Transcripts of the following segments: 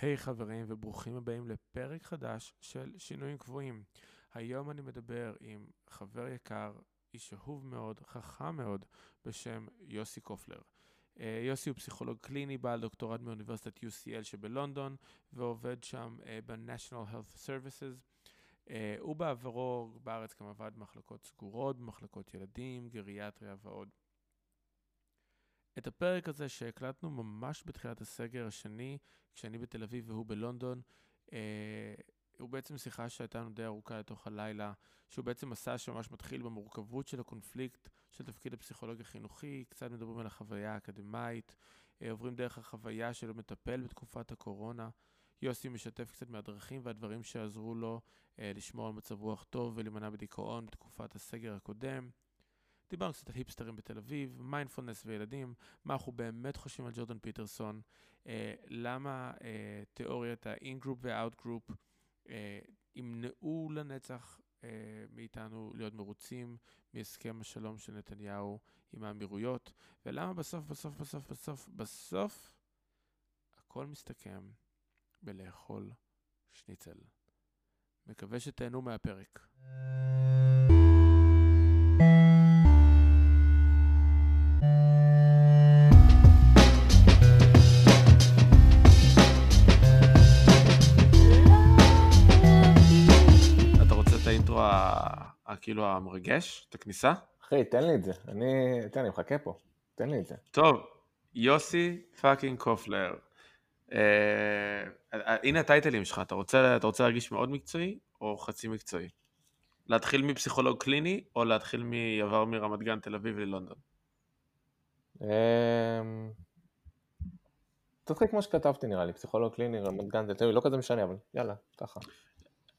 היי hey, חברים וברוכים הבאים לפרק חדש של שינויים קבועים. היום אני מדבר עם חבר יקר, איש אהוב מאוד, חכם מאוד, בשם יוסי קופלר. Uh, יוסי הוא פסיכולוג קליני, בעל דוקטורט מאוניברסיטת UCL שבלונדון, ועובד שם uh, ב-National Health Services. Uh, הוא בעברו בארץ גם עבד במחלקות סגורות, במחלקות ילדים, גריאטריה ועוד. את הפרק הזה שהקלטנו ממש בתחילת הסגר השני, כשאני בתל אביב והוא בלונדון, אה, הוא בעצם שיחה שהייתה לנו די ארוכה לתוך הלילה, שהוא בעצם מסע שממש מתחיל במורכבות של הקונפליקט של תפקיד הפסיכולוג החינוכי, קצת מדברים על החוויה האקדמאית, אה, עוברים דרך החוויה של מטפל בתקופת הקורונה. יוסי משתף קצת מהדרכים והדברים שעזרו לו אה, לשמור על מצב רוח טוב ולהימנע בדיכאון בתקופת הסגר הקודם. דיברנו קצת על היפסטרים בתל אביב, מיינדפולנס וילדים, מה אנחנו באמת חושבים על ג'ורדן פיטרסון, אה, למה אה, תיאוריית ה-in-group וה-out-group אה, ימנעו לנצח אה, מאיתנו להיות מרוצים מהסכם השלום של נתניהו עם האמירויות, ולמה בסוף, בסוף, בסוף, בסוף, בסוף, הכל מסתכם בלאכול שניצל. מקווה שתהנו מהפרק. כאילו המרגש, את הכניסה? אחי, תן לי את זה. אני, תן, אני מחכה פה. תן לי את זה. טוב, יוסי פאקינג קופלר. אה, אה, הנה הטייטלים שלך, אתה רוצה, אתה רוצה להרגיש מאוד מקצועי או חצי מקצועי? להתחיל מפסיכולוג קליני או להתחיל מעבר מרמת גן, תל אביב ללונדון? אמ, תתחיל כמו שכתבתי נראה לי, פסיכולוג קליני, רמת גן, תל אביב, לא כזה משנה, אבל יאללה, ככה.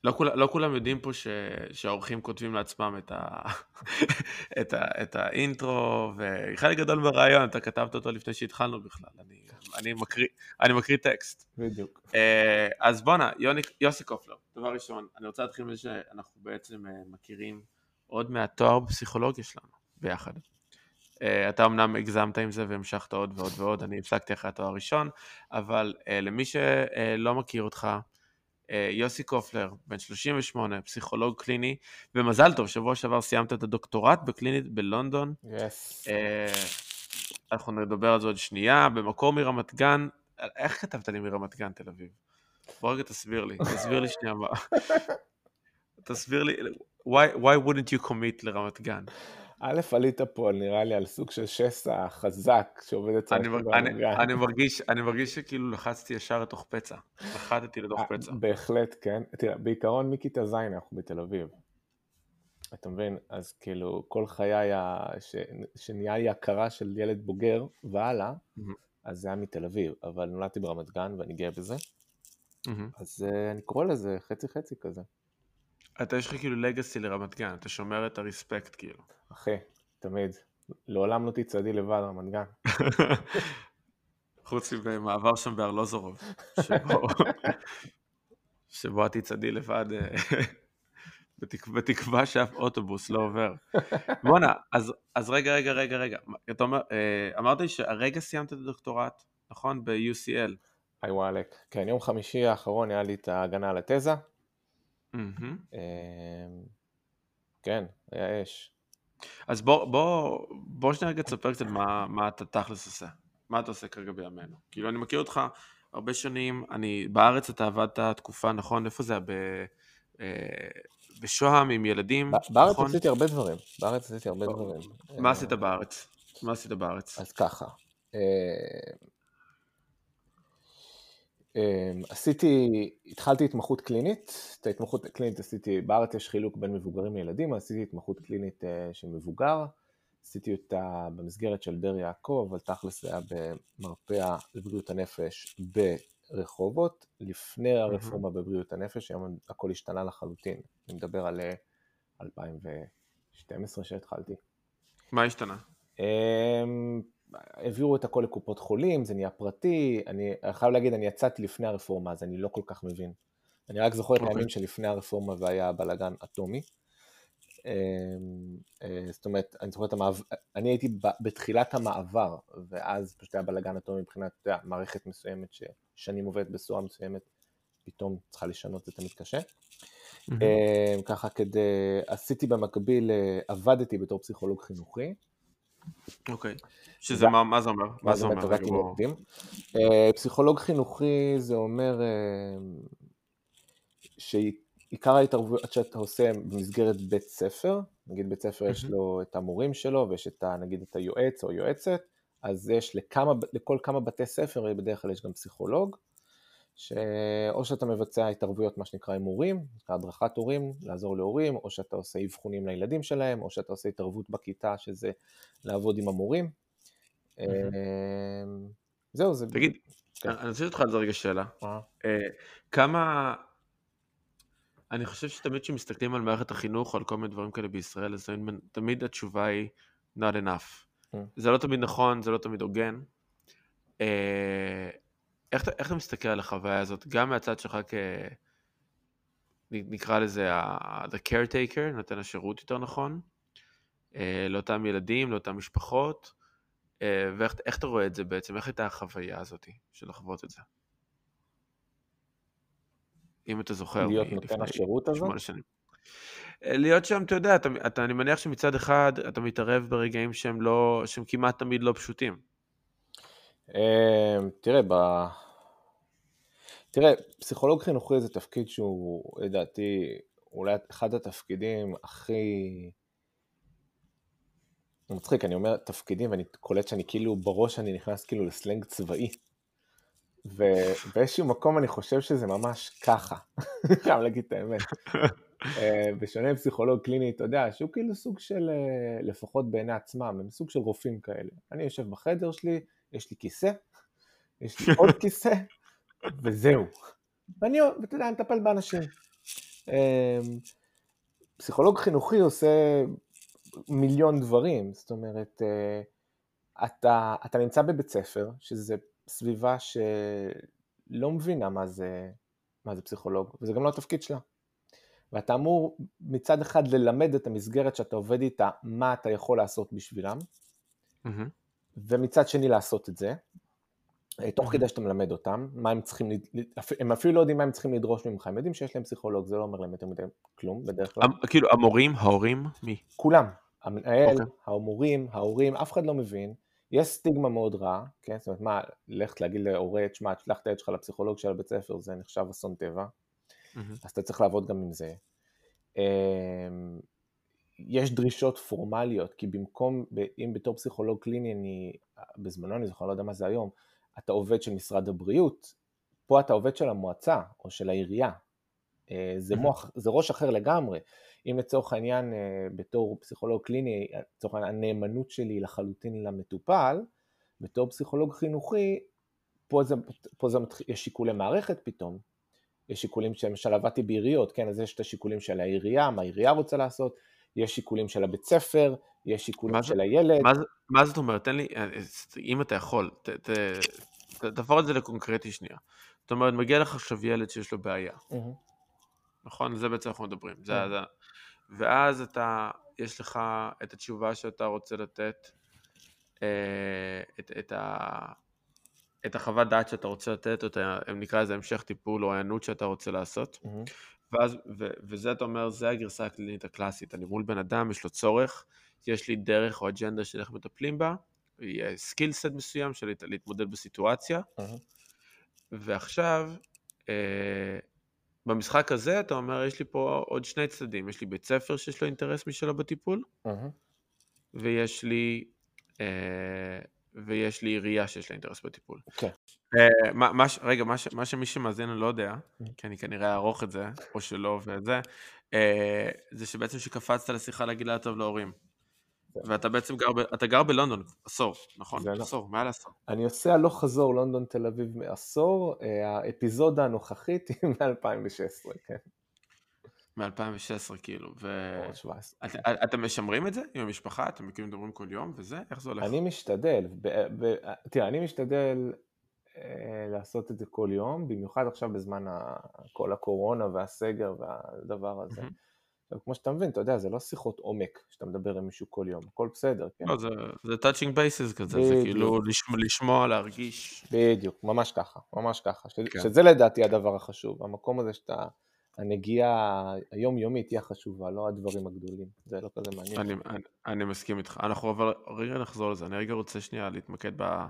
לא, כול, לא כולם יודעים פה ש, שהאורחים כותבים לעצמם את, ה, את, ה, את האינטרו, וחלק גדול מהרעיון, אתה כתבת אותו לפני שהתחלנו בכלל, אני, אני, מקריא, אני מקריא טקסט. בדיוק. אה, אז בואנה, יוסי קופלר, דבר ראשון, אני רוצה להתחיל מזה שאנחנו בעצם אה, מכירים עוד מהתואר בפסיכולוגיה שלנו, ביחד. Uh, אתה אמנם הגזמת עם זה והמשכת עוד ועוד ועוד, אני הפסקתי אחרי התואר הראשון, אבל uh, למי שלא מכיר אותך, יוסי קופלר, בן 38, פסיכולוג קליני, ומזל טוב, שבוע שעבר סיימת את הדוקטורט בקלינית בלונדון. Yes. אנחנו נדבר על זה עוד שנייה, במקור מרמת גן, איך כתבת לי מרמת גן תל אביב? בוא רגע תסביר לי, תסביר לי שנייה מה. תסביר לי, why, why wouldn't you commit לרמת גן? א', עלית פה נראה לי על סוג של שסע חזק שעובד אצל אני, אני, אני, מרגיש, אני מרגיש שכאילו לחצתי ישר לתוך פצע, נחתתי לתוך פצע. בהחלט, כן. תראה, בעיקרון מכיתה ז' אנחנו בתל אביב. אתה מבין? אז כאילו כל חיי, ש... שנהיה לי הכרה של ילד בוגר והלאה, mm-hmm. אז זה היה מתל אביב, אבל נולדתי ברמת גן ואני גאה בזה. Mm-hmm. אז uh, אני קורא לזה חצי חצי כזה. אתה יש לך כאילו לגאסי לרמת גן, אתה שומר את הרספקט כאילו. אחי, תמיד. לעולם לא תצעדי לבד רמת גן. חוץ ממעבר שם בארלוזורוב, שבו, שבו את תצעדי לבד אה, בתק... בתקווה שאף אוטובוס לא עובר. בואנה, אז, אז רגע, רגע, רגע, רגע. אתה אומר, אה, אמרת לי שהרגע סיימת את הדוקטורט, נכון? ב-UCL. היי וואלק. כן, יום חמישי האחרון היה לי את ההגנה על התזה. Mm-hmm. כן, היה אש. אז בוא, בוא, בוא שנייה רגע תספר קצת מה, מה אתה תכלס עושה. מה אתה עושה כרגע בימינו? כאילו, אני מכיר אותך הרבה שנים, אני, בארץ אתה עבדת תקופה, נכון? איפה זה היה? ב... אה, בשוהם עם ילדים, בארץ נכון? עשיתי הרבה דברים, בארץ עשיתי הרבה דברים. מה עשית בארץ? מה עשית בארץ? אז ככה, אה, אמ, עשיתי, התחלתי התמחות קלינית, את ההתמחות הקלינית עשיתי, בארץ יש חילוק בין מבוגרים לילדים, עשיתי התמחות קלינית אה, של מבוגר, עשיתי אותה במסגרת של באר יעקב, אבל תכלס זה היה במרפאה לבריאות הנפש ברחובות, לפני הרפורמה בבריאות הנפש, היום הכל השתנה לחלוטין, אני מדבר על 2012 אה, שהתחלתי. מה השתנה? אמ, העבירו את הכל לקופות חולים, זה נהיה פרטי, אני חייב להגיד, אני יצאתי לפני הרפורמה, אז אני לא כל כך מבין. אני רק זוכר את okay. אוקיי. הימים שלפני הרפורמה והיה בלאגן אטומי. זאת אומרת, אני זוכר את המעבר, אני הייתי בתחילת המעבר, ואז פשוט היה בלאגן הטוב מבחינת מערכת מסוימת ששנים עובדת בצורה מסוימת, פתאום צריכה לשנות, זה תמיד קשה. ככה כדי, עשיתי במקביל, עבדתי בתור פסיכולוג חינוכי. אוקיי, okay. שזה מה, מה זה אומר? מה זה אומר? עבדתי עם עובדים. פסיכולוג חינוכי זה אומר שעיקר ההתערבויות שאתה עושה במסגרת בית ספר, נגיד בית ספר. יש לו את המורים שלו ויש את ה, נגיד את היועץ או יועצת, אז יש לכמה, לכל כמה בתי ספר בדרך כלל יש גם פסיכולוג, שאו שאתה מבצע התערבויות, מה שנקרא עם הורים, נקרא הדרכת הורים, לעזור להורים, או שאתה עושה אבחונים לילדים שלהם, או שאתה עושה התערבות בכיתה, שזה לעבוד עם המורים. אמ, זהו, זה... תגיד, כן. אני רוצה אותך על זה רגע שאלה. אה, כמה... אני חושב שתמיד כשמסתכלים על מערכת החינוך, על כל מיני דברים כאלה בישראל, אז תמיד התשובה היא not enough. כן. זה לא תמיד נכון, זה לא תמיד הוגן. איך, איך אתה מסתכל על החוויה הזאת, גם מהצד שלך כ... נקרא לזה the caretaker, נותן השירות יותר נכון, אה, לאותם ילדים, לאותן משפחות, אה, ואיך אתה רואה את זה בעצם, איך הייתה החוויה הזאת של לחוות את זה? אם אתה זוכר. להיות נותן השירות הזה? אה, להיות שם, אתה יודע, אתה, אתה, אני מניח שמצד אחד אתה מתערב ברגעים שהם לא, שהם כמעט תמיד לא פשוטים. אמ, תראה, ב... תראה, פסיכולוג חינוכי זה תפקיד שהוא, לדעתי, אולי אחד התפקידים הכי... זה מצחיק, אני אומר תפקידים ואני קולט שאני כאילו, בראש אני נכנס כאילו לסלנג צבאי. ובאיזשהו מקום אני חושב שזה ממש ככה, חייב להגיד את האמת. אה, בשונה מפסיכולוג קליני, אתה יודע, שהוא כאילו סוג של, אה, לפחות בעיני עצמם, הם סוג של רופאים כאלה. אני יושב בחדר שלי, יש לי כיסא, יש לי עוד כיסא, וזהו. ואני, אתה יודע, אני מטפל באנשים. אמ, פסיכולוג חינוכי עושה מיליון דברים, זאת אומרת, אה, אתה, אתה נמצא בבית ספר, שזה סביבה שלא מבינה מה זה, מה זה פסיכולוג, וזה גם לא התפקיד שלה. ואתה אמור מצד אחד ללמד את המסגרת שאתה עובד איתה, מה אתה יכול לעשות בשבילם, mm-hmm. ומצד שני לעשות את זה, אה, תוך כדי שאתה מלמד אותם, מה הם צריכים, הם אפילו לא יודעים מה הם צריכים לדרוש ממך, הם יודעים שיש להם פסיכולוג, זה לא אומר להם יותר מדי כלום בדרך כלל. כאילו המורים, ההורים, מי? כולם, המנהל, okay. אוקיי. המורים, ההורים, אף אחד לא מבין, יש סטיגמה מאוד רע, כן, זאת אומרת, מה, ללכת להגיד להורה, תשמע, תשלח את הילד שלך לפסיכולוג של הבית ספר, זה נחשב אסון טבע, mm-hmm. אז אתה צריך לעבוד גם עם זה. יש דרישות פורמליות, כי במקום, אם בתור פסיכולוג קליני, אני, בזמנו אני זוכר, לא יודע מה זה היום, אתה עובד של משרד הבריאות, פה אתה עובד של המועצה או של העירייה. אה, זה, מוח, זה ראש אחר לגמרי. אם לצורך העניין אה, בתור פסיכולוג קליני, לצורך העניין הנאמנות שלי לחלוטין למטופל, בתור פסיכולוג חינוכי, פה, זה, פה זה, יש שיקולי מערכת פתאום, יש שיקולים שלמשל עבדתי בעיריות, כן, אז יש את השיקולים של העירייה, מה העירייה רוצה לעשות, יש שיקולים של הבית ספר, יש שיקולים של הילד. מה, מה זאת אומרת? תן לי, אה, אם אתה יכול, ת, ת, ת, תפור את זה לקונקרטי שנייה. זאת אומרת, מגיע לך עכשיו ילד שיש לו בעיה. Mm-hmm. נכון? זה בעצם אנחנו מדברים. זה, mm-hmm. זה, ואז אתה, יש לך את התשובה שאתה רוצה לתת, אה, את, את, ה, את החוות דעת שאתה רוצה לתת, או את נקרא לזה המשך טיפול או הענות שאתה רוצה לעשות. Mm-hmm. ואז, ו, וזה אתה אומר, זה הגרסה הקלינית הקלאסית. אני מול בן אדם, יש לו צורך, יש לי דרך או אג'נדה של איך מטפלים בה, יהיה skill set מסוים של להתמודד בסיטואציה, אה-הא. ועכשיו, אה, במשחק הזה אתה אומר, יש לי פה עוד שני צדדים, יש לי בית ספר שיש לו אינטרס משלו בטיפול, אה-הא. ויש לי... אה, ויש לי עירייה שיש לה אינטרס בטיפול. כן. מה, רגע, מה, שמי שמאזין לא יודע, mm. כי אני כנראה אערוך את זה, או שלא וזה, uh, זה שבעצם שקפצת לשיחה להגיד לה טוב להורים. ואתה בעצם גר, אתה גר בלונדון עשור, נכון? זה עשור, לא. מעל עשור. אני עושה הלוך חזור לונדון תל אביב מעשור, אה, האפיזודה הנוכחית היא מ-2016, כן. מ-2016 כאילו, ו... את, אתם משמרים את זה עם המשפחה? אתם מכירים מדברים כל יום וזה? איך זה הולך? אני משתדל, ב, ב, תראה, אני משתדל אה, לעשות את זה כל יום, במיוחד עכשיו בזמן ה, כל הקורונה והסגר והדבר הזה. עכשיו, כמו שאתה מבין, אתה יודע, זה לא שיחות עומק שאתה מדבר עם מישהו כל יום, הכל בסדר, כן? לא, זה, זה touching bases כזה, זה כאילו לשמוע, לשמוע, להרגיש. בדיוק, ממש ככה, ממש ככה. כן. שזה לדעתי הדבר החשוב, המקום הזה שאתה, הנגיעה היומיומית היא החשובה, לא הדברים הגדולים, זה לא כזה מעניין. אני, אני, אני מסכים איתך, אנחנו אבל רגע נחזור לזה, אני רגע רוצה שנייה להתמקד ב...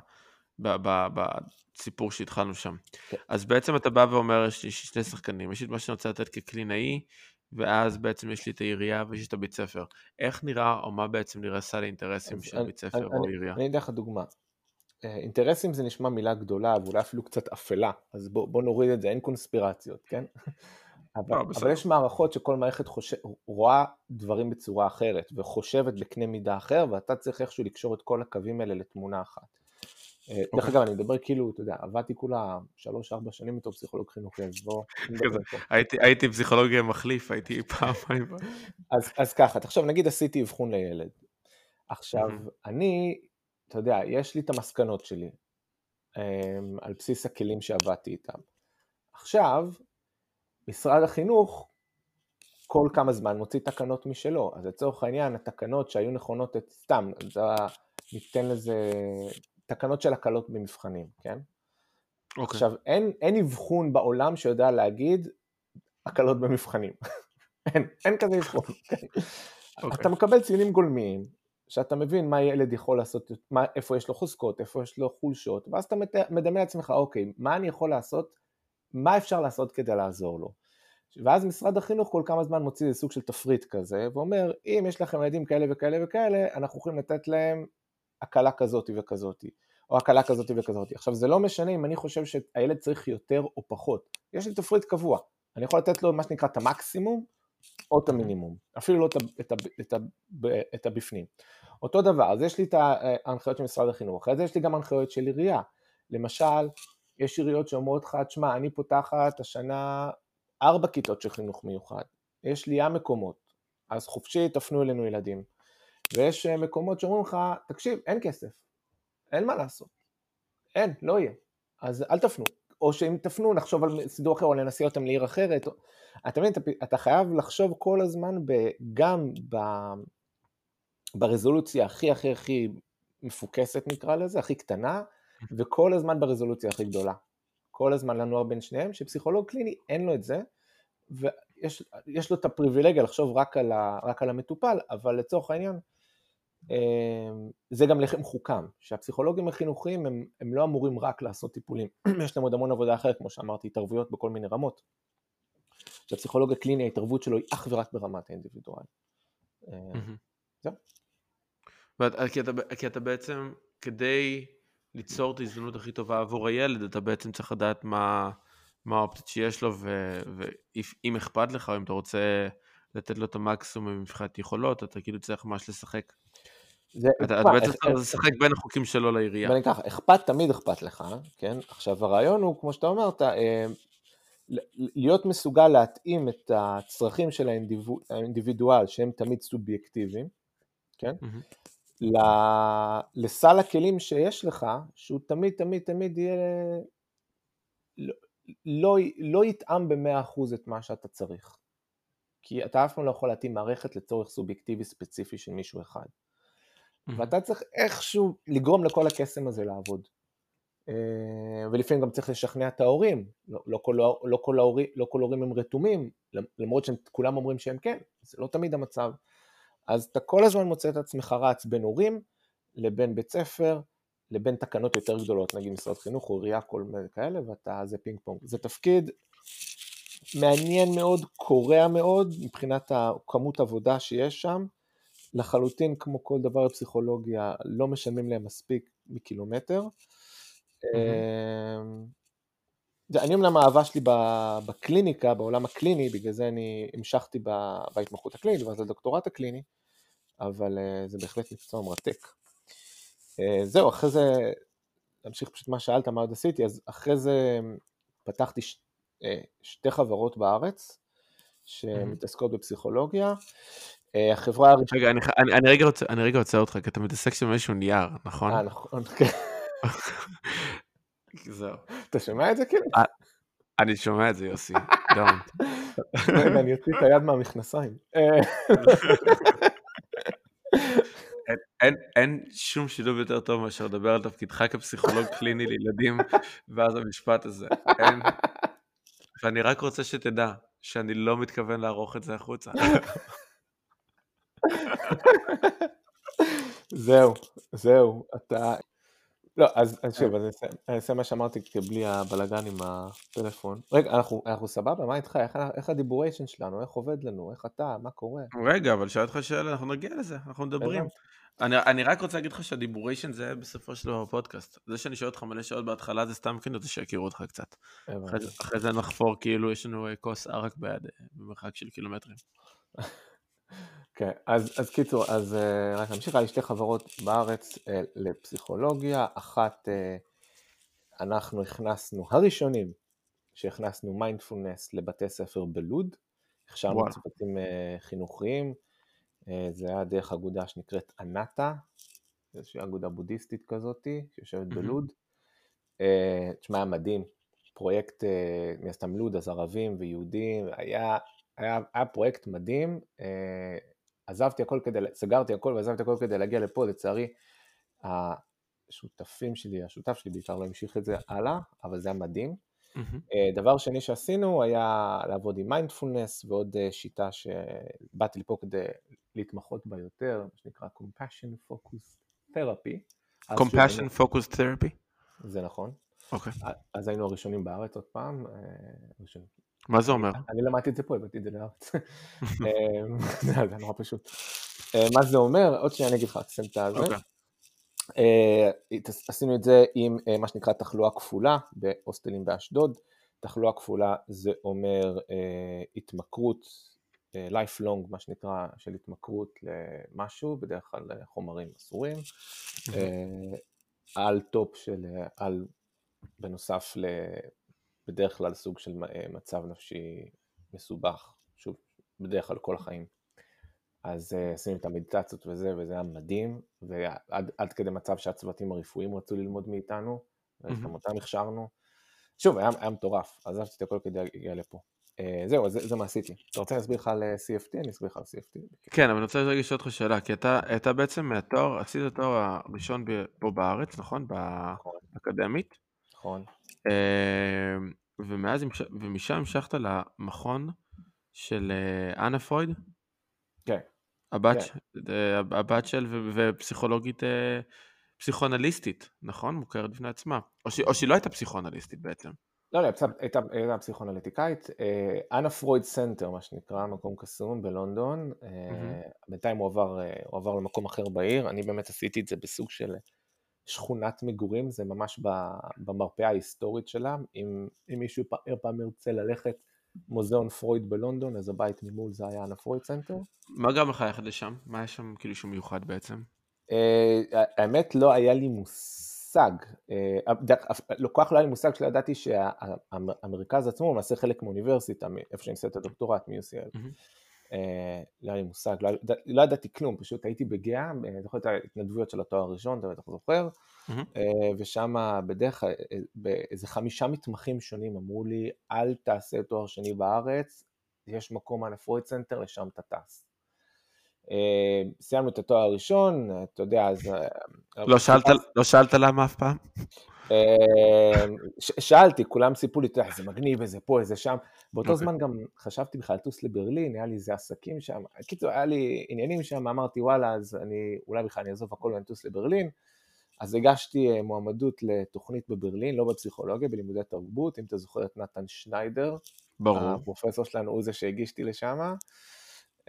בסיפור שהתחלנו שם. כן. אז בעצם אתה בא ואומר, יש לי שני שחקנים, יש לי את מה שאני רוצה לתת כקלינאי, ואז בעצם יש לי את העירייה ויש לי את הבית ספר. איך נראה, או מה בעצם נראה סל האינטרסים של בית ספר או עירייה? אני אתן לך דוגמה. אה, אינטרסים זה נשמע מילה גדולה ואולי אפילו קצת אפלה, אז בוא, בוא נוריד את זה, אין קונספירציות, כן? אבל, לא, אבל יש מערכות שכל מערכת חושב, רואה דברים בצורה אחרת וחושבת בקנה מידה אחר ואתה צריך איכשהו לקשור את כל הקווים האלה לתמונה אחת. דרך אוקיי. אגב, אני מדבר כאילו, אתה יודע, עבדתי כולה שלוש-ארבע שנים בתור פסיכולוג חינוכי, אז בוא... הייתי פסיכולוג מחליף, הייתי פעמיים. אז ככה, עכשיו נגיד עשיתי אבחון לילד. עכשיו, אני, אתה יודע, יש לי את המסקנות שלי, אמ, על בסיס הכלים שעבדתי איתם. עכשיו, משרד החינוך כל כמה זמן מוציא תקנות משלו, אז לצורך העניין, התקנות שהיו נכונות, סתם, ניתן לזה תקנות של הקלות במבחנים, כן? Okay. אוקיי. עכשיו, אין, אין אבחון בעולם שיודע להגיד הקלות במבחנים. אין, אין כזה אבחון. Okay. כן? אוקיי. אתה מקבל ציונים גולמיים, שאתה מבין מה ילד יכול לעשות, מה, איפה יש לו חוזקות, איפה יש לו חולשות, ואז אתה מדמה לעצמך, אוקיי, מה אני יכול לעשות, מה אפשר לעשות כדי לעזור לו. ואז משרד החינוך כל כמה זמן מוציא איזה סוג של תפריט כזה, ואומר, אם יש לכם ילדים כאלה וכאלה וכאלה, אנחנו יכולים לתת להם הקלה כזאת וכזאת, או הקלה כזאת וכזאת. עכשיו זה לא משנה אם אני חושב שהילד צריך יותר או פחות, יש לי תפריט קבוע, אני יכול לתת לו מה שנקרא את המקסימום או את המינימום, אפילו לא את, את, את, את, הבפנים. אותו דבר, אז יש לי את ההנחיות של משרד החינוך, זה יש לי גם הנחיות של עירייה, למשל, יש עיריות שאומרות לך, תשמע, אני פותחת השנה ארבע כיתות של חינוך מיוחד, יש לי ים מקומות, אז חופשי תפנו אלינו ילדים. ויש אה, מקומות שאומרים לך, תקשיב, אין כסף, אין מה לעשות, אין, לא יהיה, אז אל תפנו, או שאם תפנו נחשוב על סידור אחר או ננסה אותם לעיר אחרת, אתה מבין, אתה, חייב לחשוב כל הזמן ב, גם ב, ברזולוציה הכי הכי הכי מפוקסת נקרא לזה, הכי קטנה, וכל הזמן ברזולוציה הכי גדולה. כל הזמן לנוער בין שניהם, שפסיכולוג קליני אין לו את זה, ויש לו את הפריבילגיה לחשוב רק על, ה, רק על המטופל, אבל לצורך העניין, זה גם לחם חוקם, שהפסיכולוגים החינוכיים הם, הם לא אמורים רק לעשות טיפולים, יש להם עוד המון עבודה אחרת, כמו שאמרתי, התערבויות בכל מיני רמות. שהפסיכולוג הקליני, ההתערבות שלו היא אך ורק ברמת האינדיבידואל. אמ, זהו. כי אתה, כי אתה בעצם, כדי ליצור את ההזדמנות הכי טובה עבור הילד, אתה בעצם צריך לדעת מה, מה האופציות שיש לו, ואם אכפת לך, אם אתה רוצה לתת לו את המקסימום מבחינת יכולות, אתה כאילו צריך ממש לשחק זה אתה, אתה בעצם צריך לשחק בין החוקים שלו לעירייה. ואני ככה, אכפת תמיד אכפת לך, כן? עכשיו הרעיון הוא, כמו שאתה אמרת, אה, להיות מסוגל להתאים את הצרכים של האינדיבידואל, שהם תמיד סובייקטיביים, כן? לסל הכלים שיש לך, שהוא תמיד תמיד תמיד יהיה, לא, לא, לא יתאם במאה אחוז את מה שאתה צריך. כי אתה אף פעם לא יכול להתאים מערכת לצורך סובייקטיבי ספציפי של מישהו אחד. ואתה צריך איכשהו לגרום לכל הקסם הזה לעבוד. אה, ולפעמים גם צריך לשכנע את ההורים, לא, לא, כל, לא, כל, ההורים, לא כל ההורים הם רתומים, למרות שכולם אומרים שהם כן, זה לא תמיד המצב. אז אתה כל הזמן מוצא את עצמך רץ בין הורים לבין בית ספר, לבין תקנות יותר גדולות, נגיד משרד חינוך או עירייה, כל מיני כאלה, ואתה, זה פינג פונג. זה תפקיד מעניין מאוד, קורע מאוד, מבחינת הכמות עבודה שיש שם, לחלוטין כמו כל דבר בפסיכולוגיה, לא משלמים להם מספיק מקילומטר. Mm-hmm. אני אמנם האהבה שלי בקליניקה, בעולם הקליני, בגלל זה אני המשכתי בהתמחות הקלינית ואז לדוקטורט הקליני, אבל אה, זה בהחלט מקצוע מרתק. אה, זהו, אחרי זה, להמשיך פשוט מה שאלת, מה עוד עשיתי, אז אחרי זה פתחתי ש... אה, שתי חברות בארץ שמתעסקות בפסיכולוגיה, אה, החברה הראשונה... רגע, אני, אני, אני, רגע רוצה, אני רגע רוצה אותך, כי אתה מתעסק שם איזשהו נייר, נכון? אה, נכון, כן. זהו. אתה שומע את זה כאילו? אני שומע את זה, יוסי. אני אוציא את היד מהמכנסיים. אה, אין, אין, אין שום שילוב יותר טוב מאשר לדבר על תפקידך כפסיכולוג קליני לילדים, ואז המשפט הזה. אין. ואני רק רוצה שתדע שאני לא מתכוון לערוך את זה החוצה. זהו, זהו, אתה... לא, אז אז שוב, אז אני אעשה- מה שאמרתי בלי הבלאגן עם הטלפון. רגע, אנחנו אנחנו סבבה? מה איתך? איך איך הדיבוריישן שלנו? איך עובד לנו? איך אתה? מה קורה? רגע, אבל שאלתי אותך שאלה, אנחנו נגיע לזה, אנחנו מדברים. אני, אני רק רוצה להגיד לך שהדיבוריישן זה בסופו של דבר פודקאסט. זה שאני שואל אותך מלא שעות בהתחלה זה סתם כי אני רוצה שיכירו אותך קצת. אחרי. זה- אחרי זה נחפור כאילו יש לנו אה, כוס ערק ביד אה, במרחק של קילומטרים. כן, אז, אז קיצור, אז אה, רק נמשיך, היה לי שתי חברות בארץ לפסיכולוגיה, אחת אנחנו הכנסנו, הראשונים שהכנסנו מיינדפולנס לבתי ספר בלוד, הכשרנו. צוותים חינוכיים, זה היה דרך אגודה שנקראת אנטה, איזושהי אגודה בודהיסטית כזאתי, שיושבת. בלוד. אה, תשמע, היה מדהים, פרויקט, אה, מן הסתם לוד, אז ערבים ויהודים, היה, היה, היה פרויקט מדהים, אה, עזבתי הכל כדי, סגרתי הכל ועזבתי הכל כדי להגיע לפה, לצערי, השותפים שלי, השותף שלי בעיקר לא המשיך את זה הלאה, אבל זה היה מדהים. מהמם. אה, דבר שני שעשינו היה לעבוד עם מיינדפולנס ועוד אה, שיטה שבאתי לפה כדי להתמחות בה יותר, מה שנקרא Compassion Focus Therapy. compassion focused therapy? זה נכון. אוקיי. אז היינו הראשונים בארץ עוד פעם. אה, הראשונים. מה זה אומר? אני למדתי את זה פה, הבאתי את זה לארץ. זה היה נורא פשוט. מה זה אומר? עוד שנייה אני אגיד לך, תסיים את הזה. אה, עשינו את זה עם אה, מה שנקרא תחלואה כפולה בהוסטלים באשדוד. תחלואה כפולה זה אומר אה, התמכרות, אה, lifelong, מה שנקרא, של התמכרות למשהו, בדרך כלל חומרים אסורים, אה, על top של, על, בנוסף ל... בדרך כלל סוג של מצב נפשי מסובך, שוב, בדרך כלל כל החיים. אז אה, עשינו את המדיטציות וזה, וזה היה מדהים, ועד עד כדי מצב שהצוותים הרפואיים רצו ללמוד מאיתנו, וגם. אותם הכשרנו. שוב, היה, היה מטורף, עזבתי את הכל כדי להגיע לפה. אה, זהו, זה, זה מה עשיתי. אתה רוצה להסביר לך על אה, CFT? אני אסביר לך על CFT. כן, אבל אני רוצה רגע לשאול אותך שאלה, כי אתה, אתה בעצם מהתואר, עשית את התואר הראשון פה בארץ, נכון? נכון, באקדמית. נכון. אה, ומאז, ומשם המשכת למכון של אה, אנה פרויד, כן, הבת, כן. אה, הבת של ו- ופסיכולוגית, אה, פסיכואנליסטית, נכון? מוכרת בפני עצמה. או, ש, או שהיא לא הייתה פסיכואנליסטית בעצם. לא, לא, הייתה, הייתה פסיכואנליטיקאית, אנה פרויד center, מה שנקרא, מקום קסום בלונדון, אה, מהמם. בינתיים הוא עבר, אה, הוא עבר למקום אחר בעיר, אני באמת עשיתי את זה בסוג של שכונת מגורים, זה ממש במרפאה ההיסטורית שלה, אם, אם מישהו פעם ירצה ללכת מוזיאון פרויד בלונדון, אז הבית ממול זה היה אנה פרויד center. מה גרם לך ללכת לשם? מה יש שם כאילו שהוא מיוחד בעצם? אה, האמת לא היה לי מושג, לא כל כך לא היה לי מושג שלא ידעתי שהמרכז עצמו הוא למעשה חלק מאוניברסיטה, איפה שאני עושה את הדוקטורט מ-UCL. אה, לא היה לי מושג, לא, לא ידעתי כלום, פשוט הייתי בגעה, אה, זוכר את ההתנדבויות של התואר הראשון, אתה בטח זוכר. אה, ושם בדרך כלל, באיזה חמישה מתמחים שונים אמרו לי, אל תעשה תואר שני בארץ, יש מקום אנה פרויד center, לשם אתה טס. סיימנו את התואר הראשון, אתה יודע, אז... לא שאלת, לא שאלת למה אף פעם? ש- שאלתי, כולם סיפרו לי, אתה יודע, איזה מגניב, איזה פה, איזה שם. באותו אוקיי. זמן גם חשבתי בכלל לטוס לברלין, היה לי איזה עסקים שם. קיצור, היה לי עניינים שם, אמרתי, וואלה, אז אני, אולי בכלל אני אעזוב הכל ואני אטוס לברלין. אז הגשתי אה, מועמדות לתוכנית בברלין, לא בפסיכולוגיה, בלימודי תרבות, אם אתה זוכר את נתן שניידר, ברור. הפרופסור שלנו הוא זה שהגיש אותי לשם.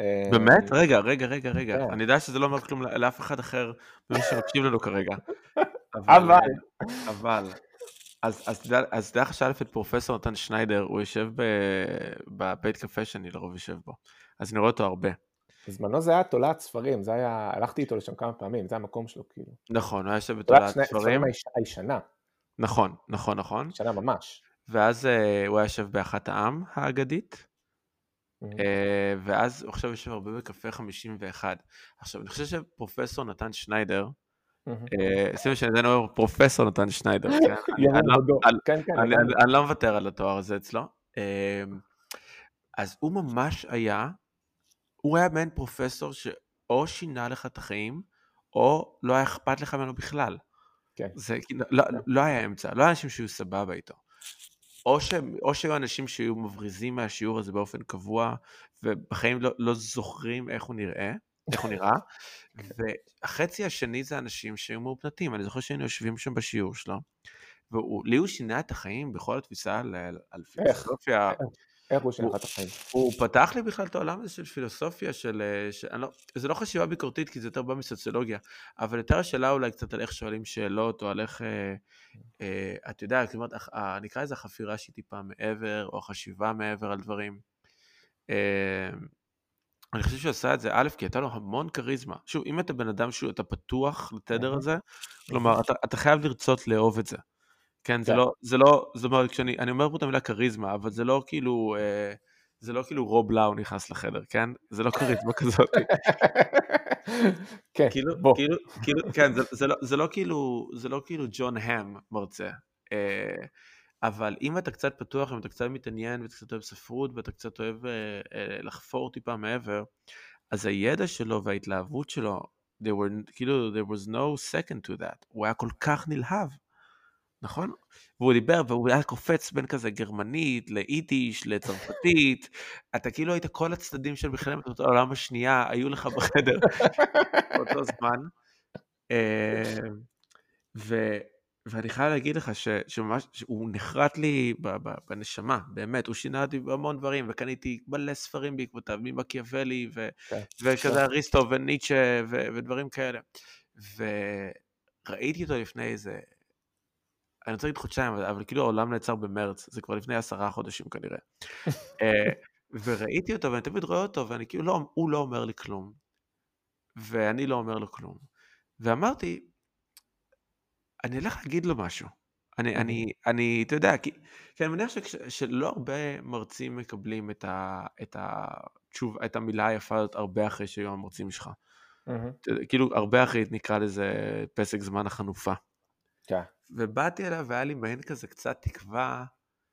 אה, באמת? רגע, רגע, רגע, רגע. כן. אני יודע שזה לא אומר כלום לאף אחד אחר ממי שמקשיב לנו כרגע. אבל. אבל. אז תדע לך שא' את פרופסור נתן שניידר, הוא יושב ב- בבית קפה שאני לרוב יושב בו. אז אני רואה אותו הרבה. בזמנו זה היה תולעת ספרים, זה היה, הלכתי איתו לשם כמה פעמים, זה המקום שלו, כאילו. נכון, הוא היה יושב תולעת בתולעת ספרים. ספרים היש- הישנה, נכון, נכון, נכון. ישנה ממש. ואז אה, הוא היה יושב באחת העם האגדית. אה, ואז הוא עכשיו יושב הרבה בקפה 51. עכשיו, אני חושב שפרופסור נתן שניידר, שימו שאני עדיין אומר פרופסור נתן שניידר, כן? כן, כן, אני לא מוותר על התואר הזה אצלו. אז הוא ממש היה, הוא היה מעין פרופסור שאו שינה לך את החיים, או לא היה אכפת לך ממנו בכלל. כן. זה כאילו, לא, לא היה אמצע, לא היה אנשים שהיו סבבה איתו. או שהיו אנשים שהיו מבריזים מהשיעור הזה באופן קבוע, ובחיים לא, לא זוכרים איך הוא נראה, איך הוא נראה, והחצי השני זה אנשים שהיו מאופנתים, אני זוכר שהיינו יושבים שם בשיעור שלו, ולי הוא שינה את החיים בכל התפיסה על, על פילוסופיה. איך? איך הוא שינה את החיים? הוא פתח לי בכלל את העולם הזה של פילוסופיה, של... של לא, זה לא חשיבה ביקורתית, כי זה יותר בא מסוציולוגיה, אבל יותר השאלה אולי קצת על איך שואלים שאלות, או על איך... אה, אה, אתה יודע, כלומר, אה, נקרא לזה החפירה שהיא טיפה מעבר, או החשיבה מעבר על דברים. אה, אני חושב שהוא עשה את זה, א', כי הייתה לו המון כריזמה. שוב, אם אתה בן אדם שאתה פתוח לתדר הזה, כלומר, אתה, אתה חייב לרצות לאהוב את זה. כן, זה כן. לא, זה לא, זאת אומרת, כשאני אני אומר פה את המילה כריזמה, אבל זה לא כאילו, אה, זה לא כאילו רוב לאו נכנס לחדר, כן? זה לא כריזמה כזאת. כן, כאילו, בוא. כאילו, כאילו, כן, זה, זה, לא, זה לא כאילו, זה לא כאילו ג'ון האם מרצה. אה, אבל אם אתה קצת פתוח, אם אתה קצת מתעניין ואתה קצת אוהב ספרות ואתה קצת אוהב אה, אה, לחפור טיפה מעבר, אז הידע שלו וההתלהבות שלו, there were, כאילו, there was no second to that. הוא היה כל כך נלהב. נכון? והוא דיבר והוא היה קופץ בין כזה גרמנית לאידיש לצרפתית, אתה כאילו היית כל הצדדים של מלחמת העולם השנייה היו לך בחדר באותו זמן. אה, ו, ואני חייב להגיד לך ש, שממש, שהוא נחרט לי בנשמה, באמת, הוא שינה אותי בהמון דברים, וקניתי מלא ספרים בעקבותיו, ממקיאוולי, ו, כן, וכזה כן. אריסטו וניטשה ו, ודברים כאלה. וראיתי אותו לפני איזה אני רוצה להגיד חודשיים, אבל כאילו העולם נעצר במרץ, זה כבר לפני עשרה חודשים כנראה. אה, וראיתי אותו, ואני תמיד רואה אותו, ואני כאילו, לא, הוא לא אומר לי כלום, ואני לא אומר לו כלום. ואמרתי, אני אלך להגיד לו משהו. אני, אני, אני, אתה יודע, כי, כי אני מניח שכש, שלא הרבה מרצים מקבלים את, ה, את, התשוב, את המילה היפה הזאת הרבה אחרי שהיו המרצים שלך. Mm-hmm. כאילו, הרבה אחרי נקרא לזה פסק זמן החנופה. כן. ובאתי אליו והיה לי מעין כזה קצת תקווה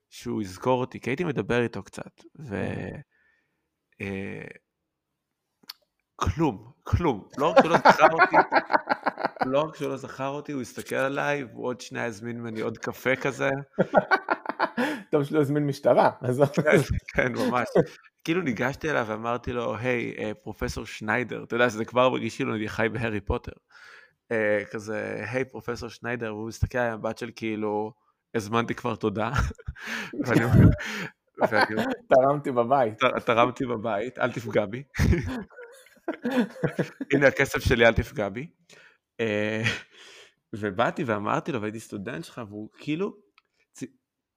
שהוא יזכור אותי, כי הייתי מדבר איתו קצת, ו... אה, כלום, כלום. לא רק שהוא לא זכר אותי, לא רק שהוא לא זכר אותי, הוא הסתכל עליי, והוא עוד שנייה הזמין ממני עוד קפה כזה. טוב שלא הזמין משטרה. כן, כן, ממש. כאילו ניגשתי אליו ואמרתי לו, היי, אה, פרופסור שניידר, אתה יודע שזה כבר מרגיש כאילו אני חי בהארי פוטר. אה, כזה, היי פרופסור שניידר, והוא מסתכל על המבט של כאילו, הזמנתי כבר תודה. תרמתי בבית. תרמתי בבית, אל תפגע בי. הנה הכסף שלי, אל תפגע בי. אה, ובאתי ואמרתי לו, והייתי סטודנט שלך, והוא כאילו,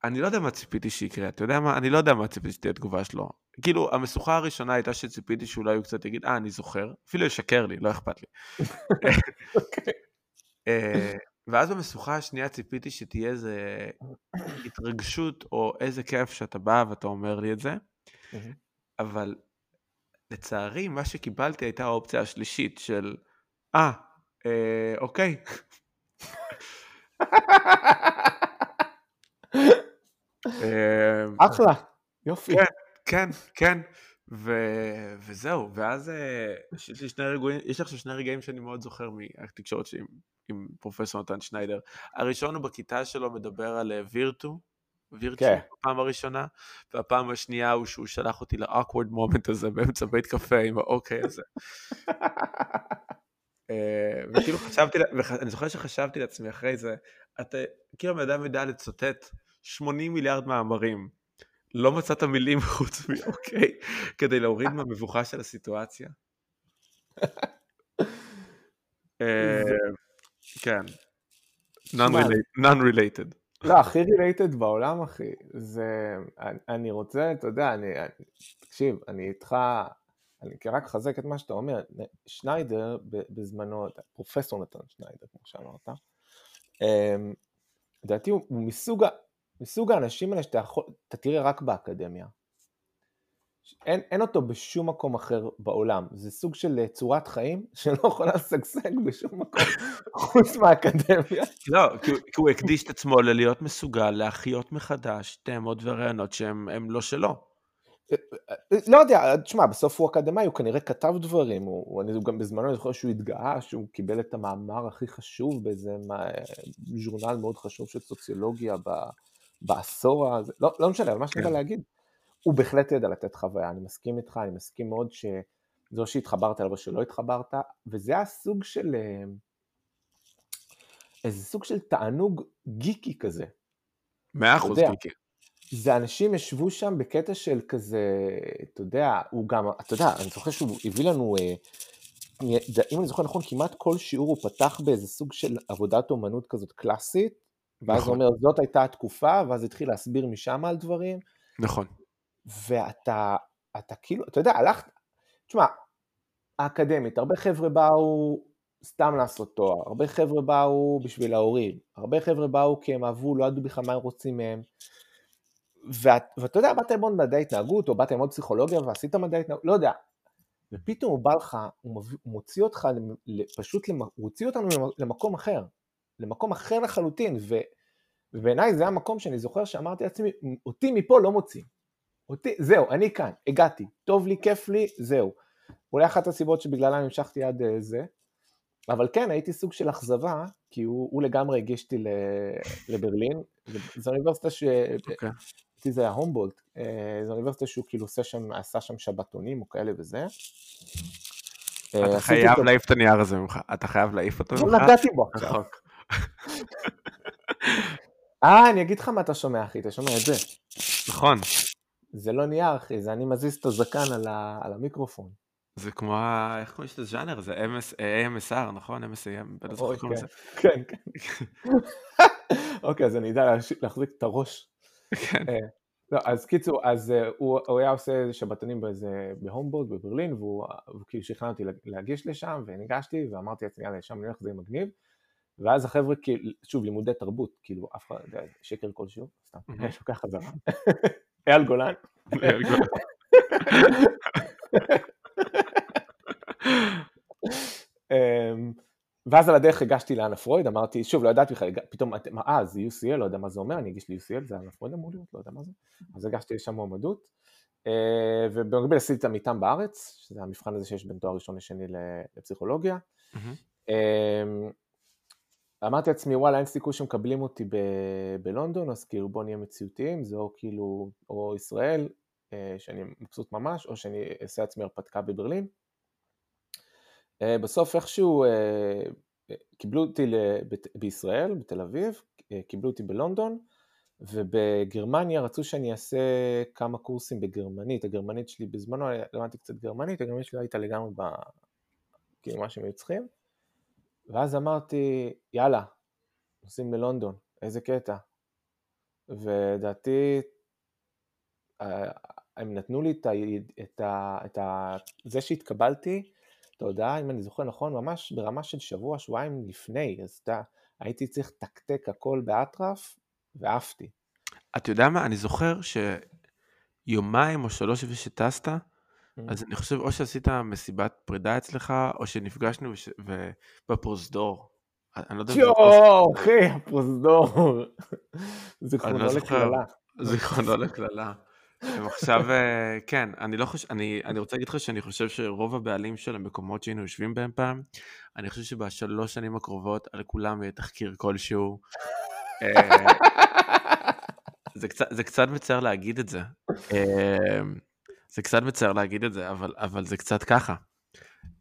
אני לא יודע מה ציפיתי שיקרה, אתה יודע מה? אני לא יודע מה ציפיתי שתהיה התגובה שלו. כאילו, המשוכה הראשונה הייתה שציפיתי שאולי הוא קצת יגיד, אה, אני זוכר, אפילו ישקר לי, לא אכפת לי. אוקיי. אה, ואז במשוכה השנייה ציפיתי שתהיה איזה התרגשות, או איזה כיף שאתה בא ואתה אומר לי את זה, אבל לצערי, מה שקיבלתי הייתה האופציה השלישית של, אה, אה אוקיי. אה, אחלה, יופי. כן, כן, כן. ו... וזהו, ואז אה, יש לי שני רגעים, יש לך שני רגעים שאני מאוד זוכר מהתקשורת שלי עם, עם פרופסור נתן שניידר. הראשון הוא בכיתה שלו מדבר על אה, וירטו, וירטו, כן. בפעם הראשונה, והפעם השנייה הוא שהוא שלח אותי ל-awkward moment הזה באמצע בית קפה עם האוקיי הזה. וכאילו חשבתי, ואני זוכר שחשבתי לעצמי אחרי זה, אתה כאילו בן אדם יודע לצוטט 80 מיליארד מאמרים, לא מצאת מילים חוץ מאוקיי, כדי להוריד מהמבוכה של הסיטואציה. אה, כן, non-related. לא, הכי related בעולם, אחי. זה, אני רוצה, אתה יודע, אני, תקשיב, אני איתך, אני רק אחזק את מה שאתה אומר. שניידר בזמנו, פרופסור נתן שניידר, כמו שאמרת, אמ, לדעתי הוא מסוג, מסוג האנשים האלה שאתה יכול, אתה תראה רק באקדמיה. אין, אין אותו בשום מקום אחר בעולם. זה סוג של אה, צורת חיים שלא יכולה לשגשג בשום מקום חוץ מהאקדמיה. לא, כי, כי הוא הקדיש את עצמו ללהיות מסוגל להחיות מחדש תאמות ורעיונות שהם לא שלו. לא יודע, תשמע, בסוף הוא אקדמאי, הוא כנראה כתב דברים, הוא, אני גם בזמנו זוכר שהוא התגאה שהוא קיבל את המאמר הכי חשוב באיזה ז'ורנל מאוד חשוב של סוציולוגיה בעשור הזה, לא, לא משנה, אבל מה שאני כן. להגיד, הוא בהחלט ידע לתת חוויה, אני מסכים איתך, אני מסכים מאוד שזה שהתחברת אליו או שלא התחברת, וזה הסוג של, אה, איזה סוג של תענוג גיקי כזה. מאה אחוז גיקי. זה אנשים ישבו שם בקטע של כזה, אתה יודע, הוא גם, אתה יודע, אני זוכר שהוא הביא לנו, אה, אם אני זוכר נכון, כמעט כל שיעור הוא פתח באיזה סוג של עבודת אומנות כזאת קלאסית, ואז נכון. הוא אומר, זאת הייתה התקופה, ואז התחיל להסביר משם על דברים. נכון. ואתה, אתה כאילו, אתה יודע, הלכת, תשמע, האקדמית, הרבה חבר'ה באו סתם לעשות תואר, הרבה חבר'ה באו בשביל ההורים, הרבה חבר'ה באו כי הם אהבו, לא ידעו בכלל מה הם רוצים מהם. ואת, ואתה יודע, באת ללמוד מדעי התנהגות, או באת ללמוד פסיכולוגיה ועשית מדעי התנהגות, לא יודע. ופתאום הוא בא לך, הוא מוציא אותך, פשוט, הוא הוציא אותנו למקום אחר, למקום אחר לחלוטין, ו, ובעיניי זה המקום שאני זוכר שאמרתי לעצמי, אותי מפה לא מוציאים. אותי, זהו, אני כאן, הגעתי, טוב לי, כיף לי, זהו. אולי אחת הסיבות שבגללם המשכתי עד אה, זה, אבל כן, הייתי סוג של אכזבה, כי הוא, הוא לגמרי הגיש אותי לברלין, זו אוניברסיטה ש... Okay. אותי זה היה הומבולט, אה, זו אוניברסיטה שהוא כאילו עושה שם, עשה שם שבתונים או כאלה וזה. אה, אתה חייב להעיף את הנייר הזה ממך, אתה חייב להעיף אותו ממך. לא נגעתי בו עכשיו. אה, אני אגיד לך מה אתה שומע, אחי, אתה שומע את זה. נכון. זה לא נייר, אחי, זה אני מזיז את הזקן על, ה, על המיקרופון. זה כמו, איך קוראים לזה ז'אנר? זה MS, AMSR, נכון? MSAM, בטח זוכר קוראים לזה. כן, כן. אוקיי, אז אני אדע להחזיק את הראש. כן. אה, לא, אז קיצור, אז uh, הוא, הוא היה עושה שבתונים באיזה, בהומבורד בברלין, והוא, והוא כאילו שכנע אותי להגיש לשם, וניגשתי, ואמרתי לעצמי, יאללה, לשם נלך, זה מגניב. ואז החבר'ה, כאילו, שוב, לימודי תרבות, כאילו, אף אחד, שקר כלשהו, סתם, יש לוקח חזרה. אייל גולן. אמ, ואז על הדרך הגשתי לאנה פרויד, אמרתי, שוב, לא ידעתי בכלל, פתאום, אה, זה UCL, לא יודע מה זה אומר, אני אגיש לי-UCL, זה אנה פרויד אמור להיות, לא יודע מה זה. אז הגשתי לשם מועמדות, אה, ובמקביל עשיתי את המטעם בארץ, שזה המבחן הזה שיש בין תואר ראשון לשני לפסיכולוגיה. אמרתי לעצמי, וואלה, אין סיכוי שמקבלים אותי ב- בלונדון, אז כאילו בוא נהיה מציאותיים, זה או כאילו, או ישראל, אה, שאני מבסוט ממש, או שאני אעשה לעצמי הרפתקה בברלין. אה, בסוף איכשהו אה, קיבלו אותי בישראל, בתל אביב, קיבלו אותי בלונדון, ובגרמניה רצו שאני אעשה כמה קורסים בגרמנית, הגרמנית שלי בזמנו, למדתי קצת גרמנית, הגרמנית שלי לא הייתה לגמרי ב... כאילו מה שהם היו צריכים. ואז אמרתי, יאללה, נוסעים ללונדון, איזה קטע. ודעתי, אה, הם נתנו לי את ה... את ה, את ה זה שהתקבלתי, אתה יודע, אם אני זוכר נכון, ממש ברמה של שבוע, שבועיים לפני, אז אתה, הייתי צריך לתקתק הכל באטרף, ועפתי. אתה יודע מה, אני זוכר שיומיים או שלוש לפני שטסת, Mm. אז אני חושב, או שעשית מסיבת פרידה אצלך, או שנפגשנו בפרוזדור. אני לא יודע... יואו, אחי, הפרוזדור. זיכרונו לא לקללה. זיכרונו לקללה. עכשיו, אה, כן, אני לא חושב, אני, אני רוצה להגיד לך שאני חושב שרוב הבעלים של המקומות שהיינו יושבים בהם פעם, אני חושב שבשלוש שנים הקרובות על כולם יהיה תחקיר כלשהו. אה, זה קצת, זה קצת מצער להגיד את זה. אה, זה קצת מצער להגיד את זה, אבל, אבל זה קצת ככה.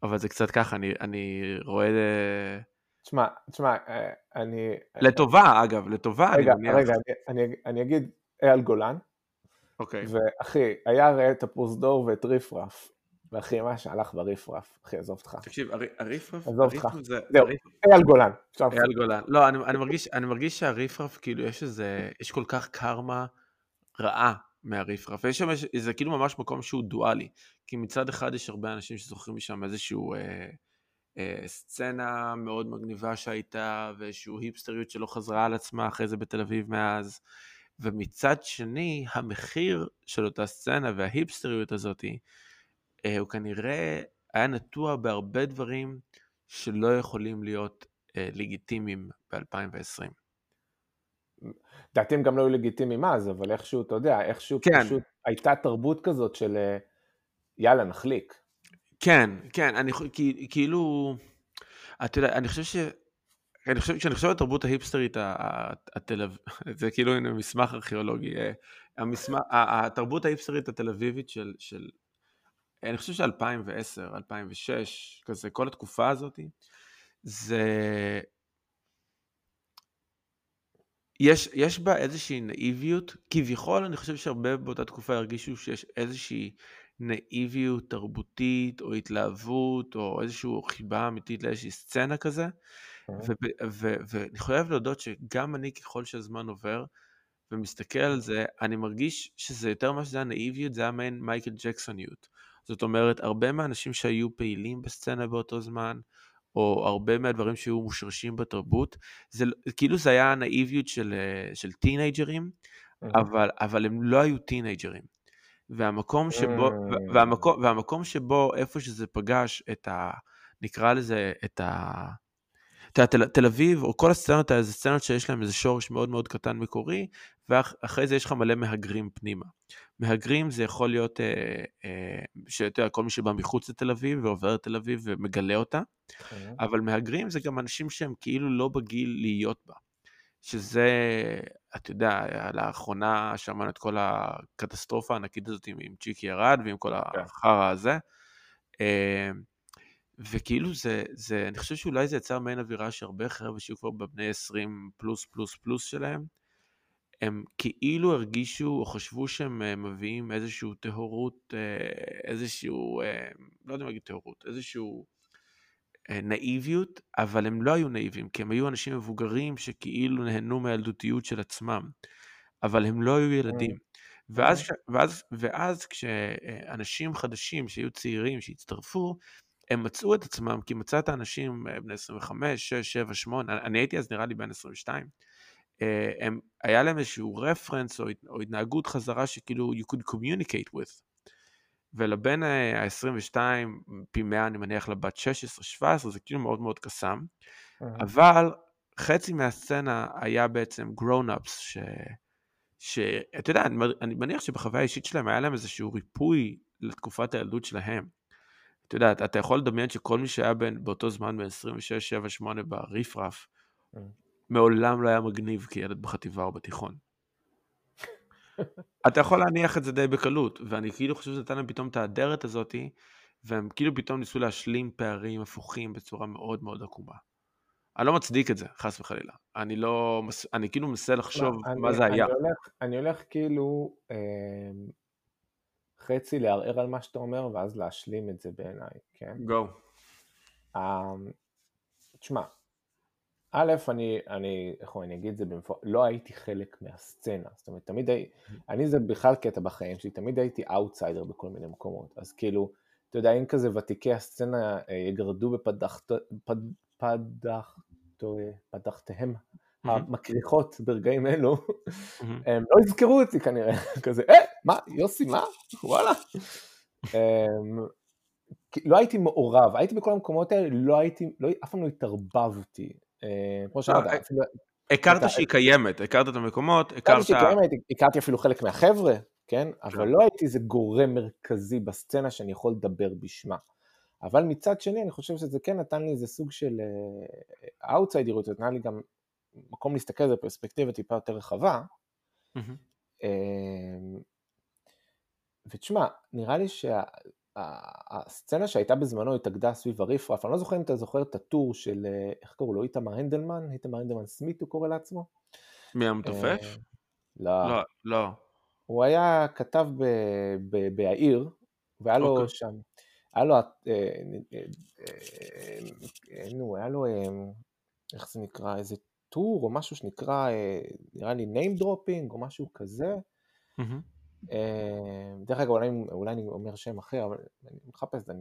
אבל זה קצת ככה, אני, אני רואה... תשמע, תשמע, אה, אני... לטובה, אגב, לטובה, רגע, אני מניח. רגע, אני, אני, אני אגיד אייל גולן. אוקיי. ואחי, היה הרי את הפרוזדור ואת ריפרף. ואחי, מה שהלך בריפרף, אחי, עזוב אותך. תקשיב, הריפרף, עזוב אותך. זהו, אייל גולן. אייל גולן. לא, אני, אני, מרגיש, אני מרגיש שהריפרף, כאילו, יש איזה, יש כל כך קרמה רעה מהריפרף, ויש שם, זה כאילו ממש מקום שהוא דואלי, כי מצד אחד יש הרבה אנשים שזוכרים משם איזשהו אה, אה, סצנה מאוד מגניבה שהייתה, ואיזשהו היפסטריות שלא חזרה על עצמה אחרי זה בתל אביב מאז, ומצד שני, המחיר של אותה סצנה וההיפסטריות הזאת, אה, הוא כנראה היה נטוע בהרבה דברים שלא יכולים להיות אה, לגיטימיים ב-2020. לדעתי הם גם לא היו לגיטימיים אז, אבל איכשהו, אתה יודע, איכשהו כן. פשוט הייתה תרבות כזאת של אה, יאללה, נחליק. כן, כן, אני כאילו, אתה יודע, אני חושב ש... אני חושב, כשאני חושב על התרבות ההיפסטרית התל אביב, זה כאילו הנה מסמך ארכיאולוגי, אה, המסמך, התרבות ההיפסטרית התל אביבית של, של, אני חושב ש-2010, 2006, כזה, כל התקופה הזאת, זה... יש, יש בה איזושהי נאיביות, כביכול אני חושב שהרבה באותה תקופה הרגישו שיש איזושהי נאיביות תרבותית או התלהבות או איזושהי חיבה אמיתית לאיזושהי סצנה כזה. ואני חייב להודות שגם אני ככל שהזמן עובר ומסתכל על זה, אני מרגיש שזה יותר מה שזה הנאיביות, זה היה מעין מייקל ג'קסוניות. זאת אומרת, הרבה מהאנשים שהיו פעילים בסצנה באותו זמן, או הרבה מהדברים שהיו מושרשים בתרבות, זה כאילו זה היה הנאיביות של, אה, של טינג'רים, אבל, אבל הם לא היו טינג'רים. והמקום שבו, והמקום, והמקום שבו איפה שזה פגש את ה... נקרא לזה, את ה... אתה יודע, תל, תל אביב, או כל הסצנות האלה, זה סצנות שיש להם איזה שורש מאוד מאוד קטן מקורי, ואחרי זה יש לך מלא מהגרים פנימה. מהגרים זה יכול להיות, אה, אה, שאתה יודע, כל מי שבא מחוץ לתל אביב ועובר לתל אביב ומגלה אותה, אבל מהגרים זה גם אנשים שהם כאילו לא בגיל להיות בה. שזה, אתה יודע, לאחרונה שמענו את כל הקטסטרופה הענקית הזאת עם, עם צ'יקי ירד ועם כל כן. החרא הזה. אה, וכאילו זה, זה, אני חושב שאולי זה יצר מעין אווירה שהרבה חבר'ה שהיו כבר בבני 20 פלוס פלוס פלוס שלהם, הם כאילו הרגישו או חשבו שהם אה, מביאים איזושהי טהורות, אה, איזשהו, לא יודע מה להגיד טהורות, איזשהו נאיביות, אבל הם לא היו נאיבים, כי הם היו אנשים מבוגרים שכאילו נהנו מהילדותיות של עצמם, אבל הם לא היו ילדים. Mm. ואז, mm. ואז, ואז כשאנשים חדשים שהיו צעירים, שהצטרפו, הם מצאו את עצמם, כי מצאת אנשים אה, בני 25, 6, 7, 8, אני הייתי אז נראה לי בן 22, אה, הם, היה להם איזשהו רפרנס או, או התנהגות חזרה שכאילו you could communicate with. ולבן ה-22, פי 100 אני מניח לבת 16-17, זה כאילו מאוד מאוד קסם, אבל חצי מהסצנה היה בעצם grown-ups, ש... שאתה יודע, אני, אני מניח שבחוויה האישית שלהם היה להם איזשהו ריפוי לתקופת הילדות שלהם. אתה יודע, אתה יכול לדמיין שכל מי שהיה בין, באותו זמן בין 26, 7, 8 בריפרף, מעולם לא היה מגניב כילד בחטיבה או בתיכון. אתה יכול להניח את זה די בקלות, ואני כאילו חושב שזה נתן להם פתאום את האדרת הזאתי, והם כאילו פתאום ניסו להשלים פערים הפוכים בצורה מאוד מאוד עקומה. אני לא מצדיק את זה, חס וחלילה. אני לא, אני כאילו מנסה לחשוב מה, מה אני, זה היה. אני הולך, אני הולך כאילו אה, חצי לערער על מה שאתה אומר, ואז להשלים את זה בעיניי, כן? גו. אה, תשמע, א', אני, אני, איך אני אגיד את זה במפורש, לא הייתי חלק מהסצנה, זאת אומרת, תמיד הייתי, אני זה בכלל קטע בחיים שלי, תמיד הייתי אאוטסיידר בכל מיני מקומות, אז כאילו, אתה יודע, אם כזה ותיקי הסצנה אה, יגרדו בפדחת, פד, פדח, פדחתיהם המקריחות ברגעים אלו, הם לא יזכרו אותי כנראה, כזה, אה, מה, יוסי, מה? וואלה. אמ, לא הייתי מעורב, הייתי בכל המקומות האלה, לא הייתי, לא, אף פעם לא התערבבתי, כמו שאמרת, לא, אפילו... הכרת שהיא קיימת, הכרת את המקומות, הכרת... הכרתי שהיא קיימת, הכרתי אפילו חלק מהחבר'ה, כן? אבל כן. לא הייתי איזה גורם מרכזי בסצנה שאני יכול לדבר בשמה. אבל מצד שני, אני חושב שזה כן נתן לי איזה סוג של אאוטסיידריות, זה נתן לי גם מקום להסתכל על זה בפרספקטיבה טיפה יותר רחבה. אמ, ותשמע, נראה לי שה... הסצנה שהייתה בזמנו התאגדה סביב הריפרף, אני לא זוכר אם אתה זוכר את הטור של, אה, איך קראו לו, איתמר הנדלמן? איתמר הנדלמן סמית הוא קורא לעצמו? מי המתופף? אה, לא. לא, לא. הוא היה כתב בהעיר, והיה לו אוקיי. שם, היה לו, אה, נו, היה לו, איך זה נקרא, איזה טור או משהו שנקרא, נראה לי name dropping או משהו כזה. אה, דרך אגב, אולי, אולי אני אומר שם אחר, אבל אני מחפש את זה.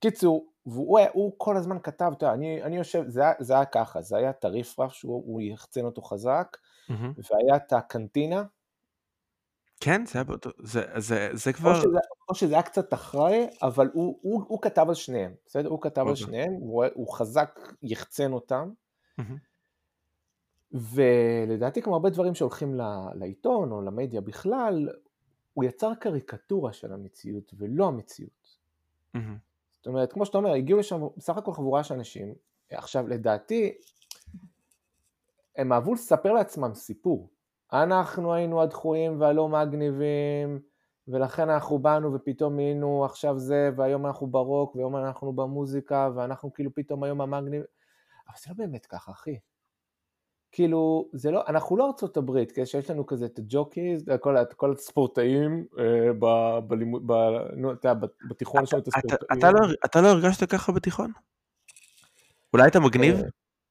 קיצור, והוא הוא כל הזמן כתב, אתה יודע, אני, אני יושב, זה, זה היה ככה, זה היה את הריפרף שהוא יחצן אותו חזק, mm-hmm. והיה את הקנטינה, כן, זה היה באותו, זה, זה, זה כבר... או שזה, או שזה היה קצת אחראי, אבל הוא, הוא, הוא כתב על שניהם, בסדר? הוא כתב על אוקיי. שניהם, הוא, הוא חזק, יחצן אותם, מהמם. ולדעתי כמו הרבה דברים שהולכים לעיתון או למדיה בכלל, הוא יצר קריקטורה של המציאות ולא המציאות. מהמם. זאת אומרת, כמו שאתה אומר, הגיעו לשם בסך הכל חבורה של אנשים, עכשיו לדעתי, הם אהבו לספר לעצמם סיפור. אנחנו היינו הדחויים והלא מגניבים, ולכן אנחנו באנו ופתאום היינו עכשיו זה, והיום אנחנו ברוק, והיום אנחנו במוזיקה, ואנחנו כאילו פתאום היום המגניב... אבל זה לא באמת ככה, אחי. כאילו, זה לא, אנחנו לא ארצות הברית, כן, שיש לנו כזה את הג'וקיז, כל, ה- כל הספורטאים, אה, ב, בלימוד, ב, נו, אתה יודע, בתיכון יש לנו את הספורטאים. אתה, לא, אתה לא הרגשת ככה בתיכון? אולי אתה מגניב? אה,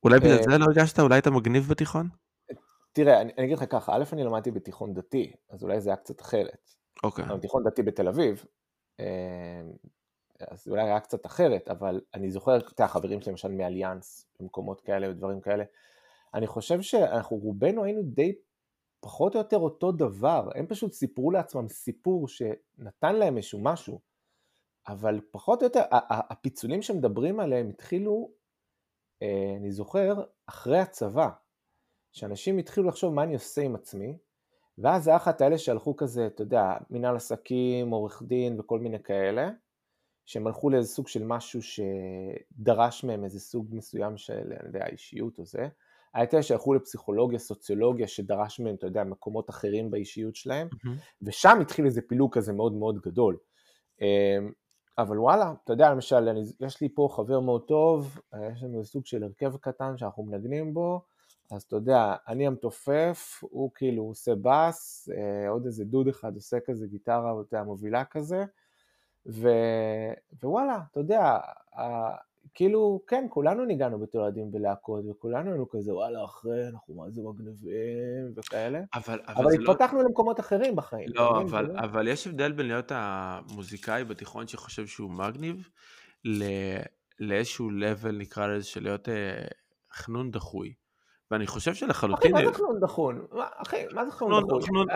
אולי בגלל אה, זה לא הרגשת? אולי אתה מגניב בתיכון? תראה, אני, אני אגיד לך ככה, א', אני למדתי בתיכון דתי, אז אולי זה היה קצת אחרת. אוקיי. אבל תיכון דתי בתל אביב, אז אולי היה קצת אחרת, אבל אני זוכר את החברים שלי למשל מאליאנס, במקומות כאלה ודברים כאלה. אני חושב שאנחנו רובנו היינו די פחות או יותר אותו דבר, הם פשוט סיפרו לעצמם סיפור שנתן להם איזשהו משהו, אבל פחות או יותר, הפיצולים שמדברים עליהם התחילו, אה, אני זוכר, אחרי הצבא, שאנשים התחילו לחשוב מה אני עושה עם עצמי, ואז היה את האלה שהלכו כזה, אתה יודע, מנהל עסקים, עורך דין וכל מיני כאלה, שהם הלכו לאיזה סוג של משהו שדרש מהם איזה סוג מסוים של, אני יודע, אישיות או זה. היה את אלה שהלכו לפסיכולוגיה, סוציולוגיה, שדרש מהם, אתה יודע, מקומות אחרים באישיות שלהם, מהמם. ושם התחיל איזה פילוג כזה מאוד מאוד גדול. אמ, אבל וואלה, אתה יודע, למשל, אני, יש לי פה חבר מאוד טוב, יש לנו סוג של הרכב קטן שאנחנו מנגנים בו, אז אתה יודע, אני המתופף, הוא כאילו עושה בס, אה, עוד איזה דוד אחד עושה כזה גיטרה, אתה יודע, מובילה כזה, ו... ווואלה, אתה יודע. כאילו, כן, כולנו ניגענו בתור ילדים בלהקות, וכולנו היינו כזה, וואלה, אחרי, אנחנו מה זה מגניבים, וכאלה, אבל, אבל, אבל לא... התפתחנו למקומות אחרים בחיים, לא? זה אבל, לא- אבל יש הבדל בין להיות המוזיקאי בתיכון שחושב שהוא מגניב, ל, לאיזשהו level נקרא לזה של להיות אה, חנון דחוי. ואני חושב אחי, שלחלוטין... מה זה חנון דחון? אחי, מה זה חנון דחון? חנון-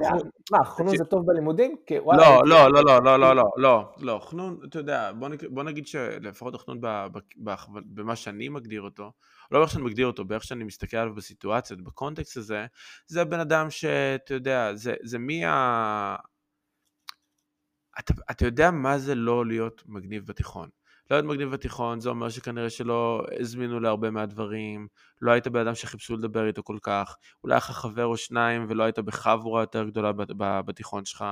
דחון. מה, חנון זה טוב בלימודים? לא, לא, לא, לא, לא, לא, לא, לא, לא, לא, חנון, אתה יודע, בוא, נגיד שלפחות החנון. במה שאני מגדיר אותו, לא באיך שאני מגדיר אותו, באיך שאני מסתכל עליו בסיטואציות, בקונטקסט הזה, זה הבן אדם שאתה יודע, זה, זה מי ה... אתה, אתה יודע מה זה לא להיות מגניב בתיכון. לא להיות מגניב בתיכון, זה אומר שכנראה שלא הזמינו להרבה מהדברים, לא היית בן אדם שחיפשו לדבר איתו כל כך, אולי היה חבר או שניים ולא היית בחבורה יותר גדולה בתיכון שלך.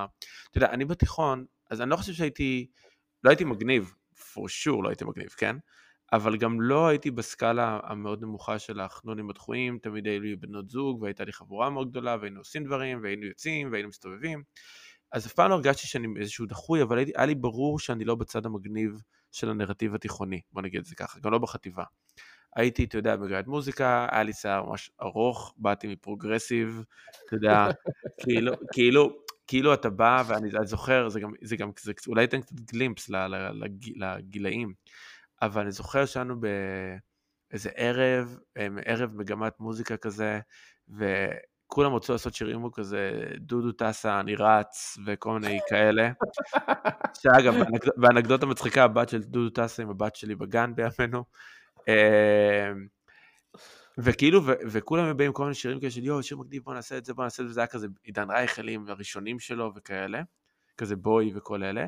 אתה יודע, אני בתיכון, אז אני לא חושב שהייתי, לא הייתי מגניב, for sure לא הייתי מגניב, כן? אבל גם לא הייתי בסקאלה המאוד נמוכה של החנונים הדחויים, תמיד היו לי בנות זוג והייתה לי חבורה מאוד גדולה והיינו עושים דברים והיינו יוצאים והיינו מסתובבים. אז אף פעם לא הרגשתי שאני איזשהו דחוי, אבל היה לי ברור שאני לא בצד המגניב של הנרטיב התיכוני, בוא נגיד את זה ככה, גם לא בחטיבה. הייתי, אתה יודע, בגלל מוזיקה, היה לי שיער ממש ארוך, באתי מפרוגרסיב, אתה יודע, כאילו, כאילו, כאילו אתה בא, ואני אני זוכר, זה גם, זה גם, זה אולי ייתן קצת גלימפס לגילאים, אבל אני זוכר שהיינו באיזה ערב, em, ערב מגמת מוזיקה כזה, וכולם רצו לעשות שירים בו כזה, דודו טסה, אני רץ, וכל מיני כאלה. שאגב, באנק- באנקדוטה מצחיקה, הבת של דודו טסה עם הבת שלי בגן בימינו. אמ, וכאילו, ו- וכולם באים כל מיני שירים כאלה של יואו, שיר מגניב, בוא נעשה את זה, בוא נעשה את זה, וזה היה כזה עידן רייכלים הראשונים שלו וכאלה, כזה בואי וכל אלה,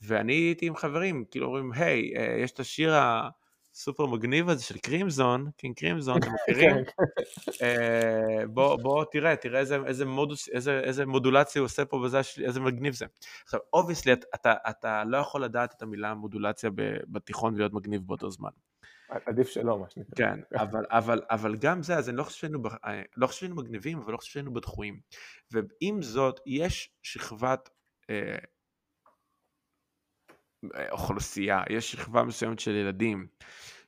ואני הייתי עם חברים, כאילו אומרים, היי, אה, יש את השיר הסופר מגניב הזה של קרימזון, קינג קרימזון, אתם מכירים? כן, אה, בוא, בוא תראה, תראה איזה, איזה, מודוס, איזה, איזה מודולציה הוא עושה פה וזה, איזה מגניב זה. עכשיו, obviously, אתה, אתה, לא יכול לדעת את המילה מודולציה בתיכון ולהיות מגניב באותו זמן. עדיף שלא, מה שנקרא. כן, אבל, אבל, אבל גם זה, אז אני לא חושב שהיינו, אה, לא מגניבים, אבל לא חושב שהיינו בדחויים. ועם זאת, יש שכבת אה, אוכלוסייה, יש שכבה מסוימת של ילדים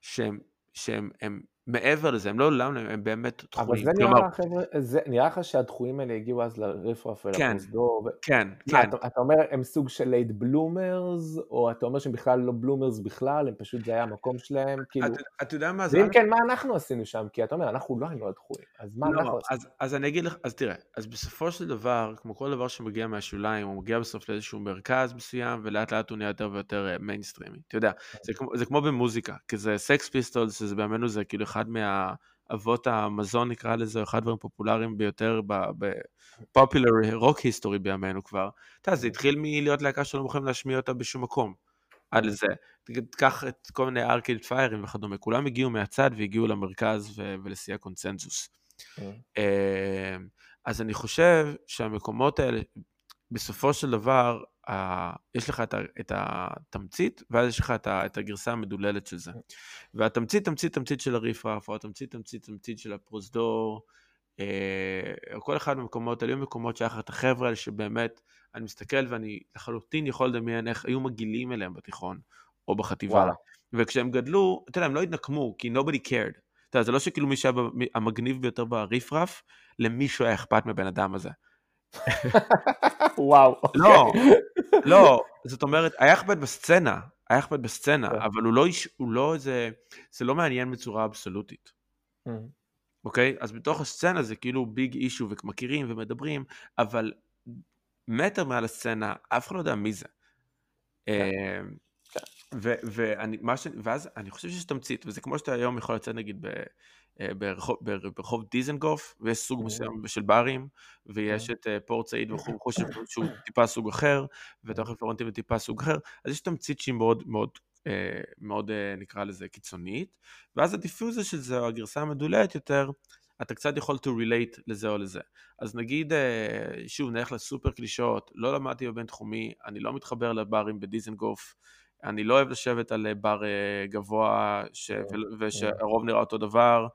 שהם, שהם הם מעבר לזה, הם לא למה, הם באמת דחויים. אבל זה נראה כלומר... לך, חבר'ה, זה נראה לך שהדחויים האלה הגיעו אז לרפרף ולפרוזדור? כן, ו... כן, מה, כן. אתה, אתה אומר הם סוג של late bloomers, או אתה אומר שהם בכלל לא bloomers בכלל, הם פשוט זה היה המקום שלהם, כאילו... אתה, אתה יודע מה זה... ואם כן, מה אנחנו עשינו שם? כי אתה אומר, אנחנו לא היינו הדחויים, אז מה לא, אנחנו עשינו? אז, אז אני אגיד לך, אז תראה, אז בסופו של דבר, כמו כל דבר שמגיע מהשוליים, הוא מגיע בסוף לאיזשהו מרכז מסוים, ולאט לאט הוא נהיה יותר ויותר מיינסטרימי. אתה יודע, זה כמו, זה כמו במוזיקה, כי זה סקס פיסטולס, שזה בימינו זה כאילו אחד מה... אבות המזון נקרא לזה, אחד הדברים הפופולריים ביותר ב popular rock היסטורי בימינו כבר. אתה יודע, זה התחיל מלהיות להקה שלא מוכנים להשמיע אותה בשום מקום. עד לזה. תיקח את כל מיני ארקיד פיירים וכדומה, כולם הגיעו מהצד והגיעו למרכז ו- ולשיא הקונצנזוס. אז אני חושב שהמקומות האלה, בסופו של דבר, יש לך את התמצית, ואז יש לך את הגרסה המדוללת של זה. והתמצית, תמצית, תמצית של הריפרף, או התמצית, תמצית, תמצית של הפרוזדור, או כל אחד מהמקומות האלה, היו מקומות שהיה לך את החבר'ה האלה שבאמת, אני מסתכל ואני לחלוטין יכול לדמיין איך היו מגעילים אליהם בתיכון, או בחטיבה. וואלה. וכשהם גדלו, אתה יודע, הם לא התנקמו, כי nobody cared. אתה יודע, זה לא שכאילו מי שהיה המגניב ביותר בריפרף, למישהו היה אכפת מבן אדם הזה. וואו. לא, לא, זאת אומרת, היה אכפת בסצנה, היה אכפת בסצנה, כן. אבל הוא לא, הוא לא איזה, זה לא מעניין בצורה אבסולוטית. Mm. אוקיי? אז בתוך הסצנה זה כאילו ביג אישו ומכירים ומדברים, אבל מטר מעל הסצנה, אף אחד לא יודע מי זה. כן. אמ, כן. ואני, ש... ואז אני חושב שיש תמצית, וזה כמו שאתה היום יכול לצאת נגיד ב... אה, ברחוב, ברחוב דיזנגוף, ויש סוג מסוים של ברים, ויש את אה, פורט סעיד וכו' שהוא טיפה סוג אחר, ואת האוכל פלורנטין וטיפה סוג אחר, אז יש תמצית שהיא מאוד מאוד אה, מאוד נקרא לזה קיצונית, ואז הדיפוזיה של זה, או הגרסה המדוללת יותר, אתה קצת יכול to relate לזה או לזה. אז נגיד, שוב, נלך לסופר קלישאות, לא למדתי בבין תחומי, אני לא מתחבר לברים בדיזנגוף, אני לא אוהב לשבת על בר גבוה ש... ושהרוב נראה אותו דבר,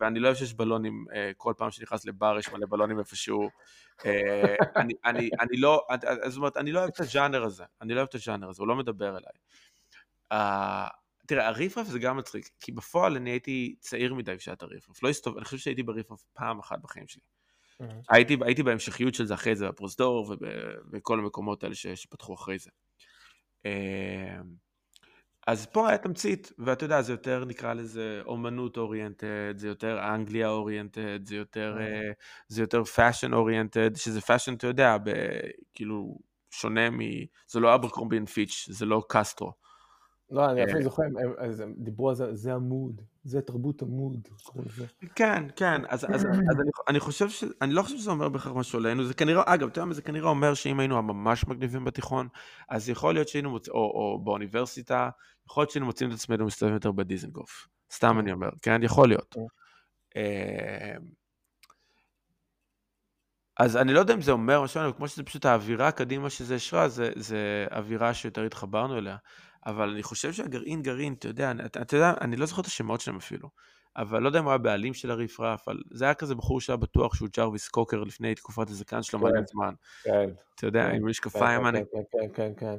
ואני לא אוהב שיש בלונים, כל פעם שנכנס לבר יש מלא בלונים איפשהו. אני, אני, אני לא, זאת אומרת, אני לא אוהב את הז'אנר הזה, אני לא אוהב את הז'אנר הזה, הוא לא מדבר אליי. Uh, תראה, הריפרף זה גם מצחיק, כי בפועל אני הייתי צעיר מדי כשהיה את הריפרף, לא הסתובב, אני חושב שהייתי בריפרף פעם אחת בחיים שלי. הייתי, הייתי בהמשכיות של זה אחרי זה, בפרוזדור ובכל המקומות האלה שפתחו אחרי זה. אמ, אז פה היה תמצית, ואתה יודע, זה יותר נקרא לזה אומנות oriented, זה יותר אנגליה oriented, זה יותר, אה. זה יותר fashion oriented, שזה fashion, אתה יודע, כאילו, שונה מ... זה לא אברקרומבי אנד פיץ', זה לא קסטרו. לא, אני אפילו זוכר, הם דיברו על זה, זה המוד, זה תרבות לזה. כן, כן, אז, אז, אז אני, אני חושב ש... אני לא חושב שזה אומר בהכרח משהו עלינו, זה כנראה, אגב, אתה יודע מה, זה כנראה אומר שאם היינו ממש מגניבים בתיכון, אז יכול להיות שהיינו מוצאים, או, או באוניברסיטה, יכול להיות שהיינו מוצאים את עצמנו מסתובבים יותר בדיזנגוף. סתם אני אומר, כן, יכול להיות. אמ, אז אני לא יודע אם זה אומר משהו, כמו שזה פשוט האווירה קדימה שזה אשרה, זה, זה אווירה שיותר התחברנו אליה. אבל אני חושב שהגרעין גרעין, אתה יודע, אתה, אתה יודע, אני לא זוכר את השמות שלהם אפילו, אבל לא יודע אם הוא היה בעלים של הריפרף, אבל זה היה כזה בחור שהיה בטוח שהוא ג'רוויס קוקר לפני תקופת הזקן שלו מלא כן, זמן. כן. אתה יודע, עם משקפיים, כן, כן, כן, כן.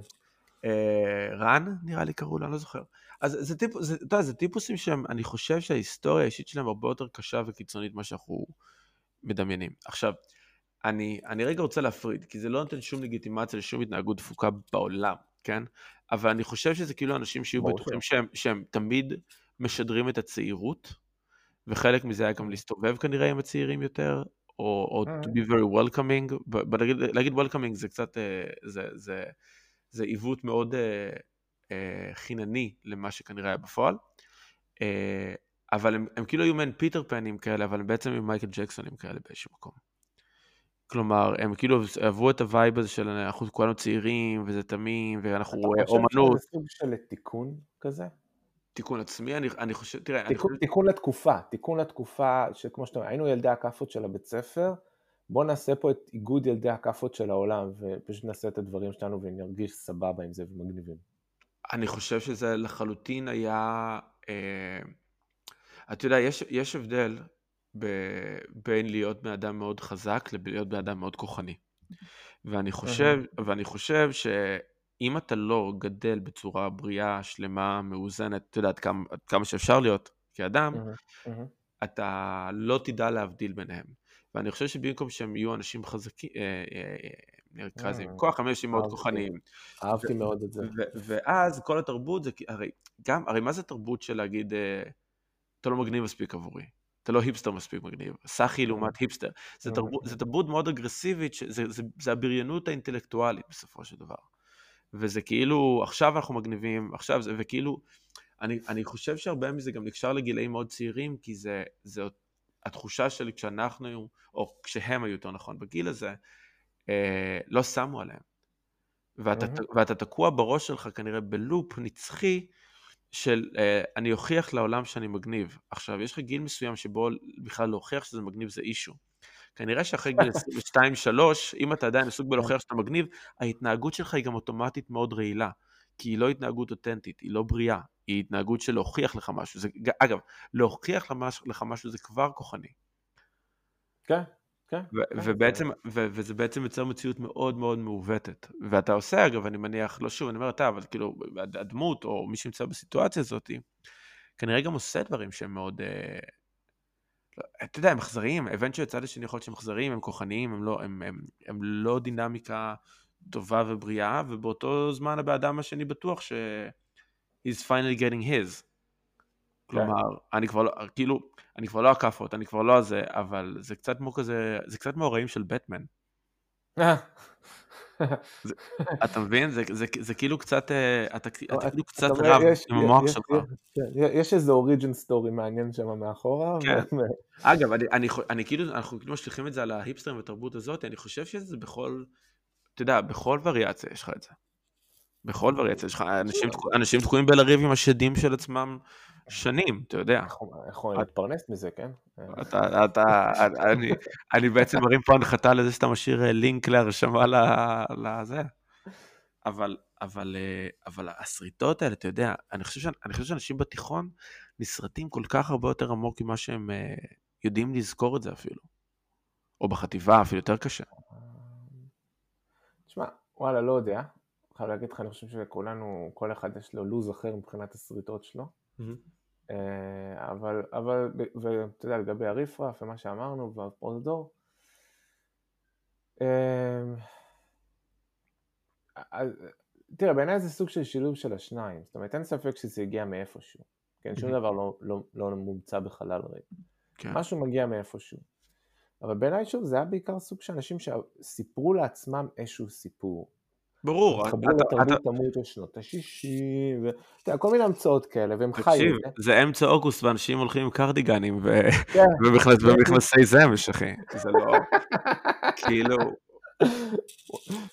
אה, רן, נראה לי קראו לו, אני לא זוכר. אז זה, טיפ, זה, אתה יודע, זה טיפוסים שהם, אני חושב שההיסטוריה האישית שלהם הרבה יותר קשה וקיצונית ממה שאנחנו מדמיינים. עכשיו, אני, אני רגע רוצה להפריד, כי זה לא נותן שום לגיטימציה לשום התנהגות דפוקה בעולם, כן? אבל אני חושב שזה כאילו אנשים שיהיו בטוחים שהם, שהם תמיד משדרים את הצעירות, וחלק מזה היה גם להסתובב כנראה עם הצעירים יותר, או, או to be very welcoming, להגיד, להגיד welcoming זה קצת, אה, זה, זה, זה עיוות מאוד uh, uh, חינני למה שכנראה היה בפועל. Uh, אבל הם, הם כאילו היו מעין פיטר פנים כאלה, אבל הם בעצם גם מייקל ג'קסונים כאלה באיזשהו מקום. כלומר, הם כאילו עברו את ה vibe הזה של אנחנו כולנו צעירים וזה תמים ואנחנו אומנות. אתה חושב שזה סוג של תיקון כזה? תיקון עצמי, אני, אני חושב, תראה... תיקון, אני... תיקון לתקופה, תיקון לתקופה שכמו שאתה אומר, היינו ילדי הכאפות של הבית ספר, בוא נעשה פה את איגוד ילדי הכאפות של העולם ופשוט נעשה את הדברים שלנו ונרגיש סבבה עם זה ומגניבים. אני חושב שזה לחלוטין היה... אה, אתה יודע, יש, יש הבדל בין להיות בן אדם מאוד חזק להיות בן אדם מאוד כוחני. ואני חושב, ואני חושב שאם אתה לא גדל בצורה בריאה, שלמה, מאוזנת, אתה יודע, עד כמה, עד כמה שאפשר להיות, כאדם, אתה לא תדע להבדיל ביניהם. ואני חושב שבמקום שהם יהיו אנשים חזקים, אה, אה, אה, נקרא לזה עם כוח, הם אנשים מאוד כוחניים. אהבתי מאוד את זה. ואז כל התרבות זה, הרי גם, הרי מה זה תרבות של להגיד, אתה לא מגניב מספיק עבורי, אתה לא היפסטר מספיק מגניב, סאחי לעומת היפסטר. זה תרבות, זה תרבות מאוד אגרסיבית, זה, זה, זה הבריונות האינטלקטואלית בסופו של דבר. וזה כאילו, עכשיו אנחנו מגניבים, עכשיו זה, וכאילו, אני, אני חושב שהרבה מזה גם נקשר לגילאים מאוד צעירים, כי זה, זה התחושה שלי כשאנחנו, או כשהם היו יותר נכון בגיל הזה, אה, לא שמו עליהם. ואתה, mm-hmm. ואתה תקוע בראש שלך כנראה בלופ נצחי של אה, אני אוכיח לעולם שאני מגניב. עכשיו, יש לך גיל מסוים שבו בכלל להוכיח שזה מגניב זה אישו. כנראה שאחרי גיל 22-3, אם אתה עדיין עסוק בלהוכיח שאתה מגניב, ההתנהגות שלך היא גם אוטומטית מאוד רעילה. כי היא לא התנהגות אותנטית, היא לא בריאה, היא התנהגות של להוכיח לך משהו. זה, אגב, להוכיח לך משהו זה כבר כוחני. כן, כן. כן ובעצם, ו- וזה בעצם יוצר מציאות מאוד מאוד מעוותת. ואתה עושה, אגב, אני מניח, לא שוב, אני אומר אתה, אבל כאילו, הדמות, או מי שנמצא בסיטואציה הזאת, כנראה גם עושה דברים שהם מאוד... אה, לא, אתה יודע, הם אכזריים, הבנתי שהצד השני יכול להיות שהם אכזריים, הם כוחניים, הם לא, הם, הם, הם לא דינמיקה טובה ובריאה, ובאותו זמן הבן אדם השני בטוח ש... he's finally getting his. כלומר, כן. אני כבר לא, כאילו, אני כבר לא הכאפות, אני כבר לא הזה, אבל זה קצת כמו כזה, זה קצת מהרעים של בטמן. אתה מבין? זה, זה, זה כאילו קצת, אה, אתה, אתה כאילו קצת רב עם המוח שלך. יש איזה אוריג'ן סטורי מעניין שם מאחורה. כן. אגב, אני, אני, אני כאילו, אנחנו כאילו משליכים את זה על ההיפסטרים בתרבות הזאת, אני חושב שזה בכל, אתה יודע, בכל וריאציה יש לך את זה. בכל וריאציה יש לך, אנשים, אנשים תקועים בלריב עם השדים של עצמם שנים, אתה יודע. יכול להתפרנס מזה, כן? אתה, אתה, אני, אני בעצם מרים פה הנחתה לזה שאתה משאיר אה, לינק להרשמה לזה. אבל, אבל, אה, אבל הסריטות האלה, אתה יודע, אני חושב, אני חושב שאנשים בתיכון נסרטים כל כך הרבה יותר עמוק ממה שהם אה, יודעים לזכור את זה אפילו. או בחטיבה, אפילו יותר קשה. תשמע, וואלה, לא יודע. חייב להגיד לך, אני חושב שכולנו, כל אחד יש לו לו"ז אחר מבחינת הסריטות שלו. Mm-hmm. אבל, אבל, ואתה יודע, לגבי הריפרף ומה שאמרנו, והפרוזדור, אה, תראה, בעיניי זה סוג של שילוב של השניים, זאת אומרת, אין ספק שזה הגיע מאיפשהו, כן, שום. דבר לא, לא, לא מומצא בחלל ריק, כן. משהו מגיע מאיפשהו, אבל בעיניי שוב, זה היה בעיקר סוג של אנשים שסיפרו לעצמם איזשהו סיפור, ברור. התחברו לתרבות תמות בשנות ה-60, כל מיני המצאות כאלה, והם חיו. תקשיב, זה אמצע אוגוסט ואנשים הולכים עם קרדיגנים כן. ומכנסי זמש, אחי. זה לא... כאילו...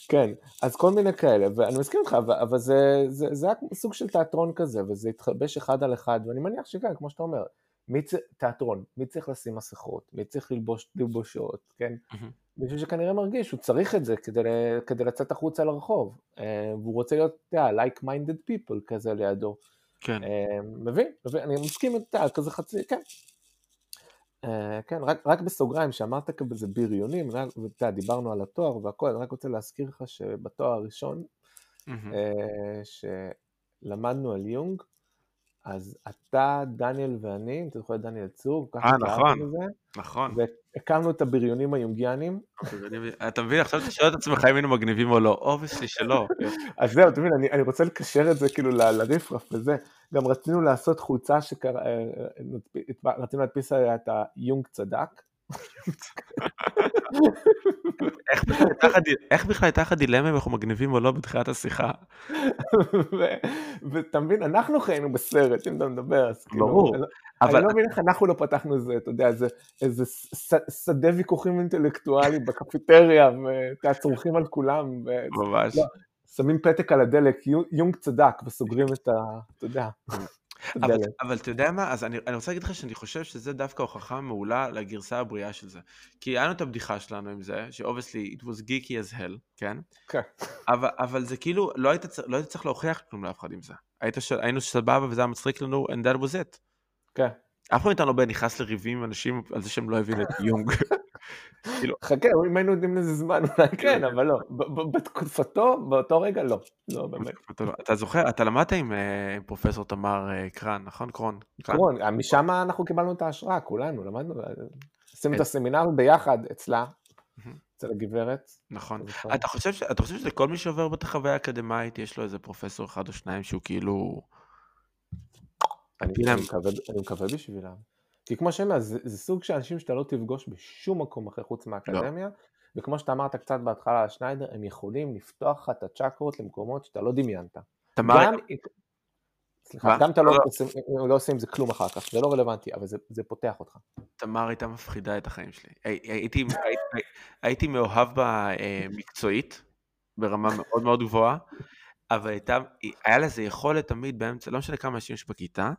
כן, אז כל מיני כאלה, ואני מסכים איתך, אבל זה, היה סוג של תיאטרון כזה, וזה התחבש אחד על אחד, ואני מניח שכן, כמו שאתה אומר, מי צריך, תיאטרון, מי צריך לשים מסכות, מי צריך ללבוש תלבושות, כן? מישהו שכנראה מרגיש שהוא צריך את זה כדי, כדי לצאת החוצה לרחוב, אה, והוא רוצה להיות, אתה יודע, like-minded people כזה לידו. כן. אה, מבין? מבין? אני מסכים, יודע, כזה חצי, כן. אה, כן, רק, רק בסוגריים, שאמרת כזה בריונים, ואתה יודע, דיברנו על התואר והכל, אני רק רוצה להזכיר לך שבתואר הראשון, mm-hmm. שלמדנו על יונג, אז אתה, דניאל ואני, אם אתה זוכר את דניאל צור, ככה נכון, בזה, נכון. והקמנו את הבריונים היונגיאנים. אתה מבין, עכשיו אתה שואל את עצמך אם היינו מגניבים או לא, obviously שלא. אז זהו, אתה מבין, אני, אני רוצה לקשר את זה כאילו לריפרף וזה. גם רצינו לעשות חולצה אה, אה, רצינו להדפיס עליה את היונג צדק. איך בכלל הייתה לך דילמה אם אנחנו מגניבים או לא בתחילת השיחה? ואתה מבין, אנחנו חיינו בסרט, אם אתה מדבר, אז כאילו... ברור. אני לא מבין איך אנחנו לא פתחנו איזה, אתה יודע, איזה שדה ויכוחים אינטלקטואלי בקפיטריה, ואתה צורכים על כולם. ממש. לא, שמים פתק על הדלק, יונג צדק, וסוגרים את ה... אתה יודע. אבל, אבל אתה יודע מה, אז אני, אני רוצה להגיד לך שאני חושב שזה דווקא הוכחה מעולה לגרסה הבריאה של זה. כי היה לנו את הבדיחה שלנו עם זה, ש-obviously it was geeky as hell, כן? כן. אבל, אבל זה כאילו, לא היית, לא היית צריך להוכיח כלום לאף אחד עם זה. היית. היינו סבבה וזה היה מצחיק לנו, and that was it. כן. אף פעם איתנו לא נכנס לריבים עם אנשים על זה שהם לא הבינו את יונג. כאילו, חכה, אם היינו יודעים לזה זמן, אולי כן, אבל לא. בתקופתו, באותו רגע, לא. לא, באמת. אתה זוכר, אתה למדת עם פרופסור תמר קרן, נכון? קרון. קרון, משם אנחנו קיבלנו את ההשראה, כולנו, למדנו. עשינו את הסמינר ביחד אצלה, אצל הגברת. נכון. אתה חושב שלכל מי שעובר בחוויה האקדמית, יש לו איזה פרופסור אחד או שניים שהוא כאילו... אני מקווה בשבילם. כי כמו שאני אומר, זה, זה סוג של אנשים שאתה לא תפגוש בשום מקום אחר חוץ מהאקדמיה, לא. וכמו שאתה אמרת קצת בהתחלה על שניידר, הם יכולים לפתוח לך את הצ'קרות למקומות שאתה לא דמיינת. תמר... גם, סליחה, גם אתה לא, לא, עושה, לא עושה עם זה כלום אחר כך, זה לא רלוונטי, אבל זה, זה פותח אותך. תמר הייתה מפחידה את החיים שלי. הייתי, הייתי, הייתי מאוהב בה אה, מקצועית, ברמה מאוד מאוד גבוהה, אבל הייתה, היה לזה יכולת תמיד באמצע, לא משנה כמה אנשים יש בכיתה,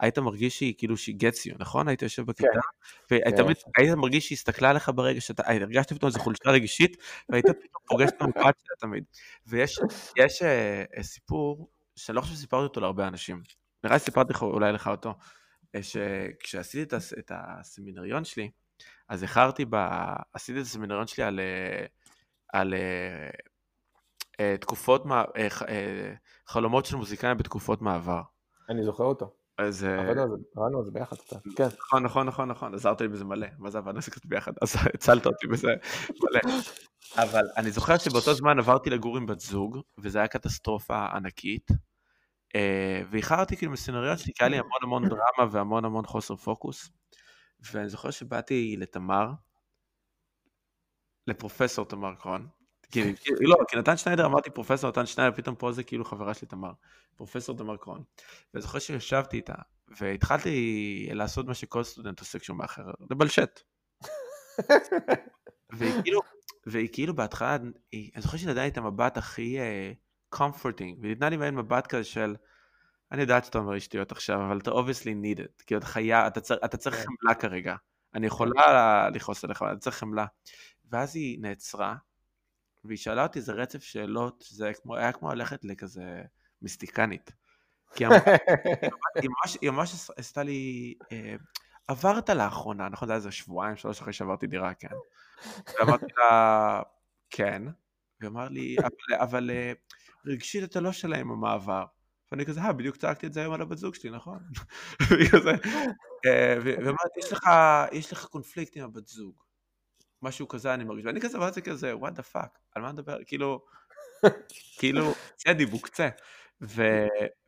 היית מרגיש שהיא כאילו שהיא gets you, נכון? היית יושב בכיתה, כן. והיית כן. מרגיש שהיא הסתכלה עליך ברגע שאתה, הרגשת פתאום איזו חולשה רגישית, והיית פתאום פוגש את המבט שלה תמיד. ויש יש, uh, סיפור, שאני לא חושב שסיפרתי אותו להרבה אנשים, נראה לי סיפרתי אולי לך אותו, אה, שכשעשיתי את, הסמינריון שלי, אז איחרתי, ב... עשיתי את הסמינריון שלי על, אה, על תקופות, חלומות של מוזיקאים בתקופות מעבר. אני זוכר אותו. אז... אה, עבדנו על זה ביחד קצת, כן. נכון, נכון, נכון, נכון, עזרת לי בזה מלא, מה זה עבדנו קצת ביחד, אז הצלת אותי בזה מלא. אבל אני זוכר שבאותו זמן עברתי לגור עם בת זוג, וזו הייתה קטסטרופה ענקית, אה, ואיחרתי כאילו מסצנריות שלי, כי היה לי המון המון דרמה והמון המון חוסר פוקוס, ואני זוכר שבאתי לתמר, לפרופסור תמר קרון, כי, לא, כי נתן שניידר, אמרתי פרופסור נתן שניידר, פתאום פה זה כאילו חברה שלי תמר, פרופסור תמר קרון. ואני זוכר שישבתי איתה, והתחלתי לעשות מה שכל סטודנט עושה כשהוא מאחר, לבלשט. והיא כאילו, והיא כאילו בהתחלה, אני זוכר שהיא נתנה לי את המבט הכי קומפורטינג, uh, והיא נתנה לי מעין מבט כזה של, אני יודעת שאתה אומר שטויות עכשיו, אבל אתה obviously need it, כאילו אתה חיה, אתה צריך, אתה צריך כן. חמלה כרגע. אני יכולה לכעוס עליך, אבל אתה צריך חמלה. ואז היא נעצרה, והיא שאלה אותי איזה רצף שאלות, זה כמו, היה כמו ללכת לכזה מיסטיקנית. כי היא ממש, היא ממש עשתה לי, אה, עברת לאחרונה, נכון? זה היה איזה שבועיים, שלוש אחרי שעברתי דירה, כן. ואמרתי לה, כן. והיא אמרה לי, אבל, אבל אה, רגשית אתה לא שלם עם המעבר. ואני כזה, אה, בדיוק צעקתי את זה היום על הבת זוג שלי, נכון? אה, והיא אמרת, יש לך קונפליקט עם הבת זוג. משהו כזה אני מרגיש, ואני כזה, זה כזה, what the fuck, על מה נדבר, כאילו, כאילו, צא דיבוק, צא. ו...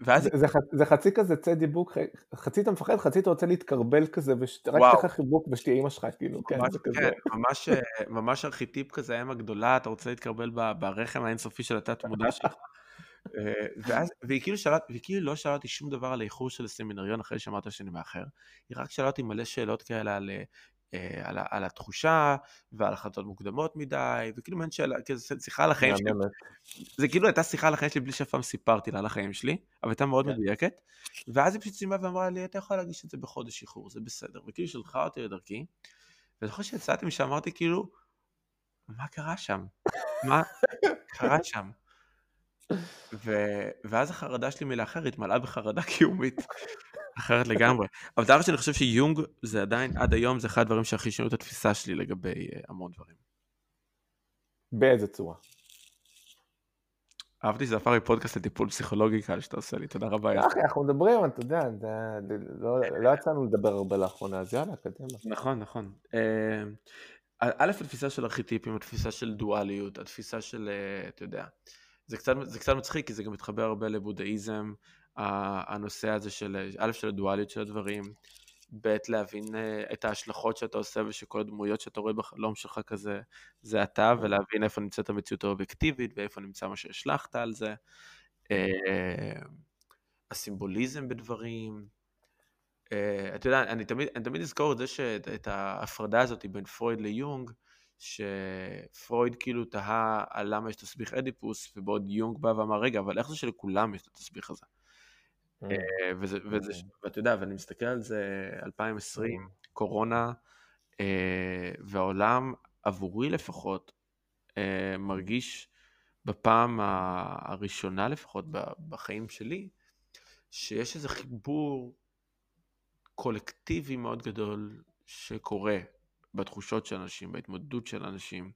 ואז... זה, זה, זה חצי כזה צא דיבוק, חצי אתה מפחד, חצי אתה רוצה להתקרבל כזה, ורק תקח חיבוק ושתהיה אימא שלך, כאילו, כן, ממש, זה כזה. כן, ממש, ממש ארכיטיפ כזה, אם הגדולה, אתה רוצה להתקרבל ברחם האינסופי של התת מודע שלך. אה, ואז, והיא כאילו שאלה, והיא כאילו לא שאלה אותי שום דבר על האיחור של הסמינריון אחרי שאמרת שאני מאחר, היא רק שאלה אותי מלא שאלות כאלה על אה, על, על התחושה ועל החלטות מוקדמות מדי, וכאילו מעין שאלה, כזה שיחה על החיים שלי. זה כאילו הייתה שיחה על החיים שלי בלי שאף פעם סיפרתי לה על החיים שלי, אבל הייתה מאוד כן. מדויקת. ואז היא פשוט סיימה ואמרה לי, אתה יכול להגיש את זה בחודש איחור, זה בסדר. וכאילו שלחה אותי לדרכי, ואני זוכר שיצאתי משם, אמרתי כאילו, מה קרה שם? מה קרה שם? ו... ואז החרדה שלי מלאחר התמלאה בחרדה קיומית. אחרת לגמרי. אבל דבר שאני חושב שיונג זה עדיין, עד היום זה אחד הדברים שהכי שינו את התפיסה שלי לגבי uh, המון דברים. באיזה צורה? אהבתי שזה הפך פודקאסט לטיפול פסיכולוגי קל שאתה עושה לי, תודה רבה. אחי, אנחנו מדברים, אתה יודע, לא, לא יצאנו לדבר הרבה לאחרונה, אז יאללה, קדימה. נכון, נכון. אה, א', התפיסה של ארכיטיפים, התפיסה של דואליות, התפיסה של, אה, אתה יודע, זה קצת מצחיק, כי זה גם מתחבר הרבה לבודהיזם, הנושא הזה של, א', של הדואליות של הדברים, ב', להבין אה, את ההשלכות שאתה עושה ושכל הדמויות שאתה רואה בחלום שלך כזה, זה אתה, ולהבין איפה נמצאת המציאות האובייקטיבית ואיפה נמצא מה שהשלכת על זה. אה, הסימבוליזם בדברים. אה, אתה יודע, אני תמיד, אני תמיד אזכור את זה שאת ההפרדה הזאת בין פרויד ליונג, שפרויד כאילו תהה על למה יש תסביך אדיפוס, ובעוד יונג בא ואמר, רגע, אבל איך זה שלכולם יש את התסביך הזה? אה, וזה, וזה, ואתה יודע, ואני מסתכל על זה 2020, קורונה, אה, והעולם עבורי לפחות אה, מרגיש בפעם הראשונה לפחות בחיים שלי, שיש איזה חיבור קולקטיבי מאוד גדול שקורה בתחושות של אנשים, בהתמודדות של אנשים.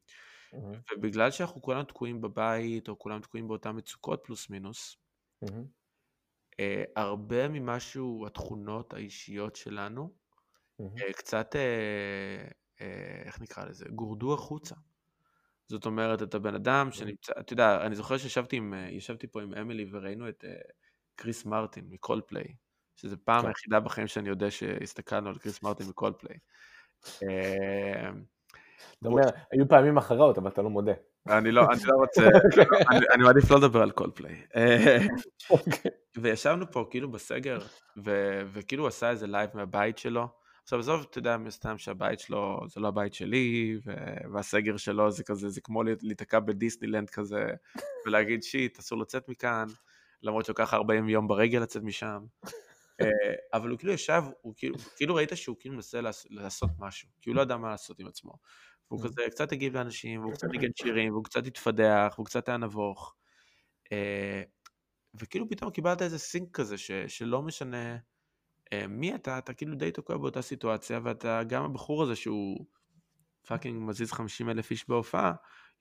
Mhm, ובגלל שאנחנו כולנו תקועים בבית, או כולם תקועים באותן מצוקות פלוס מינוס, mhm, אה, הרבה ממשהו, התכונות האישיות שלנו, mhm. אה, קצת, אה, אה, איך נקרא לזה? גורדו החוצה. זאת אומרת, אתה בן אדם שנמצא, אתה יודע, אני זוכר שישבתי עם, אה, ישבתי פה עם אמילי וראינו את אה, קריס מרטין מקולדפליי, שזו פעם כן. היחידה בחיים שאני יודע שהסתכלנו על קריס מרטין מקולדפליי. אה, אתה אומר, היו פעמים אחרות, אבל אתה לא מודה. אני לא, אני לא רוצה, אני, אני מעדיף לא לדבר על קולדפליי. וישבנו פה כאילו בסגר, ו, וכאילו הוא עשה איזה live מהבית שלו. עכשיו עזוב, אתה יודע, מסתם שהבית שלו זה לא הבית שלי, ו, והסגר שלו זה כזה, זה כמו להיתקע בדיסנילנד כזה, ולהגיד shit, אסור לצאת מכאן, למרות שלוקח 40 יום ברגל לצאת משם. אה, אבל הוא כאילו ישב, הוא כאילו, כאילו ראית שהוא כאילו מנסה לעש- לעשות משהו, כי הוא לא ידע מה לעשות עם עצמו. והוא כזה קצת הגיב לאנשים, והוא קצת ניגן שירים, והוא קצת התפדח, והוא קצת היה נבוך. אה, וכאילו פתאום קיבלת איזה sync כזה, ש, שלא משנה אה, מי אתה, אתה כאילו די תוקע באותה סיטואציה, ואתה גם הבחור הזה שהוא fucking מזיז 50 אלף איש בהופעה,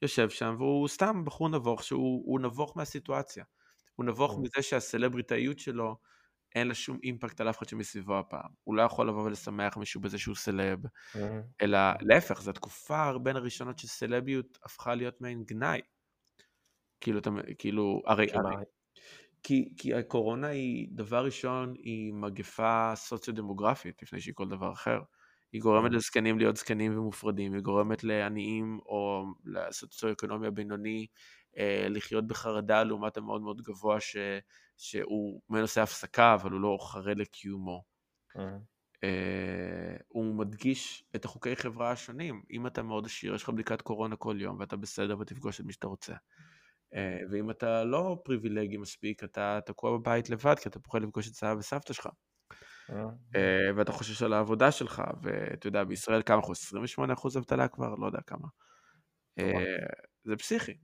יושב שם, והוא סתם בחור נבוך, שהוא הוא נבוך מהסיטואציה. הוא נבוך Mm. מזה שהסלבריטאיות שלו, אין לה שום אימפקט על אף אחד שמסביבו הפעם. הוא לא יכול לבוא ולשמח מישהו בזה שהוא סלב, Mhm, אלא להפך, זו התקופה בין הראשונות שסלביות הפכה להיות מעין גנאי. כאילו, אתה, כאילו, הרי, הרי כי, כי הקורונה היא, דבר ראשון, היא מגפה סוציו-דמוגרפית, לפני שהיא כל דבר אחר. היא גורמת Mhm. לזקנים להיות זקנים ומופרדים, היא גורמת לעניים או לסוציו-אקונומי הבינוני אה, לחיות בחרדה לעומת המאוד מאוד גבוה ש, שהוא מנסה הפסקה, אבל הוא לא חרד לקיומו. mhm, אה, הוא מדגיש את החוקי חברה השונים. אם אתה מאוד עשיר, יש לך בדיקת קורונה כל יום, ואתה בסדר ותפגוש את מי שאתה רוצה. אה, ואם אתה לא פריבילגי מספיק, אתה תקוע בבית לבד, כי אתה פוחד לפגוש את סבא וסבתא שלך. mhm. אה, ואתה חושש על העבודה שלך, ואתה יודע, בישראל כמה אחוז? 28% אבטלה כבר? לא יודע כמה. אה, זה פסיכי.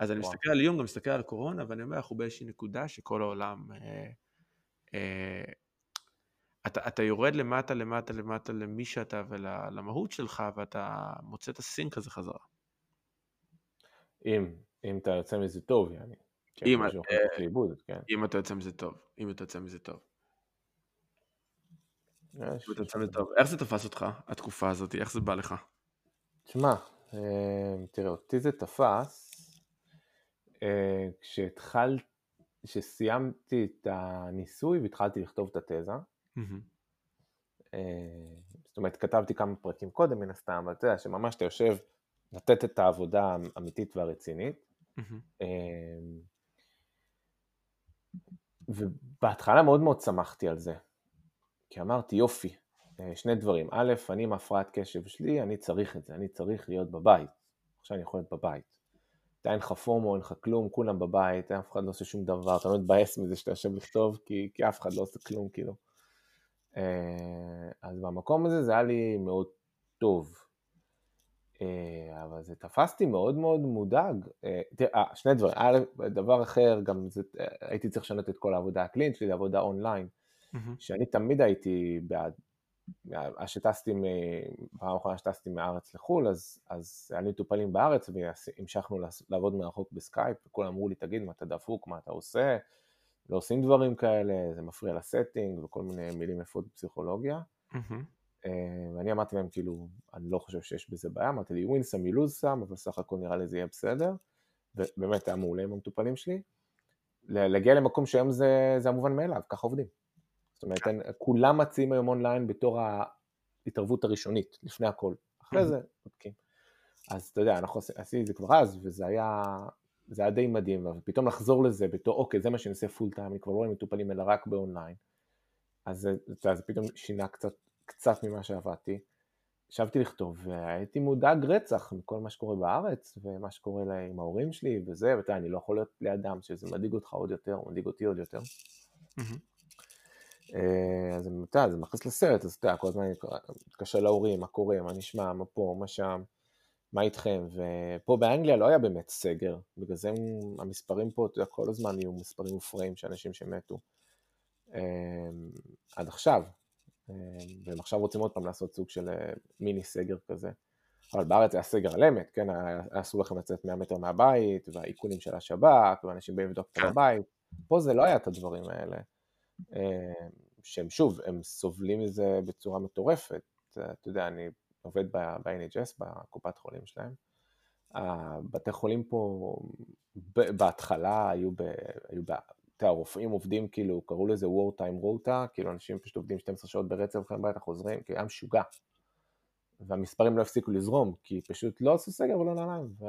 אז אני. מסתכל על איום, גם מסתכל על קורונה, ואני אומר, אנחנו באיזושהי נקודה שכל העולם... אה, אה, אתה, אתה יורד למטה, למטה, למטה למי שאתה ולמהות שלך, ואתה מוצא את הסינק הזה חזרה. אם, אם אתה יוצא מזה טוב, יעני. אם, אה, לאיבוד, כן. אם אתה יוצא מזה טוב, אם אתה יוצא מזה טוב. מזה טוב. איך זה תפס אותך, התקופה הזאת? איך זה בא לך? תשמע, אה, תראה, אותי זה תפס אה, כשהתחלתי, כשסיימתי את הניסוי והתחלתי לכתוב את התזה. אה, זאת אומרת, כתבתי כמה פרקים קודם מן הסתם, אבל אתה יודע שממש אתה יושב לתת את העבודה האמיתית והרצינית. אה, ובהתחלה מאוד מאוד שמחתי על זה, כי אמרתי יופי, אה, שני דברים, א', אני עם הפרעת קשב שלי, אני צריך את זה, אני צריך להיות בבית, עכשיו אני יכול להיות בבית. אתה אין לך פומו, אין לך כלום, כולם בבית, אף אחד לא עושה שום דבר, אתה לא מתבאס מזה שאתה יושב לכתוב, כי, כי אף אחד לא עושה כלום, כאילו. אה, אז במקום הזה זה היה לי מאוד טוב. אה, אבל זה תפסתי מאוד מאוד מודאג. אה, תראה, אה, שני דברים. דבר אחר, גם זה, הייתי צריך לשנות את כל העבודה הקלינית שלי לעבודה אונליין, מהמם. שאני תמיד הייתי בעד. שטסתי, פעם אחרונה שטסתי מהארץ לחו"ל, אז, אז לי מטופלים בארץ והמשכנו לעבוד מרחוק בסקייפ, וכולם אמרו לי, תגיד, מה אתה דפוק, מה אתה עושה? לא עושים דברים כאלה, זה מפריע ל setting וכל מיני מילים יפות בפסיכולוגיה. מהמם. אה, ואני אמרתי להם, כאילו, אני לא חושב שיש בזה בעיה, אמרתי לי, ווין you lose some, אבל סך הכל נראה לי זה יהיה בסדר. ובאמת היה מעולה עם המטופלים שלי. להגיע למקום שהיום זה, זה המובן מאליו, ככה עובדים. זאת אומרת, אין, כולם מציעים היום אונליין בתור ההתערבות הראשונית, לפני הכל. אחרי זה, בודקים. אז אתה יודע, אנחנו עשי- עשיתי את זה כבר אז, וזה היה, זה היה די מדהים, ופתאום לחזור לזה בתור, אוקיי, זה מה שאני עושה full time, אני כבר לא עם מטופלים, אלא רק באונליין. אז זה, יודע, זה פתאום שינה קצת, קצת ממה שעבדתי. ישבתי לכתוב, והייתי מודאג רצח מכל מה שקורה בארץ, ומה שקורה לה- עם ההורים שלי, וזה, ואתה יודע, אני לא יכול להיות לידם, שזה מדאיג אותך עוד יותר, או מדאיג אותי עוד יותר. אה, אז אתה יודע, זה מכניס לסרט, אז אתה יודע, כל הזמן אני מתקשר להורים, מה קורה, מה נשמע, מה פה, מה שם, מה איתכם, ופה באנגליה לא היה באמת סגר, בגלל זה המספרים פה, אתה יודע, כל הזמן יהיו מספרים מופרעים של אנשים שמתו. אה, עד עכשיו, והם עכשיו רוצים עוד פעם לעשות סוג של מיני סגר כזה. אבל בארץ היה סגר על אמת, כן, היה אסור לכם לצאת 100 מטר מהבית, והאיכונים של השב"כ, ואנשים באים לבדוק את כן. הבית. פה זה לא היה את הדברים האלה. שהם שוב, הם סובלים מזה בצורה מטורפת. אתה יודע, אני עובד ב-NHS, בקופת חולים שלהם. הבתי חולים פה בהתחלה היו, ב, היו אתה הרופאים עובדים כאילו, קראו לזה war time rota, כאילו אנשים פשוט עובדים 12 שעות ברצף, אחרי הביתה חוזרים, כאילו היה משוגע. והמספרים לא הפסיקו לזרום, כי פשוט לא עשו סגר ולא נעליים. ו...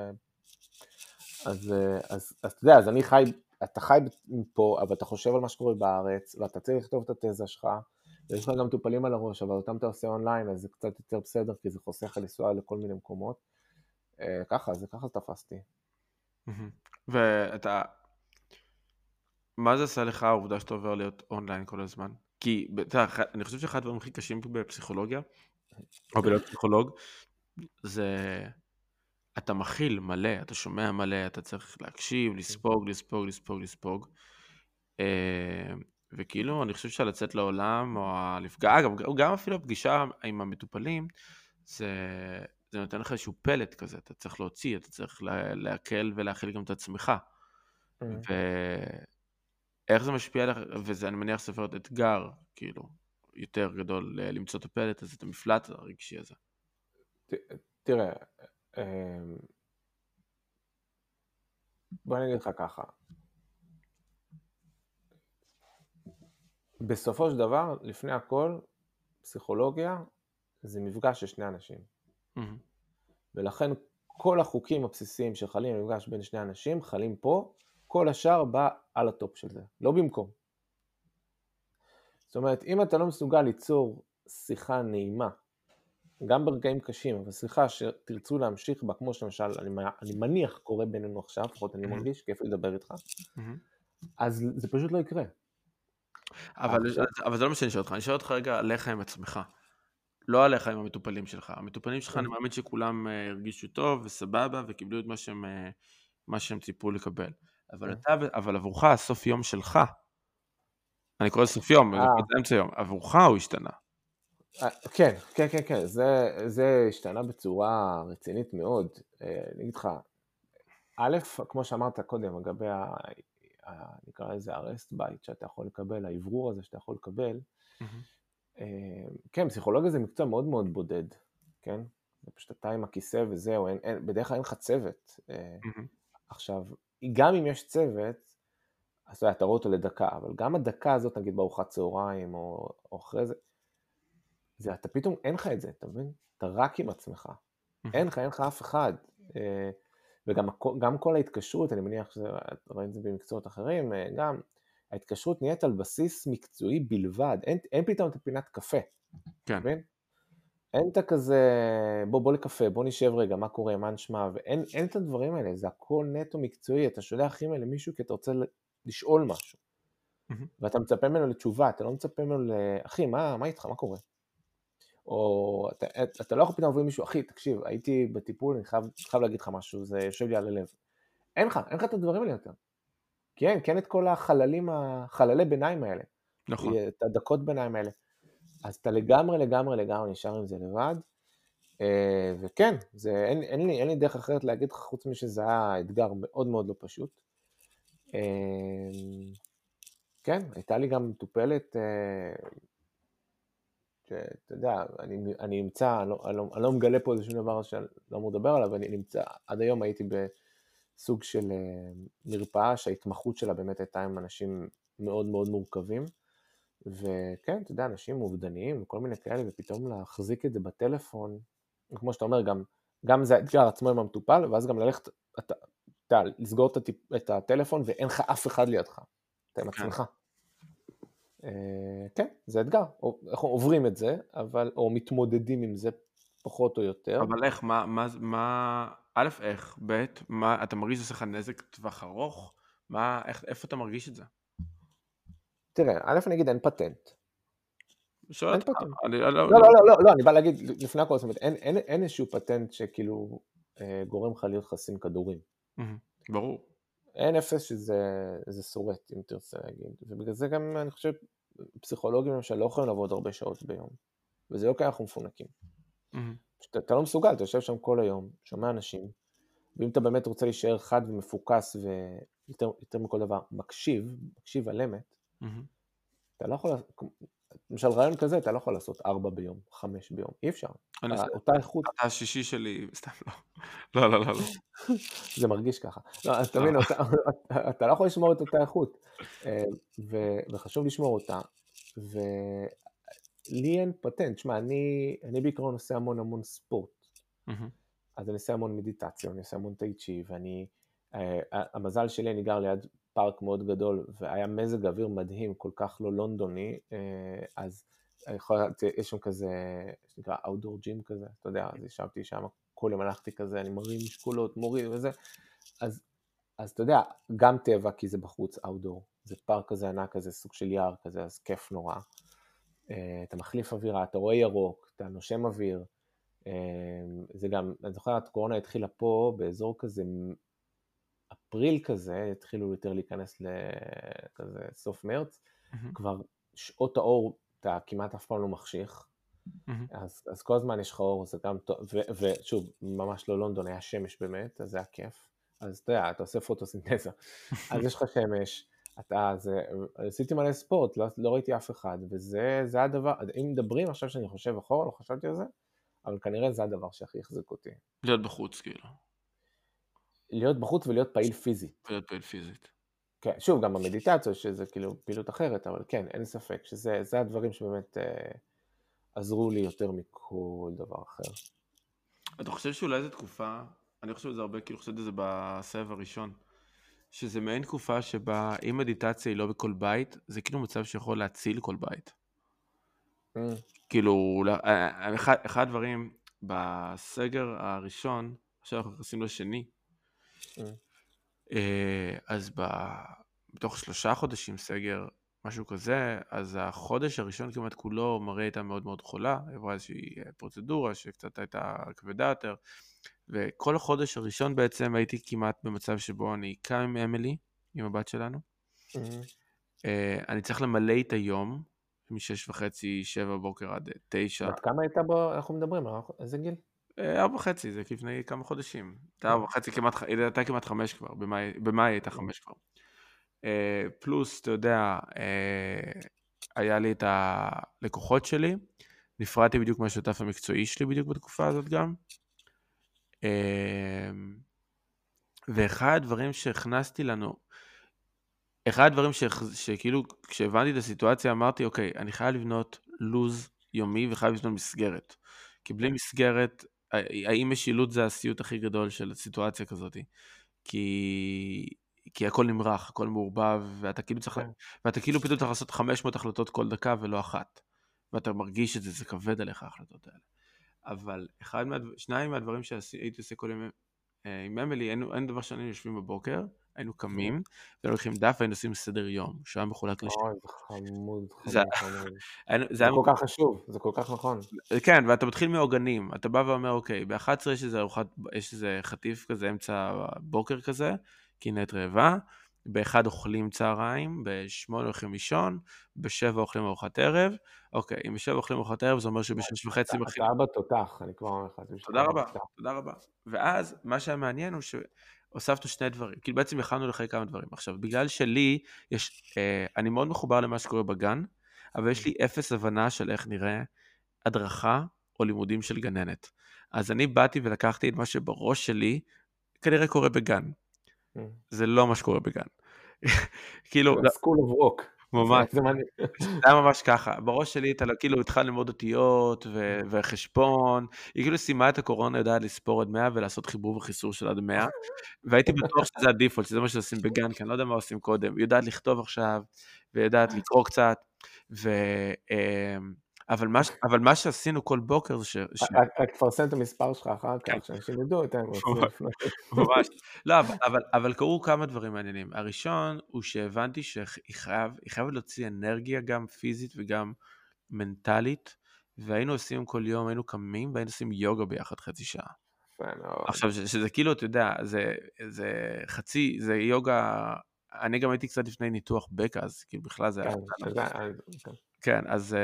אז, אז, אז אתה יודע, אז אני חי, אתה חי פה, אבל אתה חושב על מה שקורה בארץ, ואתה צריך לכתוב את התזה שלך, ויש לך גם מטופלים על הראש, אבל אותם אתה עושה אונליין, אז זה קצת יותר בסדר, כי זה חוסך לך לנסוע לכל מיני מקומות. אה, ככה, זה ככה תפסתי. ואתה, מה זה עשה לך העובדה שאתה עובר להיות אונליין כל הזמן? כי אתה יודע, אני חושב שאחד הדברים הכי קשים בפסיכולוגיה, או בלהיות פסיכולוג, זה אתה מכיל מלא, אתה שומע מלא, אתה צריך להקשיב, כן. לספוג, לספוג, לספוג, לספוג. אה, וכאילו, אני חושב שלצאת לעולם, או לפגע, אגב, גם אפילו הפגישה עם המטופלים, זה, זה נותן לך איזשהו פלט כזה, אתה צריך להוציא, אתה צריך להקל ולהכיל גם את עצמך. Mm. ואיך זה משפיע עליך, וזה אני מניח ספר אתגר, כאילו, יותר גדול למצוא את הפלט הזה, את המפלט הרגשי הזה. תראה, אמ, בוא אני אגיד לך ככה, בסופו של דבר, לפני הכל, פסיכולוגיה זה מפגש של שני אנשים. Mm-hmm. ולכן כל החוקים הבסיסיים שחלים במפגש בין שני אנשים חלים פה, כל השאר בא על הטופ של זה, לא במקום. זאת אומרת, אם אתה לא מסוגל ליצור שיחה נעימה, גם ברגעים קשים, אבל שיחה שתרצו להמשיך בה, כמו שלמשל, אני, אני מניח קורה בינינו עכשיו, לפחות אני מרגיש, כיף לדבר איתך, אז זה פשוט לא יקרה. אבל, אבל זה לא מה שאני שואל אותך, אני שואל אותך רגע עליך עם עצמך. לא עליך עם המטופלים שלך. המטופלים שלך, אני מאמין שכולם uh, הרגישו טוב וסבבה וקיבלו את מה שהם, uh, מה שהם ציפו לקבל. אבל אתה, אבל עבורך הסוף יום שלך, אני קורא לסוף יום, זה אמצע יום, עבורך הוא השתנה. כן, כן, כן, כן, זה, זה השתנה בצורה רצינית מאוד. אני אגיד לך, א', כמו שאמרת קודם, לגבי נקרא לזה הרסט בית שאתה יכול לקבל, האוורור הזה שאתה יכול לקבל, mm-hmm. כן, פסיכולוגיה זה מקצוע מאוד מאוד בודד, כן? זה פשוט אתה עם הכיסא וזהו, אין, אין, בדרך כלל אין לך צוות. Mm-hmm. עכשיו, גם אם יש צוות, אז אתה אתה רואה אותו לדקה, אבל גם הדקה הזאת, נגיד בארוחת צהריים או, או אחרי זה, זה אתה פתאום, אין לך את זה, אתה מבין? אתה רק עם עצמך. אין לך, אין לך אף אחד. אה, וגם גם כל ההתקשרות, אני מניח שראיתי את זה במקצועות אחרים, אה, גם ההתקשרות נהיית על בסיס מקצועי בלבד, אין, אין פתאום את הפינת קפה, כן. מבין? אין את הכזה, בוא בוא לקפה, בוא נשב רגע, מה קורה, מה נשמע, ואין את הדברים האלה, זה הכל נטו מקצועי, אתה שולח אימייל למישהו כי אתה רוצה לשאול משהו, mm-hmm. ואתה מצפה ממנו לתשובה, אתה לא מצפה ממנו ל... אחי, מה, מה איתך, מה קורה? או אתה, אתה לא יכול פתאום לבוא עם מישהו, אחי, תקשיב, הייתי בטיפול, אני חייב, חייב להגיד לך משהו, זה יושב לי על הלב. אין לך, אין לך את הדברים האלה יותר. אין, כן את כל החללים, החללי ביניים האלה. נכון. את הדקות ביניים האלה. אז אתה לגמרי, לגמרי, לגמרי נשאר עם זה לבד. אה, וכן, זה, אין, אין, לי, אין לי דרך אחרת להגיד לך, חוץ משזה היה אתגר מאוד מאוד לא פשוט. אה, כן, הייתה לי גם מטופלת אה, שאתה יודע, אני, אני נמצא, אני לא, אני, לא, אני לא מגלה פה איזה שום דבר שאני לא אמור לדבר עליו, אני נמצא, עד היום הייתי בסוג של אה, מרפאה שההתמחות שלה באמת הייתה עם אנשים מאוד מאוד מורכבים, וכן, אתה יודע, אנשים אובדניים וכל מיני כאלה, ופתאום להחזיק את זה בטלפון, כמו שאתה אומר, גם, גם זה האתגר עצמו עם המטופל, ואז גם ללכת, אתה, אתה לסגור את, הטיפ, את הטלפון ואין לך אף אחד לידך, אתה עם כן. עצמך. אה, כן, זה אתגר, אנחנו עוברים את זה, אבל, או מתמודדים עם זה פחות או יותר. אבל איך, מה, מה, מה, א', איך, ב', מה, אתה מרגיש שזה לך נזק טווח ארוך? מה, איך, איפה אתה מרגיש את זה? תראה, א', אני אגיד, אין פטנט. אין פטנט. אני, לא, לא, לא, לא, לא, לא, אני בא להגיד, לפני הכל, זאת אומרת, אין, אין, אין איזשהו פטנט שכאילו אה, גורם לך להיות חסין כדורים. ברור. אין אפס שזה שורד, אם תרצה להגיד. ובגלל זה גם, אני חושב, פסיכולוגים למשל לא יכולים לעבוד הרבה שעות ביום, וזה לא כי אנחנו מפונקים. Mm-hmm. אתה לא מסוגל, אתה יושב שם כל היום, שומע אנשים, ואם אתה באמת רוצה להישאר חד ומפוקס ויותר מכל דבר, מקשיב, מקשיב על אמת, Mm-hmm. אתה לא יכול, למשל רעיון כזה, אתה לא יכול לעשות ארבע ביום, חמש ביום, אי אפשר. אה, אותה איכות, אתה השישי שלי, סתם לא. לא, לא, לא, לא. זה מרגיש ככה. לא, אז תבין, אותה- אתה לא יכול לשמור את אותה איכות, אה, וחשוב לשמור אותה, ולי אין פטנט, שמע, אני, אני בעיקרון עושה המון המון ספורט. אז אני עושה המון מדיטציה, אני עושה המון טאי צ'י, ואני, אה, המזל שלי, אני גר ליד פארק מאוד גדול, והיה מזג אוויר מדהים, כל כך לא לונדוני, אה, אז יכול, יש שם כזה, שנקרא Outdoor Gym כזה, אתה יודע, אז ישבתי שם, כל יום הלכתי כזה, אני מרים משקולות, מוריד וזה, אז, אז אתה יודע, גם טבע, כי זה בחוץ, Outdoor, זה פארק כזה ענק כזה, סוג של יער כזה, אז כיף נורא. אה, אתה מחליף אווירה, אתה רואה ירוק, אתה נושם אוויר, אה, זה גם, אני זוכר, הקורונה התחילה פה באזור כזה, אפריל כזה, התחילו יותר להיכנס לכזה סוף מרץ, מהמם. כבר שעות האור אתה כמעט אף פעם לא מחשיך, מהמם. אז, אז כל הזמן יש לך אור, זה גם טוב, ו- ושוב, ממש לא לונדון, היה שמש באמת, אז זה היה כיף, אז אתה יודע, אתה עושה פוטוסינתזה, אז יש לך שמש, אתה, זה, עשיתי מלא ספורט, לא, לא ראיתי אף אחד, וזה זה הדבר, אם מדברים עכשיו שאני חושב אחורה, לא חשבתי על זה, אבל כנראה זה הדבר שהכי החזיק אותי. להיות בחוץ, כאילו. להיות בחוץ ולהיות פעיל פיזית. להיות פעיל פיזית. כן, שוב, גם המדיטציה, שזה כאילו פעילות אחרת, אבל כן, אין ספק שזה זה הדברים שבאמת אה, עזרו לי יותר מכל דבר אחר. אתה חושב שאולי זו תקופה, אני חושב על זה הרבה, כאילו חשבתי על זה בסבב הראשון, שזה מעין תקופה שבה אם מדיטציה היא לא בכל בית, זה כאילו מצב שיכול להציל כל בית. Mm, כאילו, אה, אה, אחד, אחד הדברים בסגר הראשון, עכשיו אנחנו נכנסים לשני, אז ב... בתוך שלושה חודשים סגר, משהו כזה, אז החודש הראשון כמעט כולו, מראה הייתה מאוד מאוד חולה, עברה איזושהי אה, פרוצדורה שקצת הייתה כבדה יותר, וכל החודש הראשון בעצם הייתי כמעט במצב שבו אני קם עם אמילי, עם הבת שלנו, mm, אה, אני צריך למלא את היום, משש וחצי, שבע בבוקר עד אה, תשע, בת כמה הייתה בו, אנחנו מדברים, איזה גיל? אה, ארבע וחצי, זה לפני כמה חודשים. הייתה ארבע וחצי, כמעט, הייתה כמעט חמש כבר, במאי הייתה חמש כבר. אה, פלוס, אתה יודע, אה, היה לי את הלקוחות שלי, נפרדתי בדיוק מהשותף המקצועי שלי בדיוק בתקופה הזאת גם. אה, ואחד הדברים שהכנסתי לנו, אחד הדברים שכאילו, כשהבנתי את הסיטואציה, אמרתי, אוקיי, אני חייב לבנות לוז יומי וחייב לבנות מסגרת. כי בלי מסגרת, ה- האי משילות זה הסיוט הכי גדול של סיטואציה כזאת. כי, כי הכל נמרח, הכל מעורבב, ואתה כאילו צריך, כן. ואתה כאילו פתאום צריך לעשות 500 החלטות כל דקה ולא אחת. ואתה מרגיש את זה, זה כבד עליך ההחלטות האלה. אבל אחד מה, שניים מהדברים שהייתי עושה כל יום אה, עם אמילי, אין, אין דבר שאני יושבים בבוקר, היינו קמים, והיינו לוקחים דף והיינו עושים סדר יום, שהיה מחולק לשם. אוי, זה חמוד, חמוד, חמוד. זה כל כך חשוב, זה כל כך נכון. כן, ואתה מתחיל מעוגנים, אתה בא ואומר, אוקיי, ב-11 יש איזה ארוחת, יש איזה חטיף כזה אמצע הבוקר כזה, נהיית רעבה, ב-1 אוכלים צהריים, ב-8 הולכים לישון, ב-7 אוכלים ארוחת ערב, אוקיי, אם ב-7 אוכלים ארוחת ערב, זה אומר שב-6 וחצי מתחיל... אתה אבא תותח, אני כבר אומר לך. תודה רבה. תודה רבה. ואז, מה שהיה מעניין הוא שהוספנו שני דברים, כאילו בעצם יכלנו לחלק כמה דברים. עכשיו, בגלל שלי, יש, אה, אני מאוד מחובר למה שקורה בגן, אבל יש לי אפס הבנה של איך נראה הדרכה או לימודים של גננת. אז אני באתי ולקחתי את מה שבראש שלי כנראה קורה בגן. Mm. זה לא מה שקורה בגן. כאילו, זה School of Rock. ממש, זה היה ממש ככה, בראש שלי אתה לא- כאילו התחל ללמוד אותיות ו- וחשבון, היא כאילו סיימה את הקורונה, יודעת לספור עד 100 ולעשות חיבור וחיסור של עד 100, והייתי בטוח שזה הדיפולט, שזה מה שעושים בגן, כי אני לא יודע מה עושים קודם, היא יודעת לכתוב עכשיו, ויודעת לקרוא קצת, ו... אבל מה, אבל מה שעשינו כל בוקר זה ש... רק- תפרסם את המספר שלך אחר כן. כך, שאנשים ידעו את הם רוצים ממש. לא, אבל, אבל, קרו כמה דברים מעניינים. הראשון הוא שהבנתי שהיא חייב, חייבת להוציא אנרגיה גם פיזית וגם מנטלית, והיינו עושים כל יום, היינו קמים והיינו עושים יוגה ביחד חצי שעה. עכשיו, שזה כאילו, אתה יודע, זה, זה חצי, זה יוגה אני גם הייתי קצת לפני ניתוח בקע, אז כאילו בכלל זה היה... כן, אז,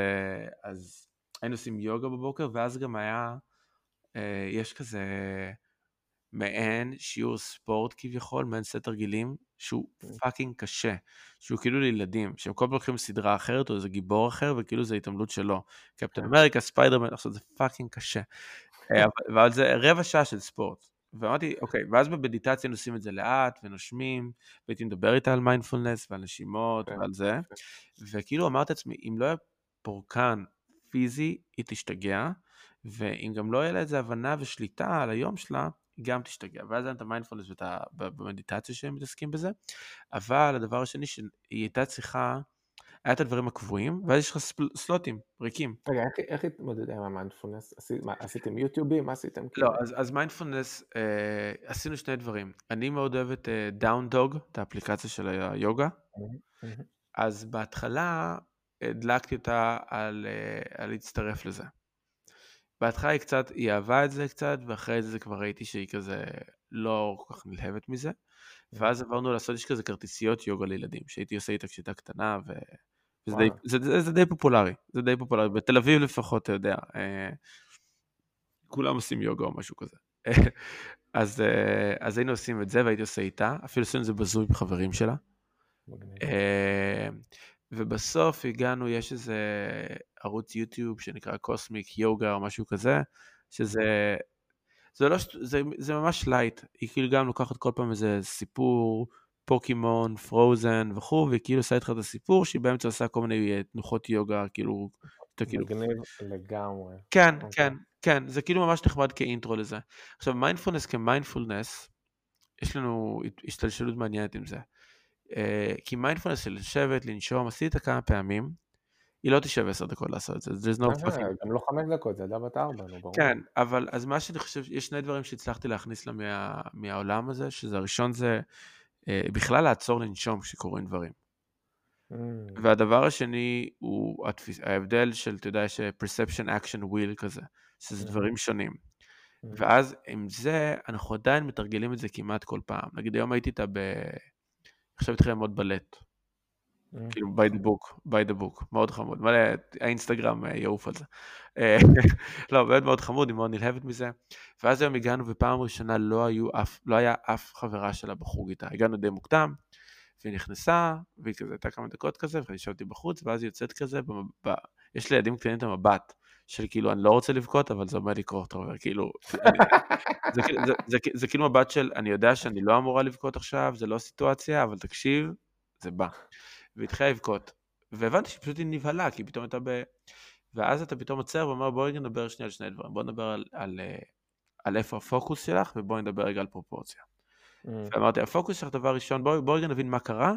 אז היינו עושים יוגה בבוקר, ואז גם היה, יש כזה מעין שיעור ספורט כביכול, מעין סט תרגילים, שהוא fucking קשה, שהוא כאילו לילדים, שהם כל פעם לוקחים סדרה אחרת או איזה גיבור אחר, וכאילו זה התעמלות שלו. קפטן אמריקה, ספיידרמן, עכשיו זה fucking קשה. אבל זה רבע שעה של ספורט. ואמרתי, אוקיי, ואז במדיטציה נושאים את זה לאט, ונושמים, והייתי מדבר איתה על מיינדפולנס ועל נשימות כן, ועל זה, וכאילו אמרתי לעצמי, אם לא יהיה פורקן פיזי, היא תשתגע, ואם גם לא יהיה לה איזה הבנה ושליטה על היום שלה, היא גם תשתגע. ואז היה את המיינדפולנס במדיטציה שהם מתעסקים בזה, אבל הדבר השני, שהיא הייתה צריכה היה את הדברים הקבועים, ואז יש לך סלוטים ריקים. רגע, איך, התמודדת עם המיינדפולנס? עשיתם יוטיובים? מה עשיתם? לא, אז, אז מיינדפולנס, אה, עשינו שני דברים. אני מאוד אוהב את Down uh, Dog, את האפליקציה של היוגה. אז בהתחלה הדלקתי אותה על, uh, על להצטרף לזה. בהתחלה היא קצת, היא אהבה את זה קצת, ואחרי זה כבר ראיתי שהיא כזה לא כל כך נלהבת מזה. ואז עברנו לעשות, יש כזה כרטיסיות יוגה לילדים, שהייתי עושה איתה כשהייתה קטנה, ו... וזה די, זה, זה, זה די פופולרי, זה די פופולרי, בתל אביב לפחות, אתה יודע, אה, כולם עושים יוגה או משהו כזה. אז, אה, אז היינו עושים את זה והייתי עושה איתה, אפילו עשינו את זה בזוי עם חברים שלה. אה, ובסוף הגענו, יש איזה ערוץ יוטיוב שנקרא קוסמיק יוגה או משהו כזה, שזה זה, לא, זה, זה ממש light, היא כאילו גם לוקחת כל פעם איזה סיפור, פוקימון, פרוזן וכו', והיא כאילו עושה איתך את הסיפור, שהיא באמצע עושה כל מיני אה, תנוחות יוגה, כאילו... כאילו... מגניב לגמרי. כן, okay. אוקיי. כן, כן, זה כאילו ממש נחמד כאינטרו לזה. עכשיו, mindfulness כ mindfulness, יש לנו השתלשלות מעניינת עם זה. Uh, כי מיינדפולנס של לשבת, לנשום, עשית כמה פעמים, היא לא תשב עשר דקות לעשות את זה, there's no fucking... גם לא חמש דקות, זה ילדה בת ארבע, נו ברור. כן, אבל אז מה שאני חושב, יש שני דברים שהצלחתי להכניס לה מה, מהעולם הזה, שזה הראשון זה אה, בכלל לעצור לנשום כשקורים דברים. Mm. והדבר השני הוא התפיס, ההבדל של, אתה יודע, יש perception action wheel כזה, שזה mm. דברים שונים. Mm. ואז עם זה, אנחנו עדיין מתרגלים את זה כמעט כל פעם. נגיד היום הייתי איתה ב... עכשיו התחילה ללמוד בלט. כאילו by the book, by the book, מאוד חמוד, מלא, האינסטגרם אה, יעוף על זה. אה, לא, באמת מאוד חמוד, היא מאוד נלהבת מזה. ואז היום הגענו ופעם ראשונה לא, אף, לא היה אף חברה שלה בחוג איתה. הגענו די מוקדם, והיא נכנסה, והיא כזה הייתה כמה דקות כזה, ואני ישבתי בחוץ, ואז היא יוצאת כזה, במב... יש לילדים קטנים את המבט, של כאילו, אני לא רוצה לבכות, אבל זה אומר לקרוא אותו, כאילו, אני, זה, זה, זה, זה, זה כאילו מבט של, אני יודע שאני לא אמורה לבכות עכשיו, זה לא סיטואציה, אבל תקשיב, זה בא. והתחילה לבכות. והבנתי שפשוט היא נבהלה, כי פתאום הייתה ב... ואז אתה פתאום עוצר ואומר בואי נדבר שנייה על שני דברים, בואי נדבר על, על, אה, על איפה הפוקוס שלך ובואי נדבר רגע על פרופורציה. Mm. ואמרתי, הפוקוס שלך דבר ראשון, בואי בוא רגע נבין מה קרה.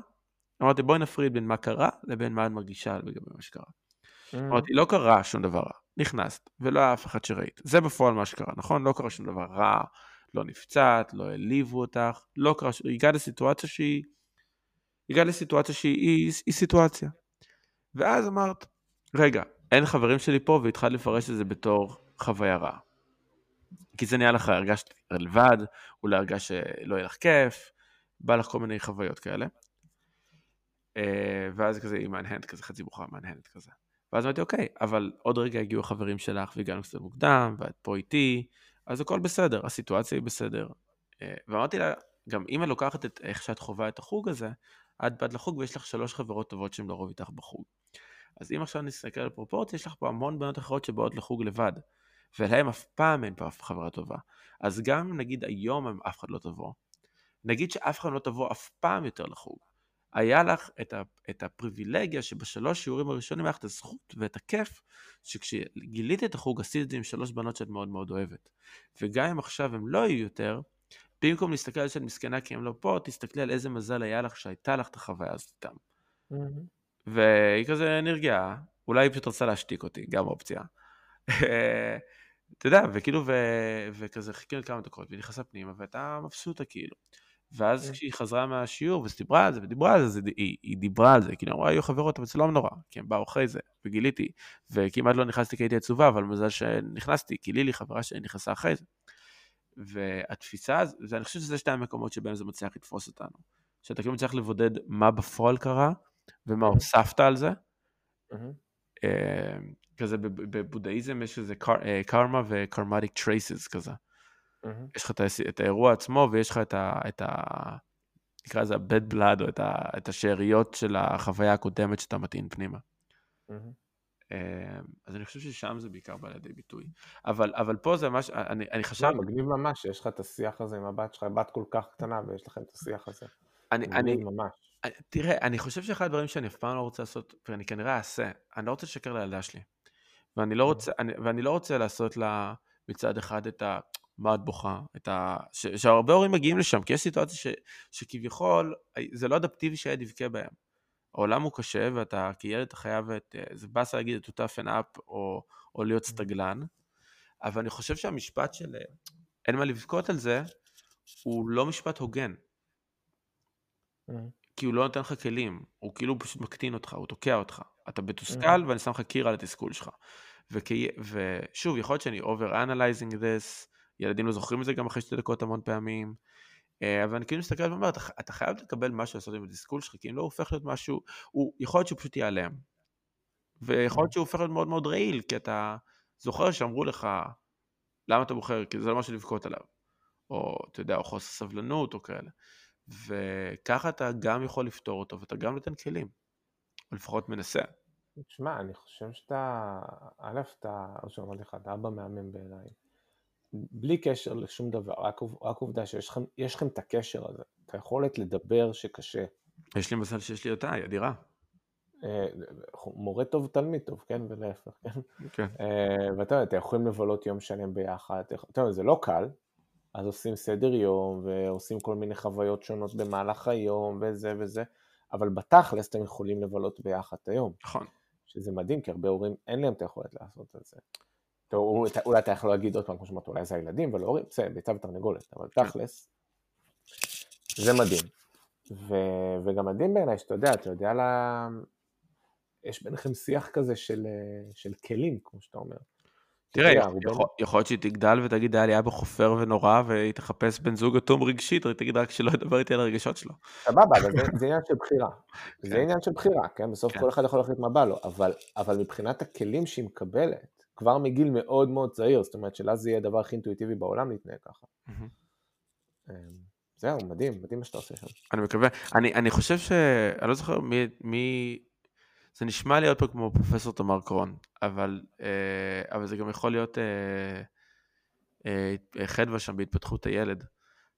אמרתי, בואי נפריד בין מה קרה לבין מה את מרגישה לגבי מה שקרה. Mm. אמרתי, לא קרה שום דבר רע, נכנסת, ולא היה אף אחד שראית. זה בפועל מה שקרה, נכון? לא קרה שום דבר רע, לא נפצעת, לא העליבו אותך, לא קרה, הגעת לסיטואציה שהיא הגעת לסיטואציה שהיא היא סיטואציה. ואז אמרת, רגע, אין חברים שלי פה, והתחלת לפרש את זה בתור חוויה רעה. כי זה נהיה לך, הרגשת לבד, אולי הרגשת שלא יהיה לך כיף, בא לך כל מיני חוויות כאלה. אה, ואז כזה היא מהנהנת כזה, חצי בוכה מהנהנת כזה. ואז אמרתי, אוקיי, אבל עוד רגע הגיעו החברים שלך והגענו קצת מוקדם, ואת פה איתי, אז הכל בסדר, הסיטואציה היא בסדר. אה, ואמרתי לה, גם אם את לוקחת את איך שאת חווה את החוג הזה, את באת לחוג ויש לך שלוש חברות טובות שהן לרוב איתך בחוג. אז אם עכשיו נסתכל על פרופורציה, יש לך פה המון בנות אחרות שבאות לחוג לבד, ולהם אף פעם אין פה אף חברה טובה. אז גם אם נגיד היום הם אף אחד לא תבוא, נגיד שאף אחד לא תבוא אף פעם יותר לחוג, היה לך את, ה, את הפריבילגיה שבשלוש שיעורים הראשונים היה לך את הזכות ואת הכיף שכשגילית את החוג עשית את זה עם שלוש בנות שאת מאוד מאוד אוהבת. וגם אם עכשיו הם לא יהיו יותר, במקום להסתכל על שאת מסכנה כי הם לא פה, תסתכלי על איזה מזל היה לך שהייתה לך את החוויה הזאת איתם. Mm-hmm. והיא כזה נרגעה, אולי היא פשוט רצה להשתיק אותי, גם אופציה. אתה יודע, וכאילו, ו... וכזה חיכינו כמה דקות, והיא נכנסה פנימה, והייתה מבסוטה כאילו. ואז mm-hmm. כשהיא חזרה מהשיעור ודיברה על זה ודיברה על זה, היא, היא דיברה על זה, כאילו אמרה, היו חברות, אבל זה לא נורא, כי הם באו אחרי זה, וגיליתי, וכמעט לא נכנסתי כי הייתי עצובה, אבל מזל שנכנסתי, כי לילי חברה שלי נכנסה אחרי זה. והתפיסה, ואני חושב שזה שתי המקומות שבהם זה מצליח לתפוס אותנו. שאתה כאילו צריך לבודד מה בפועל קרה, ומה. הוספת על זה. אה, כזה בב- בבודהיזם יש איזה קרמה ו karmic traces כזה. יש לך את, האירוע עצמו ויש לך את ה... נקרא לזה ה-bad blood או את השאריות של החוויה הקודמת שאתה מטעין פנימה. אה, אז אני חושב ששם זה בעיקר בא לידי ביטוי. אבל, אבל פה זה ממש, אני, אני לא, חשבתי, מגניב ממש שיש לך את השיח הזה עם הבת שלך, בת כל כך קטנה ויש לכם את השיח הזה. אני, אני, ממש. תראה, אני חושב שאחד הדברים שאני אף פעם לא רוצה לעשות, ואני כנראה אעשה, אני לא רוצה לשקר לילדה שלי. ואני לא רוצה, אני, ואני לא רוצה לעשות לה מצד אחד את ה... מה את בוכה? את ה... ש, שהרבה הורים מגיעים לשם, כי יש סיטואציה ש, שכביכול זה לא אדפטיבי שהילד יבכה בהם. העולם הוא קשה, ואתה כילד אתה חייב את... זה באסה להגיד את toughen up, או, או להיות סטגלן, אבל אני חושב שהמשפט של אין מה לבכות על זה, הוא לא משפט הוגן. מהמם. כי הוא לא נותן לך כלים, הוא כאילו פשוט מקטין אותך, הוא תוקע אותך. אתה מתוסכל ואני שם לך קיר על התסכול שלך. וכי, ושוב, יכול להיות שאני over analyzing this, ילדים לא זוכרים את זה גם אחרי שתי דקות המון פעמים, אה, אבל אני כאילו מסתכל ואומר, אתה, אתה חייב לקבל משהו לעשות עם התסכול שלך, כי אם לא הוא הופך להיות משהו, הוא, יכול להיות שהוא פשוט ייעלם. ויכול להיות שהוא הופך להיות מאוד מאוד רעיל, כי אתה זוכר שאמרו לך, למה אתה בוחר? כי זה לא משהו לבכות עליו. או, אתה יודע, או חוסר סבלנות או כאלה. וככה אתה גם יכול לפתור אותו, ואתה גם נותן כלים. או לפחות מנסה. תשמע, אני חושב שאתה, א', אתה, או שאמרתי לך, אתה אבא מהמם בעיניי. בלי קשר לשום דבר, רק, רק עובדה שיש לכם, יש לכם את הקשר הזה, את היכולת לדבר שקשה. יש לי מזל שיש לי אותה, היא אדירה. אה, מורה טוב, תלמיד טוב, כן, ולהפך, כן. כן. אה, ואתה יודע, אתם יכולים לבלות יום שלם ביחד, אתה יודע, זה לא קל, אז עושים סדר יום, ועושים כל מיני חוויות שונות במהלך היום, וזה וזה, אבל בתכלס אתם יכולים לבלות ביחד היום. נכון. שזה מדהים, כי הרבה הורים אין להם את היכולת לעשות את זה. טוב, אולי אתה- יכול להגיד עוד פעם, כמו שאמרת, אולי זה הילדים ולא הורים, בסדר, ביצה ותרנגולת, אבל כן. תכלס, זה מדהים. ו, וגם מדהים בעיניי, שאתה יודע, אתה יודע, לה... יש ביניכם שיח כזה של, אה, של כלים, כמו שאתה אומר. תראה, יכול- יכול- להיות שהיא תגדל ותגיד, היה לי אבא חופר ונורא, והיא תחפש בן זוג אטום רגשית, היא תגיד רק שלא ידבר איתי על הרגשות שלו. סבבה, אבל זה, זה עניין של בחירה. זה כן. עניין של בחירה, כן? בסוף כן. כל אחד יכול להחליט מה בא לו, אבל, אבל מבחינת הכלים שהיא מקבלת, כבר מגיל מאוד מאוד צעיר, זאת אומרת שלה זה יהיה הדבר הכי אינטואיטיבי בעולם להתנהג ככה. אמ, זהו, מדהים, מדהים מה שאתה עושה שם. אני מקווה. אני, אני חושב ש... אני לא זוכר מי... מי... זה נשמע לי עוד פעם כמו פרופסור תמר קרון, אבל, אה, אבל זה גם יכול להיות אה, אה, חדווה שם בהתפתחות הילד.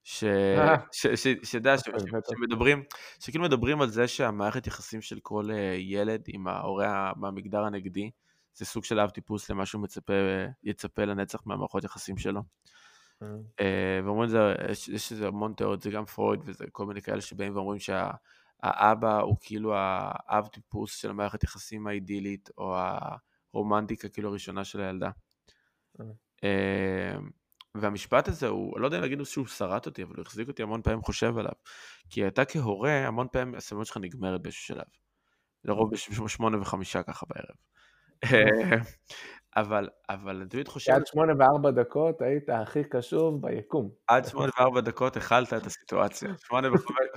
ש... אה. ש... ש... שיודע, ש... ש... בטח. שמדברים, שכאילו מדברים על זה שהמערכת יחסים של כל אה, ילד עם ההורה מהמגדר הנגדי, זה סוג של אב טיפוס למה שהוא מצפה, יצפה לנצח מהמערכות יחסים שלו. אמ, אה, ואומרים זה, יש, איזה המון תיאוריות, זה גם פרויד וזה כל מיני כאלה שבאים ואומרים שהאבא הוא כאילו האב טיפוס של המערכת יחסים האידילית, או הרומנטיקה כאילו הראשונה של הילדה. אה, והמשפט הזה הוא, אני לא יודע להגיד שהוא שרט אותי, אבל הוא החזיק אותי המון פעמים חושב עליו. כי אתה כהורה, המון פעמים הסבלנות שלך נגמרת באיזשהו שלב. לרוב בשמונה וחמישה ככה בערב. אבל, אבל אני תמיד חושב... עד שמונה וארבע דקות היית הכי קשוב ביקום. עד שמונה וארבע דקות הכלת את הסיטואציה.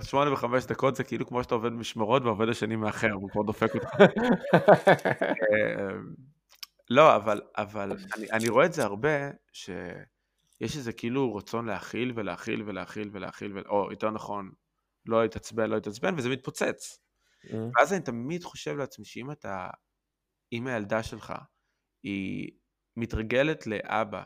שמונה וחמש- דקות זה כאילו כמו שאתה עובד במשמרות והעובד השני מאחר, הוא כבר דופק אותך. אה, לא, אבל, אבל אני, אני רואה את זה הרבה, שיש איזה כאילו רצון להכיל ולהכיל ולהכיל ולהכיל, ול- או יותר נכון, לא להתעצבן, לא להתעצבן, וזה מתפוצץ. אמ, ואז אני תמיד חושב לעצמי שאם אתה, אם הילדה שלך היא מתרגלת לאבא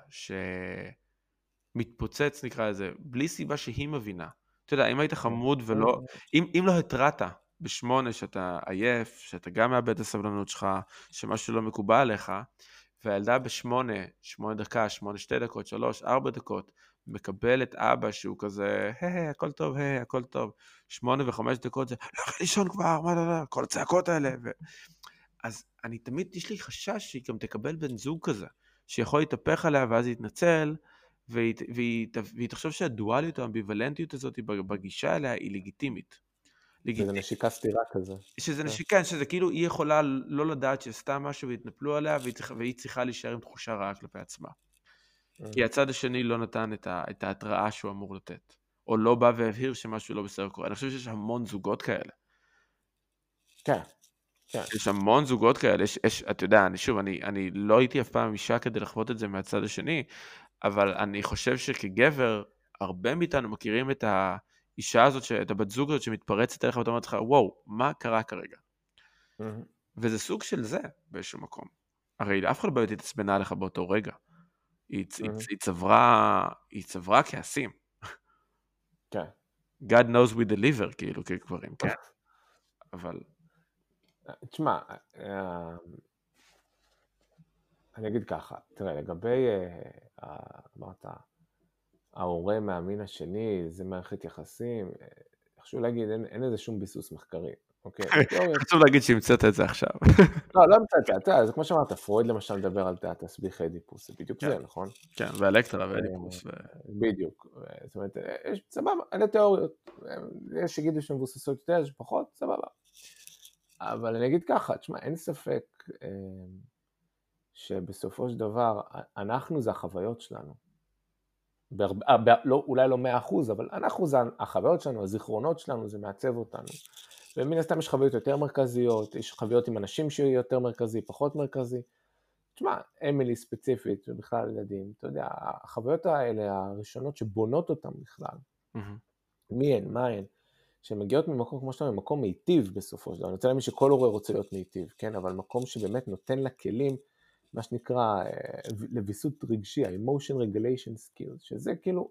שמתפוצץ נקרא לזה, בלי סיבה שהיא מבינה. אתה יודע, אם היית חמוד ולא, אם, אם לא התרעת בשמונה שאתה עייף, שאתה גם מאבד את הסבלנות שלך, שמשהו לא מקובל עליך, והילדה בשמונה, שמונה דקה, שמונה שתי דקות, שלוש, ארבע דקות, מקבלת אבא שהוא כזה, היי, הכל טוב, היי, הכל טוב. שמונה וחמש דקות זה, לך לישון כבר, מה, לא, לא, כל הצעקות האלה. ו... אז אני תמיד, יש לי חשש שהיא גם תקבל בן זוג כזה, שיכול להתהפך עליה ואז יתנצל, והיא, והיא, והיא תחשוב שהדואליות, האמביוולנטיות הזאת בגישה אליה היא לגיטימית. לגיטימית. נשיקה סתירה כזה. שזה כן. נשיקה, שזה כאילו היא יכולה לא לדעת שעשתה משהו והתנפלו עליה והיא צריכה, והיא צריכה להישאר עם תחושה רעה כלפי עצמה. Mm. כי הצד השני לא נתן את, ה, את ההתראה שהוא אמור לתת, או לא בא והבהיר שמשהו לא בסדר קורה. אני חושב שיש המון זוגות כאלה. כן, כן. יש המון זוגות כאלה, יש, יש, אתה יודע, אני שוב, אני, אני לא הייתי אף פעם אישה כדי לחוות את זה מהצד השני, אבל אני חושב שכגבר, הרבה מאיתנו מכירים את האישה הזאת, את הבת זוג הזאת שמתפרצת אליך ואתה אומר לך, וואו, מה קרה כרגע? Mm-hmm. וזה סוג של זה באיזשהו מקום. הרי אף אחד לא באמת התעצבנה עליך באותו רגע. היא, mm-hmm. היא, היא, צברה, היא צברה כעסים. כן. God knows we deliver, כאילו, כגברים, כן. אבל... תשמע, אה, אני אגיד ככה, תראה, לגבי, אה, אמרת, ההורה מהמין השני, זה מערכת יחסים, אה, חשוב להגיד, אין, אין לזה שום ביסוס מחקרי, אוקיי? חשוב להגיד שהמצאת את זה עכשיו. לא, לא המצאת, אתה יודע, זה כמו שאמרת, פרויד למשל מדבר על תסביך אדיפוס, זה בדיוק זה, נכון? כן, ואלקטרה ואדיפוס. בדיוק, זאת אומרת, סבבה, אלה תיאוריות, יש שיגידו שמבוססות יותר, יש פחות, סבבה. אבל אני אגיד ככה, תשמע, אין ספק אה, שבסופו של דבר, אנחנו זה החוויות שלנו. בהרבה, אה, לא, אולי לא מאה אחוז, אבל אנחנו זה החוויות שלנו, הזיכרונות שלנו, זה מעצב אותנו. ומן הסתם יש חוויות יותר מרכזיות, יש חוויות עם אנשים שיהיו יותר מרכזי, פחות מרכזי. תשמע, אמילי ספציפית, ובכלל ילדים, אתה יודע, החוויות האלה, הראשונות שבונות אותם בכלל, mm-hmm. מי הן, מה הן, שמגיעות ממקום, כמו שאתה אומר, ממקום מיטיב בסופו של דבר. אני רוצה להאמין שכל הורה רוצה להיות מיטיב, כן? אבל מקום שבאמת נותן לה כלים, מה שנקרא, אה, לוויסות רגשי, ה-emotion regulation skills, שזה כאילו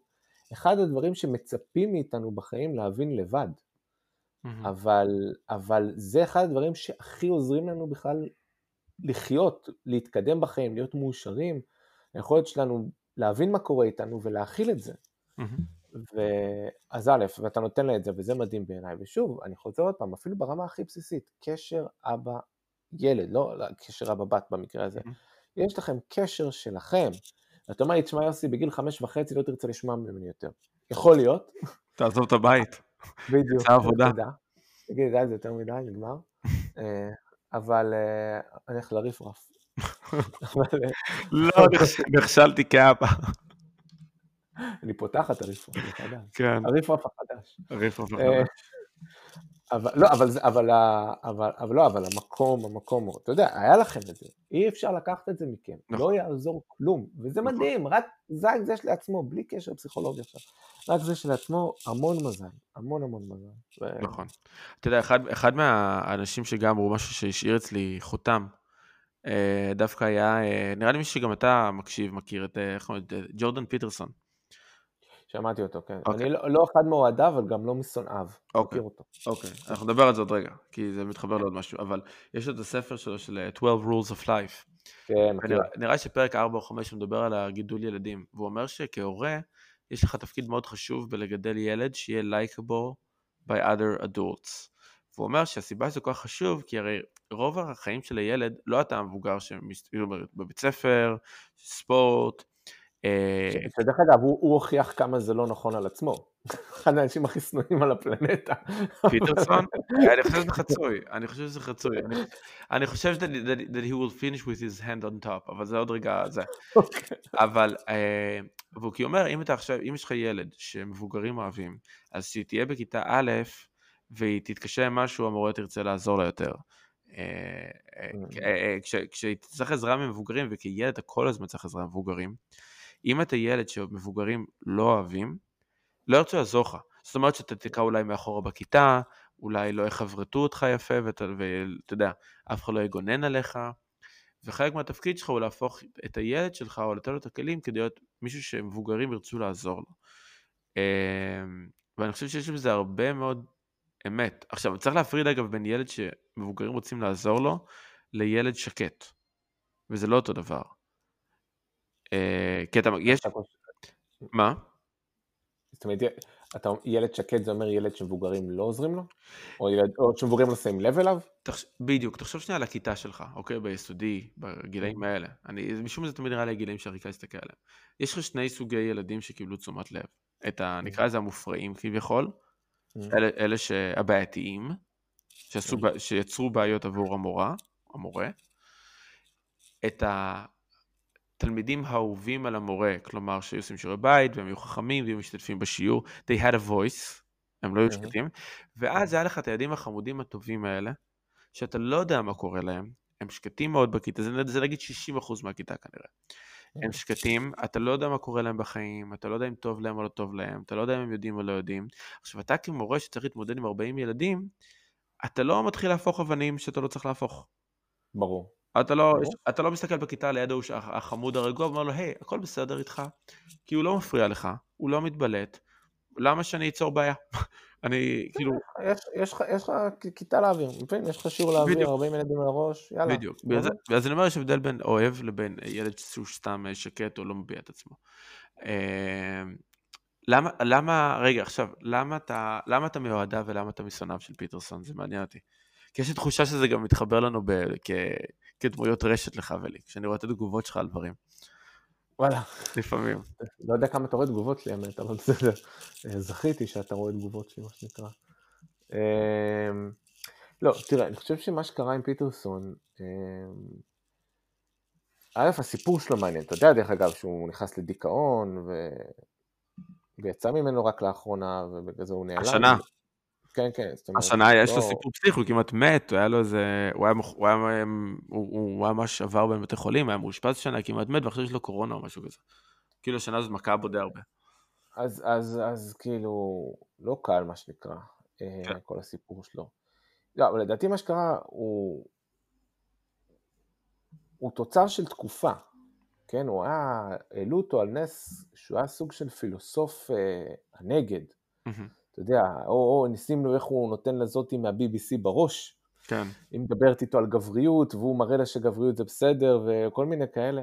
אחד הדברים שמצפים מאיתנו בחיים להבין לבד. Mm-hmm. אבל, אבל זה אחד הדברים שהכי עוזרים לנו בכלל לחיות, להתקדם בחיים, להיות מאושרים, היכולת שלנו להבין מה קורה איתנו ולהכיל את זה. Mm-hmm. ואז א', ואתה נותן לה את זה, וזה מדהים בעיניי. ושוב, אני חוזר עוד פעם, אפילו ברמה הכי בסיסית, קשר אבא-ילד, לא, לא קשר אבא-בת במקרה הזה. יש לכם קשר שלכם. אתה אומר לי, תשמע יוסי, בגיל חמש וחצי לא תרצה לשמוע ממני יותר. יכול להיות. תעזוב את הבית. בדיוק. זה עבודה. תגיד, די, זה יותר מדי, נגמר. אה, אבל אה, אני הולך לריפרף. לא, נכשלתי כאבא. אני פותח את הריפרוף החדש. כן. הריפרוף החדש. אה, החדש. אבל לא, אבל, אבל, אבל, אבל לא, אבל המקום, המקום, אתה יודע, היה לכם את זה, אי אפשר לקחת את זה מכם, נכון. לא יעזור כלום, וזה נכון. מדהים, רק זה, זה שלעצמו, בלי קשר פסיכולוגי עכשיו, רק זה שלעצמו המון מזל, המון המון מזל. ו... נכון. אתה יודע, אחד, אחד מהאנשים שגם אמרו משהו שהשאיר אצלי חותם, אה, דווקא היה, אה, נראה לי שגם אתה מקשיב, מכיר את, איך אומרים, ג'ורדן פיטרסון. שמעתי אותו, כן. Okay. אוקיי. אני לא, לא אחד מאוהדיו, אבל גם לא משונאיו. אוקיי. Okay. אותו. אוקיי, okay. אנחנו נדבר על זה עוד רגע, כי זה מתחבר לעוד משהו, אבל יש את הספר שלו של 12 אה, Rules of Life. כן, נראה, נראה שפרק 4 או 5 הוא מדבר על הגידול ילדים, והוא אומר שכהורה, יש לך תפקיד מאוד חשוב בלגדל ילד שיהיה לייקable by other adults. והוא אומר שהסיבה שזה כל כך חשוב, כי הרי רוב החיים של הילד, לא אתה המבוגר שמסתובב בבית ספר, ספורט, שדרך אגב, הוא הוכיח כמה זה לא נכון על עצמו. אחד האנשים הכי שנואים על הפלנטה. פיטרסון? אני חושב שזה חצוי, אני חושב שזה חצוי. אני חושב that he will finish with his hand on top, אבל זה עוד רגע זה. אוקיי. אבל, אה, והוא כי אומר, אם אתה עכשיו, אם יש לך ילד שמבוגרים אוהבים, אז שהיא תהיה בכיתה א', והיא תתקשה עם משהו, המורה תרצה לעזור לה יותר. אה, mm. כשהיא צריך עזרה ממבוגרים, וכילד אתה כל הזמן צריך עזרה ממבוגרים, אם אתה ילד שמבוגרים לא אוהבים, לא ירצו לעזור לך. זאת אומרת שאתה תקרא אולי מאחורה בכיתה, אולי לא יחברתו אותך יפה, ואתה, יודע, אף אחד לא יגונן עליך, וחלק מהתפקיד שלך הוא להפוך את הילד שלך, או לתת לו את הכלים כדי להיות מישהו שמבוגרים ירצו לעזור לו. אמ, ואני חושב שיש בזה הרבה מאוד אמת. עכשיו, צריך להפריד אגב בין ילד שמבוגרים רוצים לעזור לו, לילד שקט. וזה לא אותו דבר. אה, כי אתה, יש... מה? זאת אומרת, אתה, ילד שקט זה אומר ילד שמבוגרים לא עוזרים לו? או, ילד, או שמבוגרים לא שמים לב אליו? תחש... בדיוק, תחשוב שנייה על הכיתה שלך, אוקיי? ביסודי, בגילאים mm. האלה. אני, משום מה זה תמיד נראה לי הגילאים שהכי קל להסתכל עליהם. יש לך שני סוגי ילדים שקיבלו תשומת לב. את ה... Mm. נקרא לזה המופרעים כביכול, mm. אלה, אלה שהבעייתיים, שעשו, שיצרו בעיות עבור המורה, המורה. את ה... את תלמידים האהובים על המורה, כלומר שהיו עושים שיעורי בית והם היו חכמים והיו משתתפים בשיעור, they had a voice, הם לא היו שקטים, ואז היה לך את הילדים החמודים הטובים האלה, שאתה לא יודע מה קורה להם, הם שקטים מאוד בכיתה, זה, זה נגיד 60% מהכיתה כנראה. הם שקטים, אתה לא יודע מה קורה להם בחיים, אתה לא יודע אם טוב להם או לא טוב להם, אתה לא יודע אם הם יודעים או לא יודעים. עכשיו, אתה כמורה שצריך להתמודד עם 40 ילדים, אתה לא מתחיל להפוך אבנים שאתה לא צריך להפוך. ברור. אתה לא. אתה לא מסתכל בכיתה ליד ההוא החמוד הרגוע ואומר לו, היי, hey, הכל בסדר איתך, כי הוא לא מפריע לך, הוא לא מתבלט, למה שאני אצור בעיה? אני כאילו... יש לך כיתה לאוויר, יש לך שיעור לאוויר, 40 ילדים על הראש, יאללה. בדיוק, ואז אני אומר, יש הבדל בין אוהב לבין ילד שהוא סתם שקט או לא מביע את עצמו. אמ, למה, למה, רגע, עכשיו, למה אתה, למה אתה מאוהדיו ולמה אתה משונאיו של פיטרסון? זה מעניין אותי. כי יש לי תחושה שזה גם מתחבר לנו ב, כ, כדמויות רשת לך ולי, כשאני רואה את התגובות שלך על דברים. וואלה. לפעמים. לא יודע כמה אתה רואה תגובות שלי, האמת, אבל בסדר. אה, זכיתי שאתה רואה תגובות שלי, מה שנקרא. אמ, לא, תראה, אני חושב שמה שקרה עם פיטרסון, אמ, א', הסיפור שלו מעניין. אתה יודע, דרך אגב, שהוא נכנס לדיכאון, ו... ויצא ממנו רק לאחרונה, ובגלל זה הוא נעלם. השנה. כן, כן. השנה יש לו לא- סיפור פסיכי, הוא כמעט מת, היה לו איזה, הוא היה, הוא היה, הוא היה ממש עבר בין בתי חולים, היה מאושפז שנה, כמעט מת, ועכשיו יש לו קורונה או משהו כזה. כאילו השנה הזאת מכה בו די הרבה. אז, אז, אז כאילו, לא קל מה שנקרא, אה, כן. כל הסיפור שלו. לא, אבל לדעתי מה שקרה הוא, הוא תוצר של תקופה, כן? הוא היה, העלו אותו על נס שהוא היה סוג של פילוסוף אה, הנגד. Mm-hmm. אתה יודע, או, או ניסים לו איך הוא נותן לזאתי מה-BBC בראש. כן. היא מדברת איתו על גבריות, והוא מראה לה שגבריות זה בסדר, וכל מיני כאלה.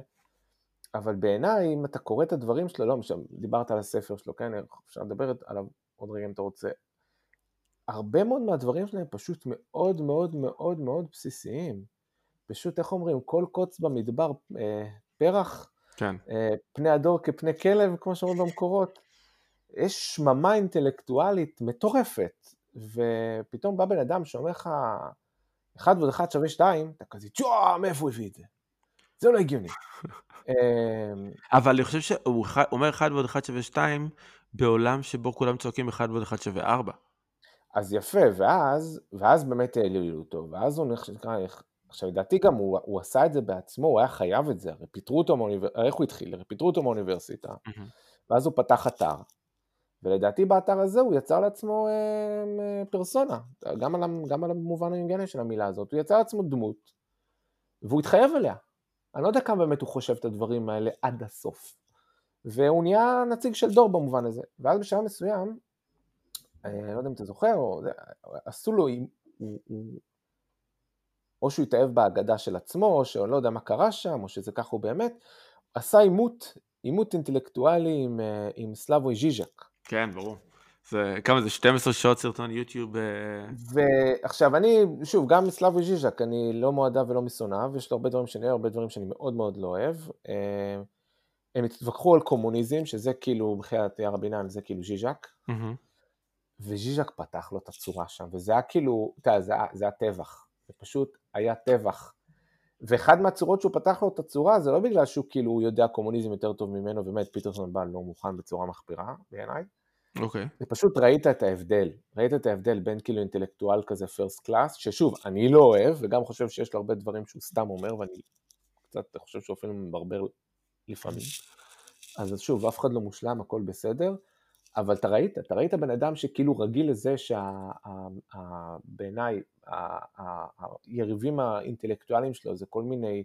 אבל בעיניי, אם אתה קורא את הדברים שלו, לא משנה, דיברת על הספר שלו, כן, אפשר לדבר עליו עוד רגע אם אתה רוצה. הרבה מאוד מהדברים שלהם פשוט מאוד מאוד מאוד מאוד בסיסיים. פשוט, איך אומרים, כל קוץ במדבר אה, פרח, כן. אה, פני הדור כפני כלב, כמו שאומרים במקורות. יש שממה אינטלקטואלית מטורפת, ופתאום בא בן אדם שאומר לך, אחד ועוד אחד שווה שתיים, אתה כזה, תשוע, מאיפה הוא הביא את זה? זה לא הגיוני. אמ, אבל אני חושב שהוא אומר אחד ועוד אחד שווה שתיים, בעולם שבו כולם צועקים אחד ועוד אחד שווה ארבע. אז יפה, ואז, ואז באמת העלילו אותו, ואז הוא נקרא, עכשיו לדעתי גם הוא, הוא עשה את זה בעצמו, הוא היה חייב את זה, הרי פיטרו אותו מאוניברסיטה, איך הוא התחיל? הרי פיטרו אותו מאוניברסיטה, mm-hmm. ואז הוא פתח אתר, ולדעתי באתר הזה הוא יצר לעצמו אה, אה, פרסונה, גם על, גם על המובן האינגני של המילה הזאת, הוא יצר לעצמו דמות, והוא התחייב אליה. אני לא יודע כמה באמת הוא חושב את הדברים האלה עד הסוף. והוא נהיה נציג של דור במובן הזה. ואז בשלב מסוים, אה, אני לא יודע אם אתה זוכר, או, עשו לו, הוא, הוא, או שהוא התאהב בהגדה של עצמו, או שאני לא יודע מה קרה שם, או שזה ככה הוא באמת, עשה עימות, עימות אינטלקטואלי עם, עם סלבוי ז'יז'ק. כן, ברור. זה, כמה זה, 12 שעות סרטון יוטיוב? אה, ועכשיו אני, שוב, גם סלבוי ז'יז'ק, אני לא ממעריציו ולא משונאיו, יש לו הרבה דברים שאני אוהב, הרבה דברים שאני מאוד מאוד לא אוהב. אה, הם התווכחו על קומוניזם, שזה כאילו, בחיית יער הביניים, זה כאילו ז'יז'ק. וז'יז'ק פתח לו את הצורה שם, וזה היה כאילו, אתה יודע, זה, זה היה טבח. זה פשוט היה טבח. ואחד מהצורות שהוא פתח לו את הצורה זה לא בגלל שהוא כאילו יודע קומוניזם יותר טוב ממנו, באמת פיטרסון בא לא מוכן בצורה מחפירה בעיניי. אוקיי. Okay. זה פשוט ראית את ההבדל, ראית את ההבדל בין כאילו אינטלקטואל כזה first class, ששוב, אני לא אוהב וגם חושב שיש לו הרבה דברים שהוא סתם אומר ואני קצת חושב שהוא אפילו מברבר לפעמים. אז שוב, אף אחד לא מושלם, הכל בסדר, אבל אתה ראית, אתה ראית בן אדם שכאילו רגיל לזה שבעיניי היריבים האינטלקטואליים שלו זה כל מיני,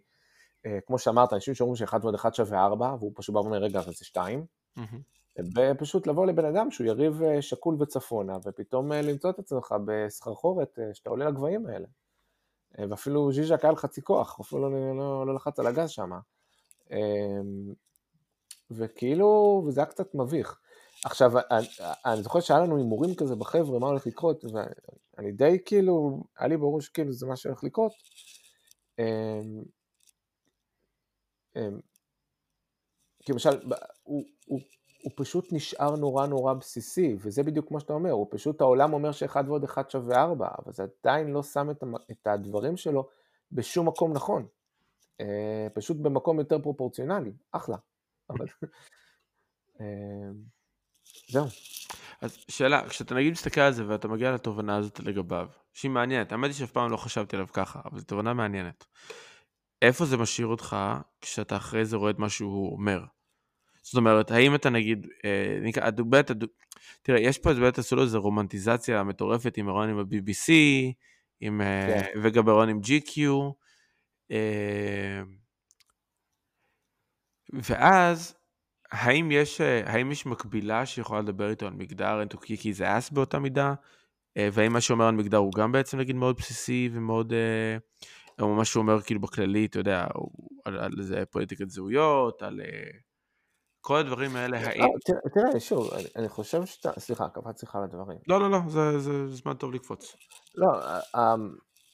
אה, כמו שאמרת, אנשים שאומרים שאחד ועוד אחד שווה ארבע, והוא פשוט בא ואומר, רגע, אבל זה שתיים. ופשוט לבוא לבן אדם שהוא יריב אה, שקול וצפונה, ופתאום אה, למצוא את עצמך בסחרחורת שאתה עולה לגבהים האלה. ואפילו ז'יז'ק היה חצי כוח, אפילו לא, לא, לא לחץ על הגז שם. וכאילו, וזה היה קצת מביך. עכשיו, אני, אני זוכר שהיה לנו הימורים כזה בחבר'ה, מה הולך לקרות, ואני די כאילו, היה לי ברור שכאילו זה מה שהולך לקרות. אמ, אמ, כי למשל, הוא, הוא, הוא פשוט נשאר נורא נורא בסיסי, וזה בדיוק כמו שאתה אומר, הוא פשוט, העולם אומר שאחד ועוד אחד שווה ארבע, אבל זה עדיין לא שם את, את הדברים שלו בשום מקום נכון. אה, פשוט במקום יותר פרופורציונלי, אחלה. אבל... אה, זהו. אז שאלה, כשאתה נגיד מסתכל על זה ואתה מגיע לתובנה הזאת לגביו, שהיא מעניינת, האמת היא שאף פעם לא חשבתי עליו ככה, אבל זו תובנה מעניינת. איפה זה משאיר אותך כשאתה אחרי זה רואה את מה שהוא אומר? זאת אומרת, האם אתה נגיד, אה, הדובט, הדוב... תראה, יש פה באמת עשו לו איזה רומנטיזציה מטורפת עם אירון עם ה-BBC, עם, אה, כן. וגם אירון עם GQ, אה, ואז, האם יש, אה, האם יש מקבילה שיכולה לדבר איתו על מגדר and to kick his ass באותה מידה? אה, והאם מה שאומר על מגדר הוא גם בעצם נגיד מאוד בסיסי ומאוד... אה, או מה שהוא אומר כאילו בכללי, אתה יודע, על, על זה פוליטיקת זהויות, על כל הדברים האלה, האם... תראה, שוב, אני חושב שאתה, סליחה, קפצתי לך על הדברים. לא, לא, לא, זה, זמן טוב לקפוץ. לא,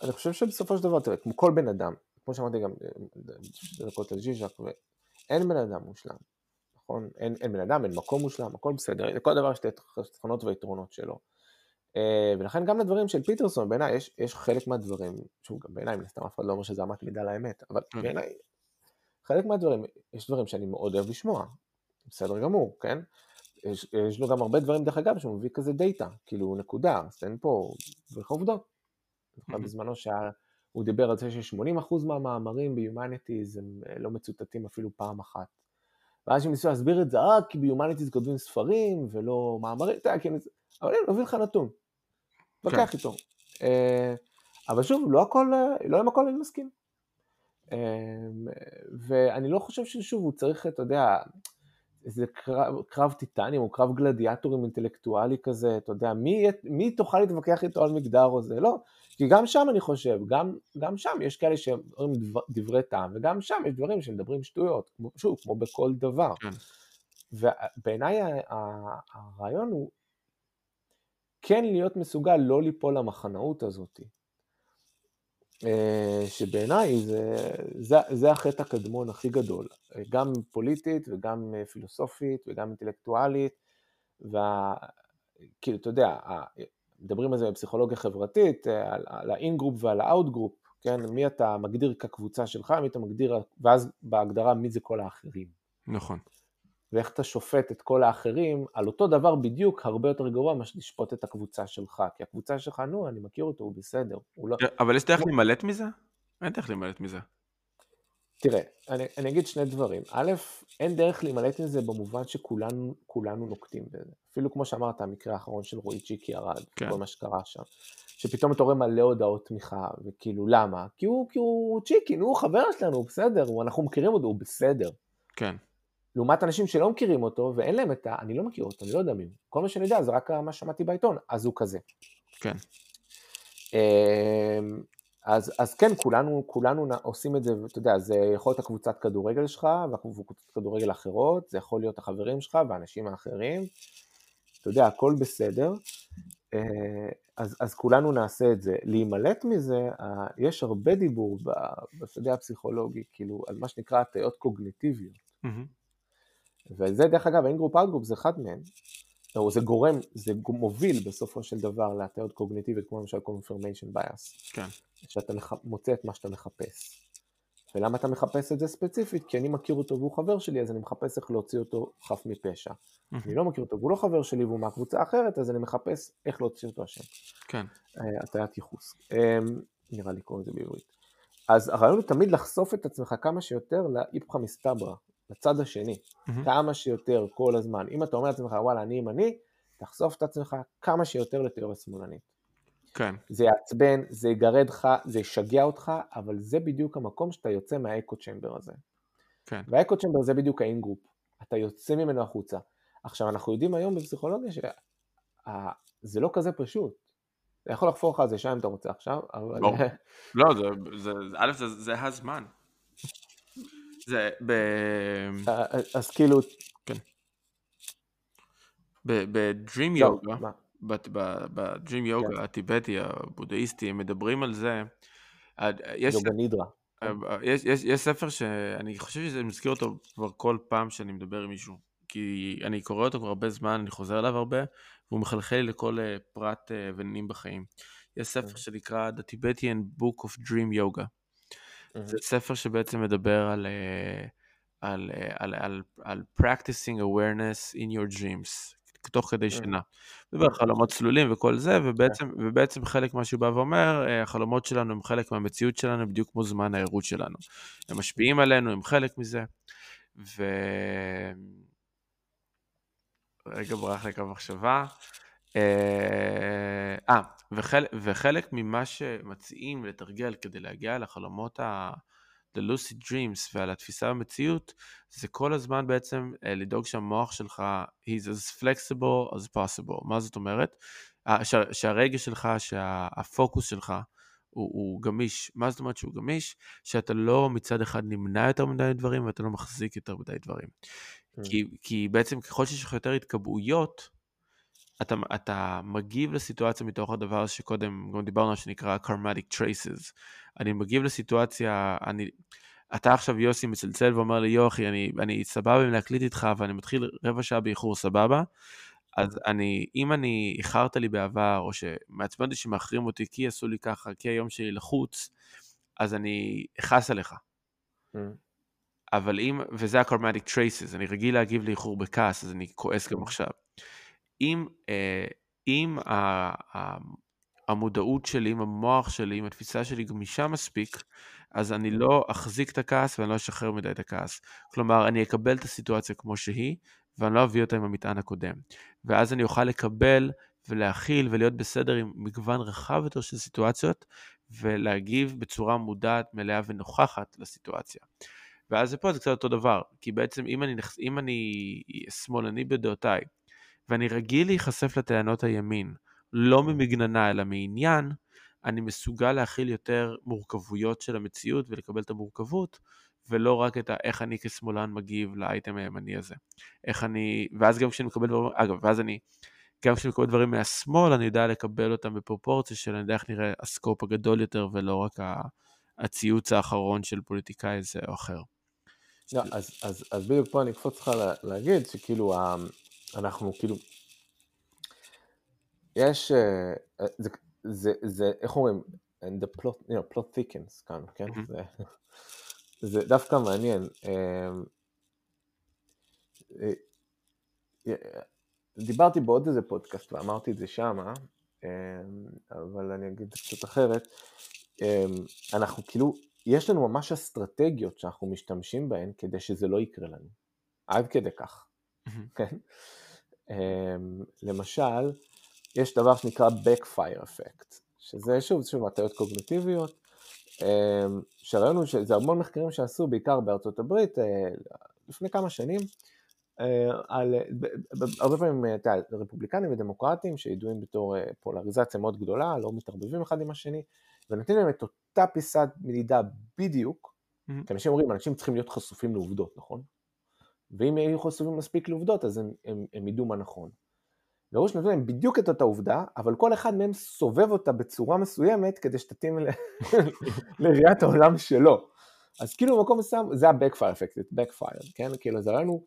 אני חושב שבסופו של דבר, תראה, כמו כל בן אדם, כמו שאמרתי גם שתי דקות על ז'יז'ק, אין בן אדם מושלם, נכון? אין, אין בן אדם, אין מקום מושלם, הכל בסדר, לכל דבר יש את החסכונות והיתרונות שלו. אה, ולכן גם לדברים של פיטרסון, בעיניי יש, יש חלק מהדברים, שוב, גם בעיניי, מן הסתם אף אחד לא אומר שזה אמת מידה לאמת, אבל אוקיי. בעיניי, חלק מהדברים, יש דברים שאני מאוד אוהב לשמוע, בסדר גמור, כן? יש, יש לו גם הרבה דברים, דרך אגב, שהוא מביא כזה דאטה, כאילו נקודה, אז אין פה, צריך עובדות. בזמנו שהוא דיבר על זה ש-80% מהמאמרים ב-Humanities הם אה, לא מצוטטים אפילו פעם אחת. ואז הם ניסו להסביר את זה, אה, כי ב-Humanities כותבים ספרים ולא מאמרים, אתה יודע, כן, אבל הנה, נביא לך נתון. תתווכח כן. איתו. אה, אבל שוב, לא הכל, אה, לא עם הכל אני מסכים. ואני לא חושב ששוב, הוא צריך, אתה יודע, איזה קרב, קרב טיטנים או קרב גלדיאטורים אינטלקטואלי כזה, אתה יודע, מי, מי תוכל להתווכח איתו על מגדר או זה? לא, כי גם שם אני חושב, גם, גם שם יש כאלה שאומרים דבר, דברי טעם, וגם שם יש דברים שמדברים שטויות, כמו, שוב, כמו בכל דבר. כן. ובעיניי הרעיון הוא כן להיות מסוגל לא ליפול למחנאות הזאת. אה, שבעיניי זה, זה, זה החטא הקדמון הכי גדול, גם פוליטית וגם פילוסופית וגם אינטלקטואלית, וכאילו, אתה יודע, מדברים על זה בפסיכולוגיה חברתית, על, על ה in-group ועל ה out-group, כן? מי אתה מגדיר כקבוצה שלך, מי אתה מגדיר, ואז בהגדרה מי זה כל האחרים. נכון. ואיך אתה שופט את כל האחרים על אותו דבר בדיוק הרבה יותר גרוע מאשר לשפוט את הקבוצה שלך, כי הקבוצה שלך, נו, אני מכיר אותו, הוא בסדר. הוא לא... אבל יש דרך להימלט מזה? אין דרך להימלט מזה. תראה, אני, אני אגיד שני דברים. א', אין דרך להימלט מזה במובן שכולנו נוקטים בזה. אפילו כמו שאמרת, המקרה האחרון של רועי צ'יקי ירד, כן. כל מה שקרה שם. שפתאום אתה רואה מלא הודעות תמיכה, וכאילו למה? כי הוא, כי הוא צ'יקי, נו, הוא חבר שלנו, הוא בסדר, אנחנו מכירים אותו, הוא בסדר. כן. לעומת אנשים שלא מכירים אותו ואין להם את ה... אני לא מכיר אותו, אני לא יודע מי הוא. כל מה שאני יודע זה רק מה שמעתי בעיתון, אז הוא כזה. כן. אמ, אז, אז כן, כולנו, כולנו עושים את זה, ואתה יודע, זה יכול להיות הקבוצת כדורגל שלך, והקבוצות כדורגל אחרות, זה יכול להיות החברים שלך והאנשים האחרים, אתה יודע, הכל בסדר, אה, אז, אז כולנו נעשה את זה. להימלט מזה, יש הרבה דיבור בשדה הפסיכולוגי, כאילו, על מה שנקרא הטיות קוגניטיביות. Mm-hmm. וזה דרך אגב, in group out זה אחד מהם, או זה גורם, זה מוביל בסופו של דבר להטיות קוגניטיביות, כמו למשל confirmation bias. כן. שאתה מח... מוצא את מה שאתה מחפש. ולמה אתה מחפש את זה ספציפית? כי אני מכיר אותו והוא חבר שלי, אז אני מחפש איך להוציא אותו חף מפשע. Mm-hmm. אני לא מכיר אותו והוא לא חבר שלי והוא מהקבוצה האחרת, אז אני מחפש איך להוציא אותו השם. כן. אה, הטיית ייחוס. אמ, נראה לי קוראים לזה בעברית. אז הרעיון הוא תמיד לחשוף את עצמך כמה שיותר לאיפכא מסתברא, לצד השני, mm-hmm. כמה שיותר כל הזמן. אם אתה אומר לעצמך, וואלה, אני ימני, תחשוף את עצמך כמה שיותר לתיאוריה שמאלנית. כן. זה יעצבן, זה יגרד לך, זה ישגע אותך, אבל זה בדיוק המקום שאתה יוצא מה echo chamber הזה. כן. וה echo chamber זה בדיוק ה in group, אתה יוצא ממנו החוצה. עכשיו, אנחנו יודעים היום בפסיכולוגיה שזה לא כזה פשוט. אתה יכול לחפור לך על זה שם אם אתה רוצה עכשיו, אבל... לא, לא זה, זה, א', זה, זה הזמן. זה ב... אה, אה, אז כאילו... כן. בדרים יוגה, בדרים יוגה הטיבטי, הבודהיסטי, הם מדברים על זה. יוגה נידרה. אה, יש, יש, יש ספר שאני חושב שזה מזכיר אותו כבר כל פעם שאני מדבר עם מישהו. כי אני קורא אותו כבר הרבה זמן, אני חוזר אליו הרבה, והוא מחלחל לי לכל פרט ונינים בחיים. יש ספר שנקרא The Tibetan Book of Dream Yoga. זה ספר שבעצם מדבר על, אה, על, אה, על, על, על practicing awareness in your dreams, תוך כדי שינה. מדבר על חלומות צלולים וכל זה, ובעצם, ובעצם חלק מה שהוא בא ואומר, אה, החלומות שלנו הם חלק מהמציאות שלנו, בדיוק כמו זמן הערות שלנו. הם משפיעים עלינו, הם חלק מזה. ו... רגע ברח לי כמה מחשבה. אה, אה וחלק, וחלק ממה שמציעים לתרגל כדי להגיע לחלומות ה... The lucid dreams ועל התפיסה במציאות, זה כל הזמן בעצם אה, לדאוג שהמוח שלך he's as flexible as possible. מה זאת אומרת? שה, שהרגש שלך, שהפוקוס שלך הוא, הוא גמיש. מה זאת אומרת שהוא גמיש? שאתה לא מצד אחד נמנע יותר מדי דברים ואתה לא מחזיק יותר מדי דברים. Mm. כי, כי בעצם ככל שיש לך יותר התקבעויות, אתה, אתה מגיב לסיטואציה מתוך הדבר שקודם גם דיברנו על שנקרא karmatic traces. אני מגיב לסיטואציה, אני, אתה עכשיו יוסי מצלצל ואומר לי יוכי, אני, אני סבבה אם להקליט איתך ואני מתחיל רבע שעה באיחור, סבבה? אז אני, אם אני איחרת לי בעבר, או שמעצבן אותי שמאחרים אותי כי עשו לי ככה, כי היום שלי לחוץ, אז אני אכעס עליך. Mm. אבל אם, וזה ה-Karmatic Traces, אני רגיל להגיב לאיחור בכעס, אז אני כועס גם mm. עכשיו. אם, אה, אם המודעות שלי, אם המוח שלי, אם התפיסה שלי גמישה מספיק, אז אני לא אחזיק את הכעס ואני לא אשחרר מדי את הכעס. כלומר, אני אקבל את הסיטואציה כמו שהיא, ואני לא אביא אותה עם המטען הקודם. ואז אני אוכל לקבל ולהכיל ולהיות בסדר עם מגוון רחב יותר של סיטואציות, ולהגיב בצורה מודעת, מלאה ונוכחת לסיטואציה. ואז זה פה זה קצת אותו דבר, כי בעצם אם אני, אם אני שמאלני בדעותיי, ואני רגיל להיחשף לטענות הימין, לא ממגננה אלא מעניין, אני מסוגל להכיל יותר מורכבויות של המציאות ולקבל את המורכבות, ולא רק את ה, איך אני כשמאלן מגיב לאייטם הימני הזה. איך אני, ואז גם כשאני מקבל דברים, אגב, ואז אני, גם כשאני מקבל דברים מהשמאל, אני יודע לקבל אותם בפרופורציה של אני יודע איך נראה הסקופ הגדול יותר, ולא רק הציוץ האחרון של פוליטיקאי זה או אחר. לא, אז, אז, אז בדיוק פה אני אקפוץ לך להגיד שכאילו אנחנו כאילו, יש, אה, אה, זה, זה, זה איך אומרים, and the plot, you know, plot thickens כאן, כן? Mm-hmm. זה, זה דווקא מעניין. אה, דיברתי בעוד איזה פודקאסט ואמרתי את זה שמה, אבל אני אגיד קצת אחרת. אנחנו כאילו, יש לנו ממש אסטרטגיות שאנחנו משתמשים בהן כדי שזה לא יקרה לנו. עד כדי כך, כן? למשל, יש דבר שנקרא Backfire Effect, שזה שוב, שוב, הטעיות קוגניטיביות, שהרעיון הוא שזה המון מחקרים שעשו, בעיקר בארצות הברית, אה, לפני כמה שנים, אה, על, הרבה פעמים, אתה יודע, רפובליקנים ודמוקרטים שידועים בתור אה, פולריזציה מאוד גדולה, לא מתערבבים אחד עם השני, ונותנים להם את אותה פיסת מדידה בדיוק, mm-hmm. כי אנשים אומרים, אנשים צריכים להיות חשופים לעובדות, נכון? ואם יהיו חשופים מספיק לעובדות, אז הם, הם, הם ידעו מה נכון. וראש נותן להם בדיוק את אותה עובדה, אבל כל אחד מהם סובב אותה בצורה מסוימת כדי שתתאים לראיית העולם שלו. אז כאילו במקום מסוים, זה ה-backfire effect, backfire, כן? כאילו זה לנו,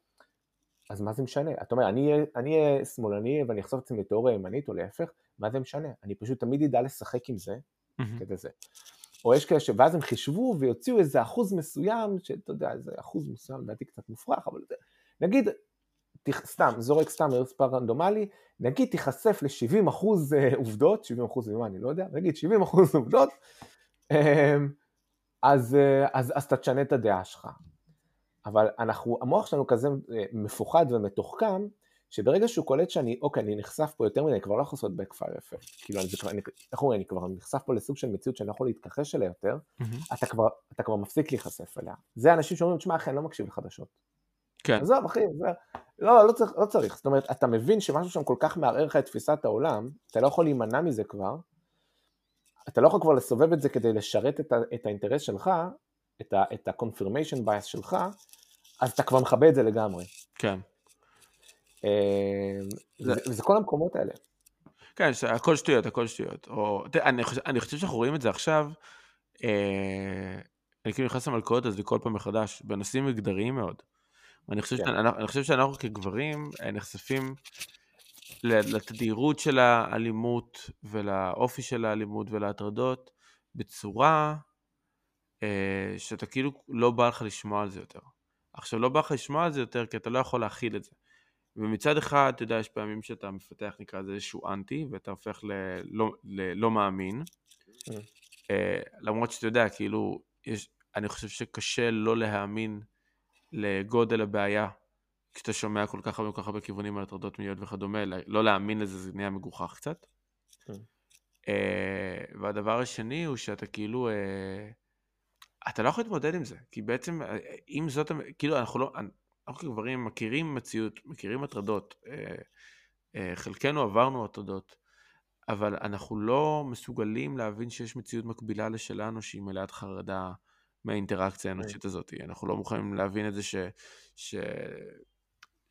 אז מה זה משנה? אתה אומר, אני אהיה שמאלני ואני אחשוף את עצמי לתיאוריה ימנית או להפך, מה זה משנה? אני פשוט תמיד אדע לשחק עם זה, כדי זה. או יש כאלה שאז הם חישבו ויוציאו איזה אחוז מסוים, שאתה יודע, איזה אחוז מסוים, לדעתי קצת מופרך, אבל נגיד סתם, זורק סתם מספר רנדומלי, נגיד תיחשף ל-70 אחוז אה, עובדות, 70 אחוז ממה אני לא יודע, נגיד 70 אחוז עובדות, אמ, אז, אה, אז, אז אתה תשנה את הדעה שלך. אבל אנחנו, המוח שלנו כזה אה, מפוחד ומתוחכם, שברגע שהוא קולט שאני, אוקיי, אני נחשף פה יותר מדי, אני כבר לא יכול לעשות backfire effect. כאילו, אני, אני, איך אומרים, אני כבר נחשף פה לסוג של מציאות שאני לא יכול להתכחש אליה יותר, mm-hmm. אתה, כבר, אתה כבר מפסיק להיחשף אליה. זה אנשים שאומרים, תשמע, אחי, אני לא מקשיב לחדשות. כן. עזוב, אחי, זה... לא, לא צריך, לא צריך. זאת אומרת, אתה מבין שמשהו שם כל כך מערער לך את תפיסת העולם, אתה לא יכול להימנע מזה כבר, אתה לא יכול כבר לסובב את זה כדי לשרת את, ה, את האינטרס שלך, את ה-confirmation bias שלך, אז אתה כבר מכבה את זה לגמרי. כן. אמ, זה... וזה כל המקומות האלה. כן, הכל שטויות, הכל שטויות. או, תראה, אני, חושב, אני חושב שאנחנו רואים את זה עכשיו, אה, אני כאילו נכנס למלכודת הזו כל פעם מחדש, בנושאים מגדריים מאוד. אני חושב, כן. שאנחנו, אני חושב שאנחנו כגברים אה, נחשפים לתדירות של האלימות ולאופי של האלימות ולהטרדות בצורה אה, שאתה כאילו לא בא לך לשמוע על זה יותר. עכשיו, לא בא לך לשמוע על זה יותר כי אתה לא יכול להכיל את זה. ומצד אחד, אתה יודע, יש פעמים שאתה מפתח, נקרא לזה איזשהו אנטי, ואתה הופך ללא, ללא מאמין. Mm. אה, למרות שאתה יודע, כאילו, יש, אני חושב שקשה לא להאמין לגודל הבעיה כשאתה שומע כל כך הרבה כל כך הרבה כיוונים על הטרדות מיניות וכדומה, לא להאמין לזה זה נהיה מגוחך קצת. כן. Uh, והדבר השני הוא שאתה כאילו, uh, אתה לא יכול להתמודד עם זה, כי בעצם uh, אם זאת, כאילו אנחנו לא, אנחנו כגברים מכירים מציאות, מכירים הטרדות, uh, uh, חלקנו עברנו הטרדות, אבל אנחנו לא מסוגלים להבין שיש מציאות מקבילה לשלנו שהיא מלאת חרדה מהאינטראקציה כן. האנושית הזאת. אנחנו לא מוכנים להבין את זה ש, ש,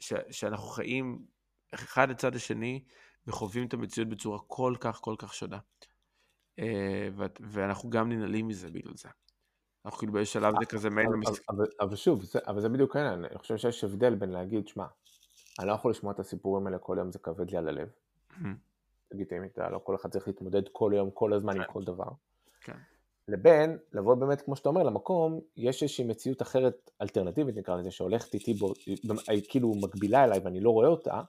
ש, שאנחנו חיים אחד לצד השני וחווים את המציאות בצורה כל כך כל כך שונה. אה, ואנחנו גם ננעלים מזה בגלל זה. אנחנו כאילו באיזה שלב זה כזה מעין המס... אבל, אבל שוב, זה, אבל זה בדיוק העניין, אני חושב שיש הבדל בין להגיד, שמע, אני לא יכול לשמוע את הסיפורים האלה כל יום, זה כבד לי על הלב. לגיטימית, לא כל אחד צריך להתמודד כל יום, כל הזמן עם כן. כל דבר. כן. לבין לבוא באמת, כמו שאתה אומר, למקום, יש איזושהי מציאות אחרת, אלטרנטיבית נקרא לזה, שהולכת איתי, בו, כאילו מקבילה אליי ואני לא רואה אותה,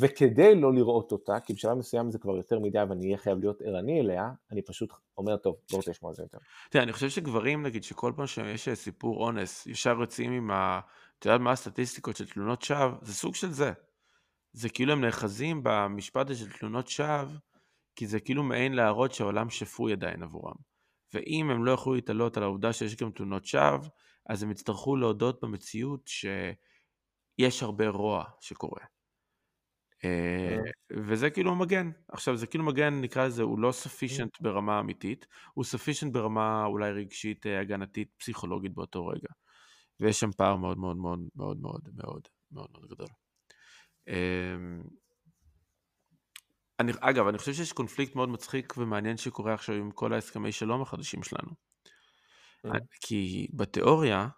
וכדי לא לראות אותה, כי בשלב מסוים זה כבר יותר מדי ואני אהיה חייב להיות ערני אליה, אני פשוט אומר, טוב, לא רוצה לשמוע על זה יותר. תראה, אני חושב שגברים, נגיד, שכל פעם שיש סיפור אונס, ישר יוצאים עם ה... אתה יודע מה הסטטיסטיקות של תלונות שווא? זה סוג של זה. זה כאילו הם נאחזים במשפט הזה של תלונות שווא, כי זה כאילו מעין להראות שהעולם שפוי עדיין עבורם. ואם הם לא יוכלו להתעלות על העובדה שיש גם תלונות שווא, אז הם יצטרכו להודות במציאות שיש הרבה רוע שקורה. אה, כן. וזה כאילו מגן. עכשיו זה כאילו מגן, נקרא לזה, הוא לא sufficient כן. ברמה אמיתית, הוא sufficient ברמה אולי רגשית, אה, הגנתית, פסיכולוגית באותו רגע. ויש שם פער מאוד מאוד מאוד מאוד מאוד מאוד מאוד מאוד גדול. אמ, אני, אגב, אני חושב שיש קונפליקט מאוד מצחיק ומעניין שקורה עכשיו עם כל ההסכמי שלום החדשים שלנו. Mm. כי בתיאוריה,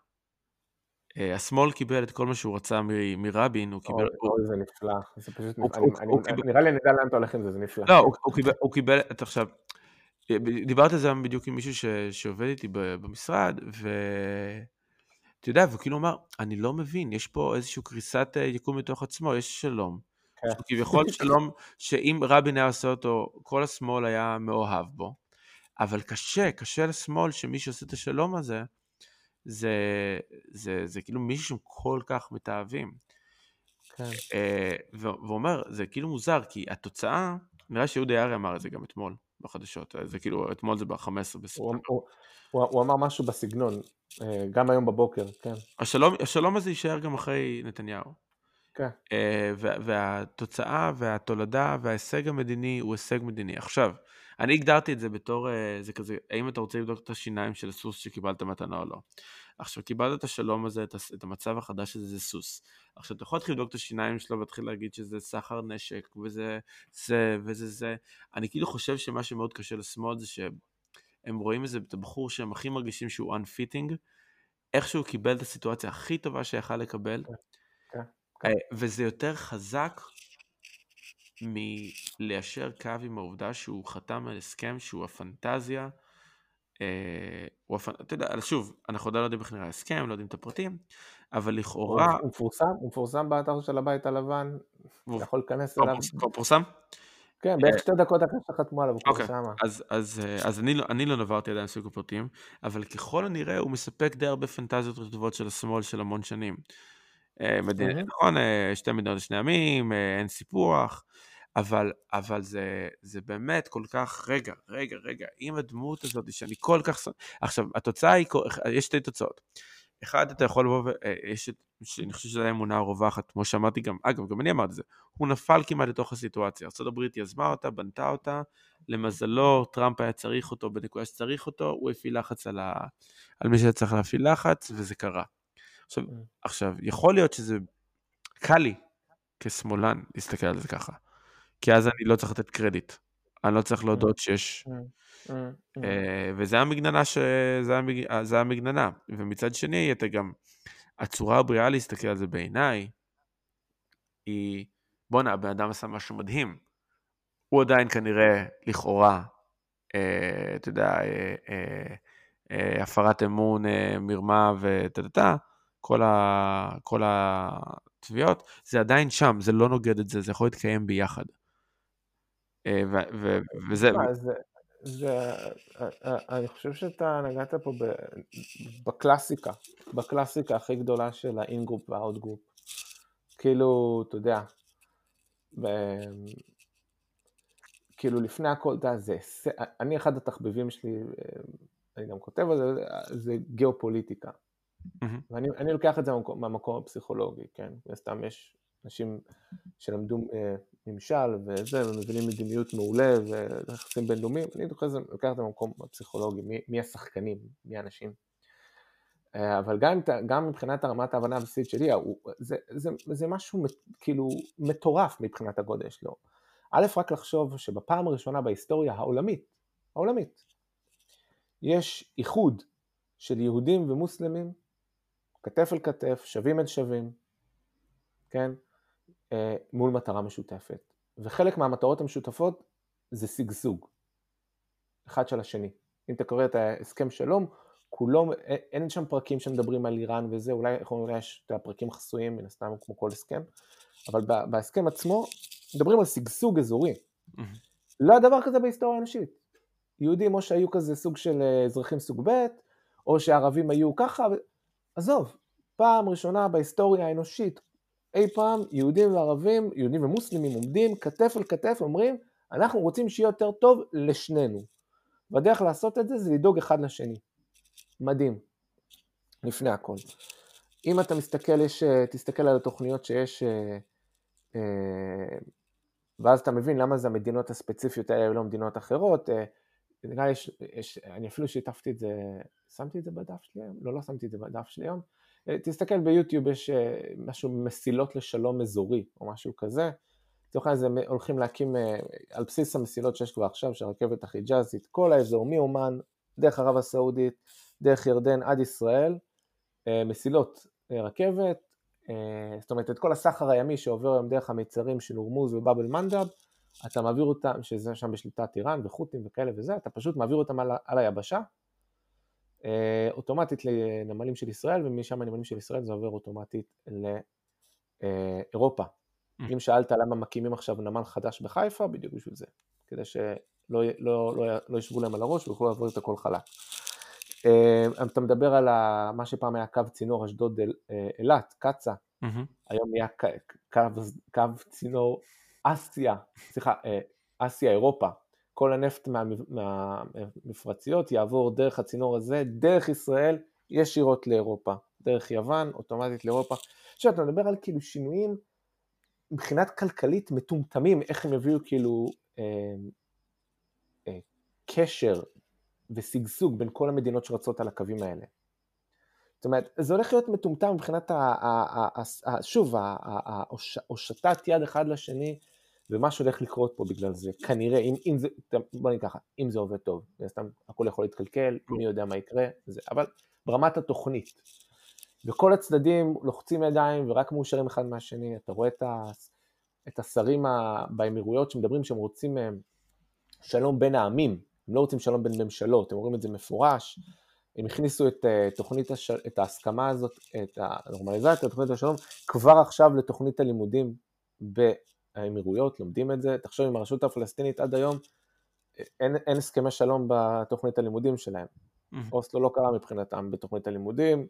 השמאל קיבל את כל מה שהוא רצה מרבין, הוא קיבל... אוי, זה נפלא, זה פשוט נראה לי נדע לאן אתה הולך עם זה, זה נפלא. לא, הוא קיבל, עכשיו, אה, דיברתי על זה בדיוק עם מישהו שעובד איתי במשרד, ואתה יודע, והוא כאילו אמר, אני לא מבין, יש פה איזושהי קריסת אה, יקום מתוך עצמו, יש שלום. כן. כביכול שלום, שאם רבין היה עושה אותו, כל השמאל היה מאוהב בו. אבל קשה, קשה לשמאל שמי שעושה את השלום הזה, זה, זה, זה כאילו מישהו שהם כל כך מתאהבים. כן. אה, ואומר, זה כאילו מוזר, כי התוצאה, נראה שיהודה יערי אמר את זה גם אתמול בחדשות, זה כאילו, אתמול זה ב-15 בספטמבר. הוא, הוא, הוא, הוא אמר משהו בסגנון, אה, גם היום בבוקר, כן. השלום, השלום הזה יישאר גם אחרי נתניהו. כן. אה, והתוצאה והתולדה וההישג המדיני הוא הישג מדיני. עכשיו, אני הגדרתי את זה בתור, אה, זה כזה, האם אתה רוצה לבדוק את השיניים של הסוס שקיבלת מתנה או לא. עכשיו, קיבלת את השלום הזה, את המצב החדש הזה, זה סוס. עכשיו, אתה יכול להתחיל לבדוק את השיניים שלו ולהתחיל להגיד שזה סחר נשק, וזה זה וזה זה. אני כאילו חושב שמה שמאוד קשה לשמאל זה שהם רואים איזה, את הבחור שהם הכי מרגישים שהוא unfitting, איך שהוא קיבל את הסיטואציה הכי טובה שיכל לקבל, כן. אה, וזה יותר חזק מליישר קו עם העובדה שהוא חתם על הסכם שהוא הפנטזיה. אה, הוא הפנ... אתה יודע, שוב, אנחנו עדיין לא יודעים איך נראה ההסכם, לא יודעים את הפרטים, אבל לכאורה... הוא מפורסם, הוא מפורסם באתר של הבית הלבן, אתה יכול להיכנס אליו. הוא פורסם? כן, בערך שתי דקות אחרי שחתמו עליו, הוא אוקיי, פורסם. אז, אז, אה, אז אני, לא, אני לא נברתי עדיין סוג הפרטים, אבל ככל הנראה הוא מספק די הרבה פנטזיות רטובות של השמאל של המון שנים. אה, מדינה, נכון, אה, שתי מדינות לשני עמים, אה, אין סיפוח, אבל, אבל זה, זה באמת כל כך, רגע, רגע, רגע, עם הדמות הזאת שאני כל כך... עכשיו, התוצאה היא, יש שתי תוצאות. אחד, אתה יכול לבוא ו... יש, אני חושב שזו האמונה הרווחת, כמו שאמרתי גם, אגב, גם אני אמרתי את זה, הוא נפל כמעט לתוך הסיטואציה. ארה"ב יזמה אותה, בנתה אותה, למזלו, טראמפ היה צריך אותו בנקודה שצריך אותו, הוא הפעיל לחץ על, ה... על מי שצריך להפעיל לחץ, וזה קרה. עכשיו, mm. עכשיו, יכול להיות שזה קל לי כשמאלן להסתכל על זה ככה, כי אז אני לא צריך לתת קרדיט, אני לא צריך mm. להודות שיש... Mm. אה, וזה המגננה, ש... זה המגננה, ומצד שני אתה גם, הצורה הבריאה להסתכל על זה בעיניי, היא, בואנה, הבן אדם עשה משהו מדהים. הוא עדיין כנראה, לכאורה, אה, אתה יודע, אה, אה, אה, הפרת אמון, אה, מרמה וטה-טה-טה, כל, ה, כל התביעות, זה עדיין שם, זה לא נוגד את זה, זה יכול להתקיים ביחד. אה, ו, ו, וזה... זה, זה, אני חושב שאתה נגעת פה ב, בקלאסיקה, בקלאסיקה הכי גדולה של ה in-group וה out-group. כאילו, אתה יודע, ב, כאילו לפני הכל, אתה יודע, אני אחד התחביבים שלי, אני גם כותב על זה, זה גיאופוליטיקה. Mm-hmm. ואני לוקח את זה מהמקום, מהמקום הפסיכולוגי, כן? סתם יש אנשים שלמדו אה, ממשל וזה, ומבינים מדיניות מעולה ויחסים בינלאומיים, אני לוקח את זה מהמקום הפסיכולוגי, מי, מי השחקנים, מי האנשים. אה, אבל גם, גם מבחינת רמת ההבנה הבסיסית שלי, זה, זה, זה משהו כאילו מטורף מבחינת הגודל שלו. א', רק לחשוב שבפעם הראשונה בהיסטוריה העולמית, העולמית, יש איחוד של יהודים ומוסלמים, כתף אל כתף, שווים אל שווים, כן, אה, מול מטרה משותפת. וחלק מהמטרות המשותפות זה שגשוג, אחד של השני. אם אתה קורא את ההסכם שלום, כולו, אין שם פרקים שמדברים על איראן וזה, אולי, אולי יש את הפרקים חסויים, מן הסתם כמו כל הסכם, אבל בהסכם עצמו מדברים על שגשוג אזורי. Mm-hmm. לא היה דבר כזה בהיסטוריה האנושית. יהודים או שהיו כזה סוג של אה, אזרחים סוג ב', או שערבים היו ככה. עזוב, פעם ראשונה בהיסטוריה האנושית, אי פעם יהודים וערבים, יהודים ומוסלמים עומדים כתף אל כתף, אומרים, אנחנו רוצים שיהיה יותר טוב לשנינו. והדרך לעשות את זה זה לדאוג אחד לשני. מדהים, לפני הכל. אם אתה מסתכל, יש, אה, תסתכל על התוכניות שיש, אה, ואז אתה מבין למה זה המדינות הספציפיות האלה ולא מדינות אחרות, נראה לי, יש, אני אפילו שיתפתי את זה, שמתי את זה בדף שלי היום? לא, לא שמתי את זה בדף שלי היום. אה, תסתכל ביוטיוב, יש אה, משהו מסילות לשלום אזורי, או משהו כזה. לצורך העניין הולכים להקים, אה, על בסיס המסילות שיש כבר עכשיו, של הרכבת החיג'אזית, כל האזור, מאומן, דרך ערב הסעודית, דרך ירדן עד ישראל, מסילות רכבת, זאת אומרת את כל הסחר הימי שעובר היום דרך המיצרים של הורמוז ובאב אל-מנדב, אתה מעביר אותם, שזה שם בשליטת איראן וחות'ים וכאלה וזה, אתה פשוט מעביר אותם על, על היבשה, אה, אוטומטית לנמלים של ישראל, ומשם הנמלים של ישראל זה עובר אוטומטית לאירופה. Mm. אם שאלת למה מקימים עכשיו נמל חדש בחיפה, בדיוק בשביל זה, כדי שלא לא, לא, לא, לא ישבו להם על הראש ויוכלו לעבור את הכל חלק. אה, אתה מדבר על מה שפעם היה קו צינור אשדוד אה, אילת, קצ"א, mm-hmm. היום נהיה קו, קו צינור אסיה, סליחה, אה, אסיה, אירופה, כל הנפט מהמפרציות יעבור דרך הצינור הזה, דרך ישראל, ישירות לאירופה, דרך יוון, אוטומטית לאירופה. עכשיו אתה מדבר על כאילו שינויים מבחינת כלכלית מטומטמים, איך הם יביאו כאילו אה, אה, קשר ושגשוג בין כל המדינות שרצות על הקווים האלה. זאת אומרת, זה הולך להיות מטומטם מבחינת, ה, ה, ה, ה, שוב, הושטת יד אחד לשני, ומה שהולך לקרות פה בגלל זה, כנראה, אם, אם זה, בוא נגיד ככה, אם זה עובד טוב, סתם הכל יכול להתקלקל, מי יודע מה יקרה, זה, אבל ברמת התוכנית, וכל הצדדים לוחצים ידיים ורק מאושרים אחד מהשני, אתה רואה את, ה, את השרים ה, באמירויות שמדברים שהם רוצים אה, שלום בין העמים, הם לא רוצים שלום בין ממשלות, הם אומרים את זה מפורש, הם הכניסו את אה, תוכנית, הש... את ההסכמה הזאת, את הנורמליזציה, תוכנית השלום, כבר עכשיו לתוכנית הלימודים האמירויות, לומדים את זה, תחשוב עם הרשות הפלסטינית עד היום, אין, אין הסכמי שלום בתוכנית הלימודים שלהם. Mm-hmm. אוסלו לא קרה מבחינתם בתוכנית הלימודים,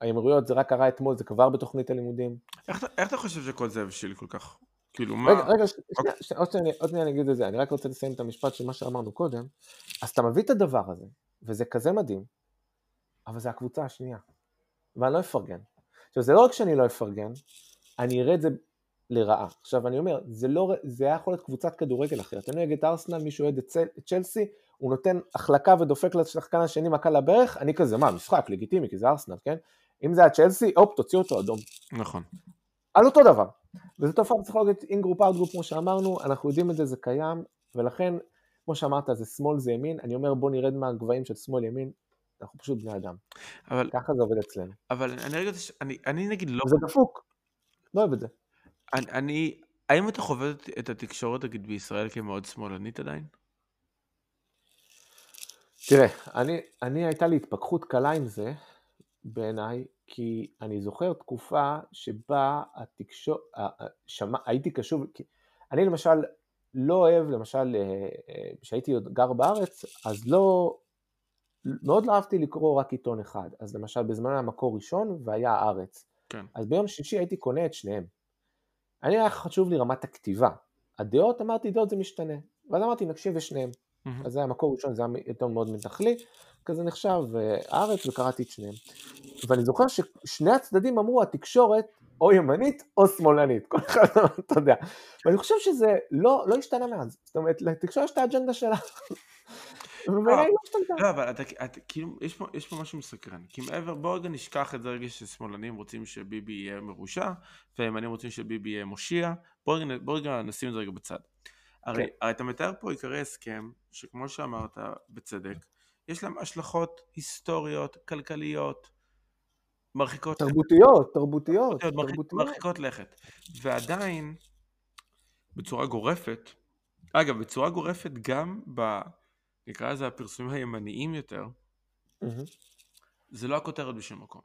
האמירויות זה רק קרה אתמול, זה כבר בתוכנית הלימודים. איך, איך אתה חושב שכל זה הבשיל כל כך? כאילו מה... רגע, רגע, אוקיי. שנייה, עוד שנייה, עוד שנייה אני אגיד את זה, אני רק רוצה לסיים את המשפט של מה שאמרנו קודם, אז אתה מביא את הדבר הזה, וזה כזה מדהים, אבל זה הקבוצה השנייה, ואני לא אפרגן. עכשיו זה לא רק שאני לא אפרגן, אני אראה את זה לרעה. עכשיו אני אומר, זה, לא, זה היה יכול להיות קבוצת כדורגל אחרת. אני אוהד את ארסנל, מישהו אוהד את צ'לסי, הוא נותן החלקה ודופק לשחקן השני מכה לברך, אני כזה, מה, משחק, לגיטימי, כי זה ארסנל, כן? אם זה היה צ'לסי, הופ, תוציא אותו אדום. נכון. על אותו דבר. וזו תופעה פסיכולוגית in group out group, כמו שאמרנו, אנחנו יודעים את זה, זה קיים, ולכן, כמו שאמרת, זה שמאל זה ימין, אני אומר בוא נרד מהגבהים של שמאל ימין, אנחנו פשוט בני אדם. אבל... ככה זה עובד אצלנו. אבל אני רגע, אני, אני נגיד לא... זה דפוק, לא אוהב את זה. אני, אני, האם אתה חווה את התקשורת, נגיד, בישראל כמאוד שמאלנית עדיין? תראה, אני, אני הייתה לי התפכחות קלה עם זה, בעיניי, כי אני זוכר תקופה שבה התקשור... שמע... הייתי קשוב, כי אני למשל לא אוהב, למשל, כשהייתי עוד גר בארץ, אז לא, מאוד לא אהבתי לקרוא רק עיתון אחד. אז למשל, בזמן היה מקור ראשון והיה הארץ. כן. אז ביום שישי הייתי קונה את שניהם. אני היה חשוב לי רמת הכתיבה. הדעות, אמרתי, דעות זה משתנה. ואז אמרתי, נקשיב לשניהם. Mm-hmm. אז זה היה מקור ראשון, זה היה עיתון מאוד מתנחלי, כזה נחשב, הארץ, וקראתי את שניהם. ואני זוכר ששני הצדדים אמרו, התקשורת או ימנית או שמאלנית, כל אחד, אתה יודע. ואני חושב שזה לא, לא השתנה מאז. זאת אומרת, לתקשורת יש את האג'נדה שלה. ובעיניי לא השתנתה. לא, אבל אתה, אתה, כאילו, יש פה, יש פה משהו מסקרן. כי מעבר, בוא רגע נשכח את זה רגע ששמאלנים רוצים שביבי יהיה מרושע, וימנים רוצים שביבי יהיה מושיע. בוא רגע, בוא רגע נשים את זה רגע בצד. הרי, כן. הרי אתה מתאר פה עיקרי הסכם, שכמו שאמרת, בצדק, יש להם השלכות היסטוריות, כלכליות, מרחיקות... תרבותיות, תרבותיות, תרבותיות. מרחיקות לכת. ועדיין, בצורה גורפת, אגב, בצורה גורפת גם ב... נקרא לזה הפרסומים הימניים יותר, זה לא הכותרת בשום מקום.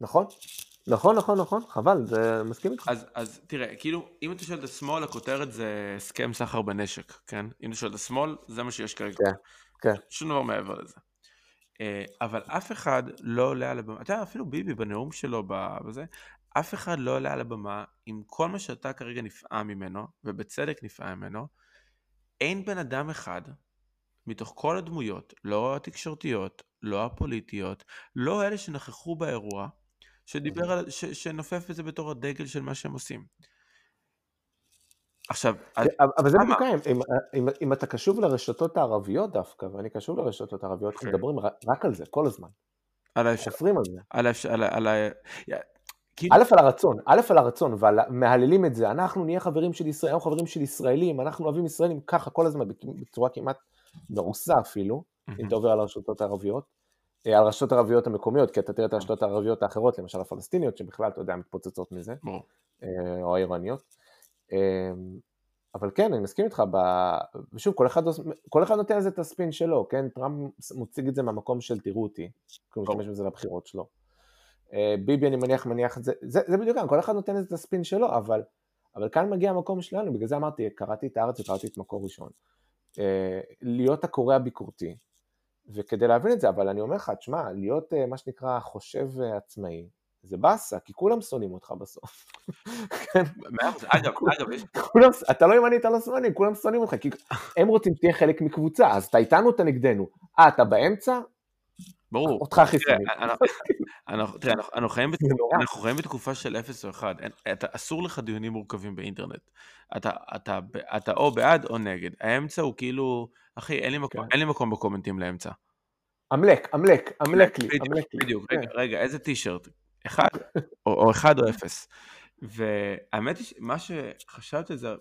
נכון, נכון, נכון, נכון, חבל, זה מסכים איתך. אז, אז תראה, כאילו, אם אתה שואל את השמאל, הכותרת זה הסכם סחר בנשק, כן? אם אתה שואל את השמאל, זה מה שיש כרגע. כן, כן. שום דבר מעבר לזה. אה, אבל אף אחד לא עולה על הבמה, אתה יודע, אפילו ביבי בנאום שלו בזה, אף אחד לא עולה על הבמה עם כל מה שאתה כרגע נפעם ממנו, ובצדק נפעם ממנו, אין בן אדם אחד מתוך כל הדמויות, לא התקשורתיות, לא הפוליטיות, לא אלה שנכחו באירוע, שדיבר על, ש, שנופף את זה בתור הדגל של מה שהם עושים. עכשיו, כן, אבל זה בדיוק העניין, אם, אם, אם אתה קשוב לרשתות הערביות דווקא, ואני קשוב לרשתות הערביות, אנחנו כן. מדברים רק על זה כל הזמן. על האפשר... חופרים על זה. על האפשר... על ה... על ה... כאילו- א' על הרצון, א' על הרצון, ומהללים את זה, אנחנו נהיה חברים של ישראל, אנחנו חברים של ישראלים, אנחנו אוהבים ישראלים, ככה כל הזמן, בצורה כמעט מעושה אפילו, אם אתה עובר על הרשתות הערביות, אה, על הרשתות הערביות המקומיות, כי אתה תראה את הרשתות הערביות האחרות, למשל הפלסטיניות, שבכלל, אתה יודע, מתפוצצות מזה, אה, או האיראניות. אמ, אבל כן, אני מסכים איתך, ב... ושוב, כל אחד, כל אחד נותן לזה את הספין שלו, כן? טראמפ מציג את זה מהמקום של תראו אותי, כי הוא משתמש בזה לבחירות שלו. אה, ביבי, אני מניח, מניח את זה, זה, זה בדיוק, כל אחד נותן לזה את הספין שלו, אבל, אבל כאן מגיע המקום שלנו, בגלל זה אמרתי, קראתי את הארץ וקראתי את מקור ראשון. אה, להיות הקורא הביקורתי, וכדי להבין את זה, אבל אני אומר לך, תשמע, להיות אה, מה שנקרא חושב עצמאי, זה באסה, כי כולם שונאים אותך בסוף. כן? אגב, אגב, אתה לא ימני, אתה לא שמאלי, כולם שונאים אותך, כי הם רוצים שתהיה חלק מקבוצה, אז אתה איתנו, אתה נגדנו. אה, אתה באמצע? ברור. אותך הכי שונאים. תראה, אנחנו חיים בתקופה של 0 או 1, אסור לך דיונים מורכבים באינטרנט. אתה או בעד או נגד. האמצע הוא כאילו, אחי, אין לי מקום בקומנטים לאמצע. אמלק, אמלק, אמלק לי, אמלק לי. בדיוק, רגע, איזה טישרט? אחד, או, אחד או אפס. והאמת היא, מה שחשבתי זה.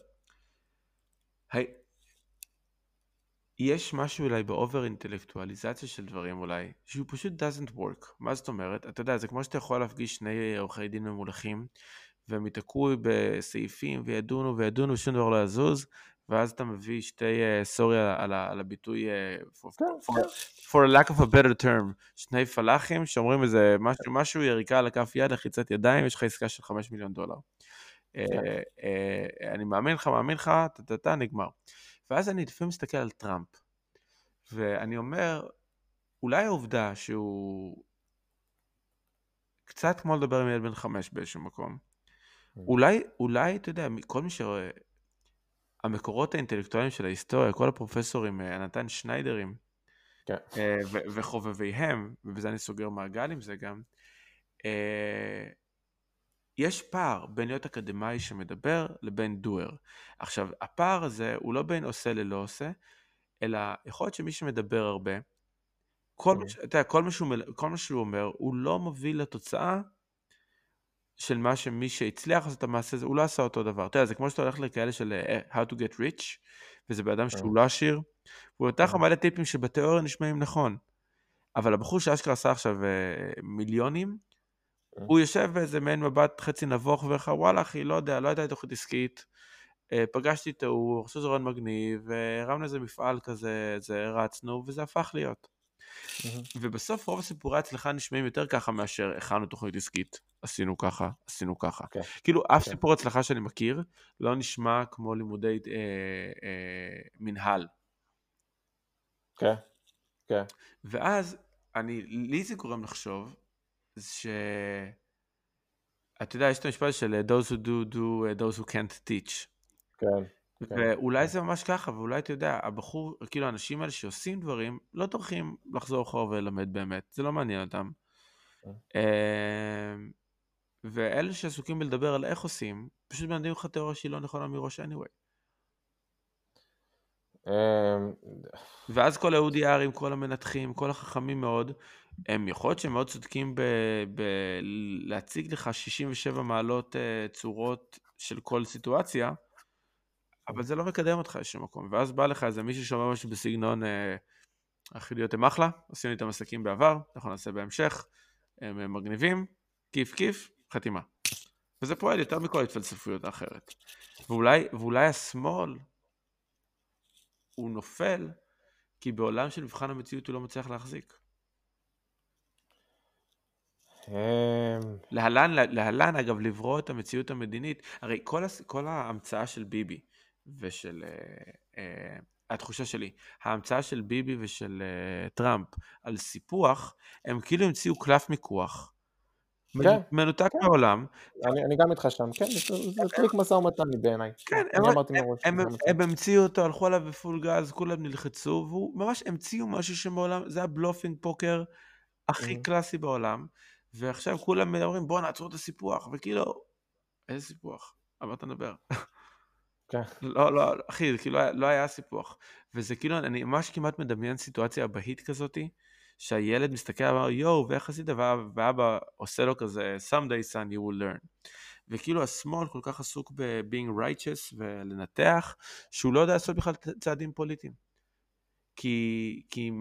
יש משהו אולי באובר אינטלקטואליזציה של דברים אולי, שהוא פשוט doesn't work. מה זאת אומרת? אתה יודע, זה כמו שאתה יכול להפגיש שני עורכי דין ממולכים, והם ייתקעו בסעיפים וידונו וידונו ושום דבר לא יזוז, ואז אתה מביא שתי, סורי uh, על, על הביטוי, uh, for, כן, for, כן. for lack of a better term, שני פלאחים שאומרים איזה משהו, משהו יריקה על הכף יד, לחיצת ידיים, יש לך עסקה של 5 מיליון דולר. Uh, uh, אני מאמין לך, מאמין לך, טה-טה-טה, נגמר. ואז אני לפעמים מסתכל על טראמפ, ואני אומר, אולי העובדה שהוא קצת כמו לדבר עם ילד בן חמש באיזשהו מקום, כן. אולי, אולי, אתה יודע, כל מי שרואה, המקורות האינטלקטואליים של ההיסטוריה, כל הפרופסורים, אה, נתן שניידרים, כן. אה, וחובביהם, ובזה אני סוגר מעגל עם זה גם, אה, יש פער בין להיות אקדמאי שמדבר לבין דואר. עכשיו, הפער הזה הוא לא בין עושה ללא עושה, אלא יכול להיות שמי שמדבר הרבה, כל, מה, אתה יודע, כל, מה שהוא, כל מה שהוא אומר, הוא לא מוביל לתוצאה של מה שמי שהצליח לעשות את המעשה הזה, הוא לא עשה אותו דבר. אתה יודע, זה כמו שאתה הולך לכאלה של uh, How to get rich, וזה בן אדם שהוא לא עשיר, הוא נותן לך מלא טיפים שבתיאוריה נשמעים נכון, אבל הבחור שאשכרה עשה עכשיו uh, מיליונים, הוא יושב באיזה מעין מבט חצי נבוך ואומר לך, וואלה אחי, לא יודע, לא הייתה לי תוכנית עסקית, אה, פגשתי את ההוא, אני חושב שזה רעיון מגניב, והרמנו איזה מפעל כזה, זה רצנו, וזה הפך להיות. ובסוף רוב הסיפורי ההצלחה נשמעים יותר ככה מאשר הכנו תוכנית עסקית, עשינו ככה, עשינו ככה. Okay. כן. כאילו אף okay. כן. סיפור הצלחה שאני מכיר לא נשמע כמו לימודי אה, אה, מנהל. כן, כן. ואז אני, לי זה גורם לחשוב ש... אתה יודע, יש את המשפט של those who do, do, those who can't teach. כן. כן, ואולי. זה ממש ככה, ואולי אתה יודע, הבחור, כאילו האנשים האלה שעושים דברים, לא טורחים לחזור אחורה וללמד באמת, זה לא מעניין אותם. כן. אמ, ואלה שעסוקים בלדבר על איך עושים, פשוט מלמדים לך תיאוריה שהיא לא נכונה מראש anyway. אמ, ואז כל ארים, כל המנתחים, כל החכמים מאוד, הם יכול להיות שהם מאוד צודקים בלהציג לך 67 מעלות אה, צורות של כל סיטואציה, אבל זה לא מקדם אותך לשום מקום. ואז בא לך איזה מישהו שאומר משהו בסגנון, אה, החיליות הם אחלה, עשינו איתם עסקים בעבר, אנחנו נעשה בהמשך, הם מגניבים, כיף כיף, חתימה. וזה פועל יותר מכל התפלספויות האחרת. ואולי, ואולי השמאל, הוא נופל, כי בעולם של מבחן המציאות הוא לא מצליח להחזיק. אמ. להלן, להלן אגב לברוא את המציאות המדינית, הרי כל, כל ההמצאה של ביבי, ושל... uh, uh, התחושה שלי, ההמצאה של ביבי ושל uh, טראמפ על סיפוח, הם כאילו המציאו קלף מיקוח. כן, מנותק כן. מהעולם. אני, אני גם איתך שם, כן, זה, טריק משא ומתן בעיניי. כן, הם, הם, הם, הם, המציאו אותו, הלכו עליו ב full גז, כולם נלחצו, והוא ממש המציאו משהו שמעולם, זה ה bluffing פוקר הכי mm-hmm. קלאסי בעולם, ועכשיו כולם מדברים בוא נעצור את הסיפוח, וכאילו, איזה סיפוח? על מה אתה מדבר? כן. לא, לא, אחי, זה כאילו לא היה סיפוח. וזה כאילו, אני ממש כמעט מדמיין סיטואציה אבהית כזאתי, שהילד מסתכל ואומר, יואו, ואיך עשית? ואבא עושה לו כזה, someday son you will learn. וכאילו השמאל כל כך עסוק ב-being righteous ולנתח, שהוא לא יודע לעשות בכלל צעדים פוליטיים. כי, כי,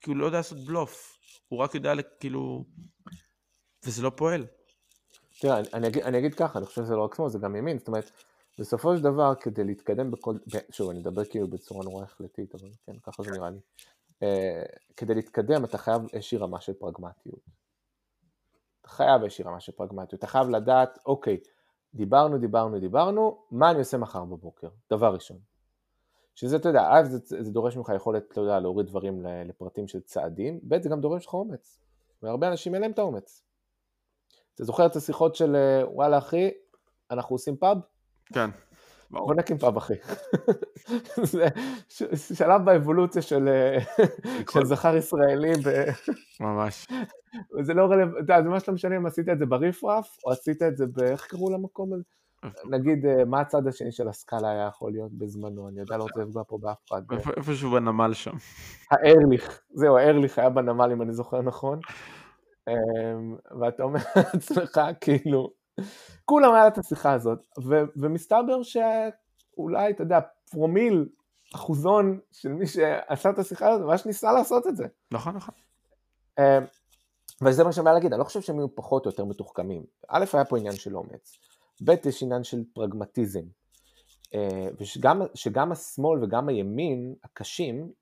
כי הוא לא יודע לעשות בלוף, הוא רק יודע כאילו, וזה לא פועל. תראה, אני, אני, אגיד, אני אגיד ככה, אני חושב שזה לא רק שמאל, זה גם ימין, זאת אומרת, בסופו של דבר, כדי להתקדם בכל, שוב, אני אדבר כאילו בצורה נורא החלטית, אבל כן, ככה זה נראה לי. Uh, כדי להתקדם, אתה חייב איזושהי רמה של פרגמטיות. אתה חייב איזושהי רמה של פרגמטיות. אתה חייב לדעת, אוקיי, דיברנו, דיברנו, דיברנו, מה אני עושה מחר בבוקר? דבר ראשון. שזה, אתה יודע, א', זה, זה דורש ממך יכולת, אתה יודע, להוריד דברים לפרטים של צעדים, ב', זה גם דורש לך אומץ. והרבה אנשים אין להם את האומץ. אתה זוכר את השיחות של, אה, וואלה אחי, אנחנו עושים פאב? כן. בוא נקים פאב אחי. זה שלב באבולוציה של, של זכר ישראלי. ב... ממש. זה לא רלוונטי, זה ממש לא משנה אם עשית את זה בריפרף, או עשית את זה ב... איך קראו למקום הזה? נגיד, אה, מה הצד השני של הסקאלה היה יכול להיות בזמנו, אני יודע, לא רוצה לפגוע פה באף אחד. איפשהו בנמל שם. הארליך, זהו, הארליך היה בנמל אם אני זוכר נכון. אמ, ואתה אומר לעצמך, כאילו, כולם היה את השיחה הזאת, ו- ומסתבר שאולי, אתה יודע, פרומיל, אחוזון של מי שעשה את השיחה הזאת, ממש ניסה לעשות את זה. נכון, נכון. אמ, וזה מה שאני להגיד, אני לא חושב שהם היו פחות או יותר מתוחכמים. א', היה פה עניין של אומץ, ב', יש עניין של פרגמטיזם. אה, ושגם שגם השמאל וגם הימין הקשים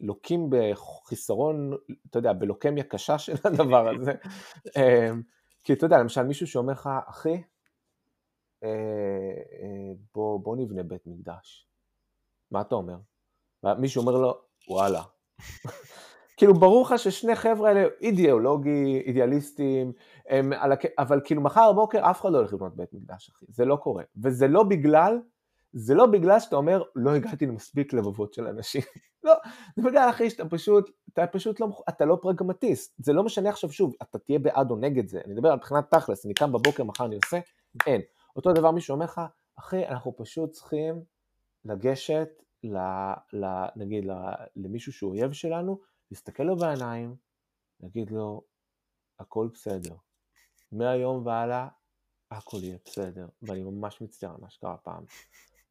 לוקים בחיסרון, אתה יודע, בלוקמיה קשה של הדבר הזה. כי אתה יודע, למשל מישהו שאומר לך, אחי, אה, אה, בוא, בוא נבנה בית מקדש. מה אתה אומר? מישהו אומר לו, וואלה. כאילו ברור לך ששני חבר'ה האלה אידיאולוגי, אידיאליסטים, הם על הכ... אבל כאילו מחר בבוקר אף אחד לא הולך לבנות בית מקדש, אחי. זה לא קורה. וזה לא בגלל זה לא בגלל שאתה אומר, לא הגעתי למספיק לבבות של אנשים. לא, זה בגלל אחי שאתה פשוט, אתה פשוט לא, אתה לא פרגמטיסט. זה לא משנה עכשיו שוב, אתה תהיה בעד או נגד זה. אני מדבר על מבחינת תכלס, אני קם בבוקר, מחר אני עושה, אין. אותו דבר מישהו אומר לך, אחי, אנחנו פשוט צריכים לגשת, ל, ל, נגיד, ל, למישהו שהוא אויב שלנו, להסתכל לו בעיניים, להגיד לו, הכל בסדר. מהיום והלאה, הכל יהיה בסדר. ואני ממש מצטער על מה שקרה פעם.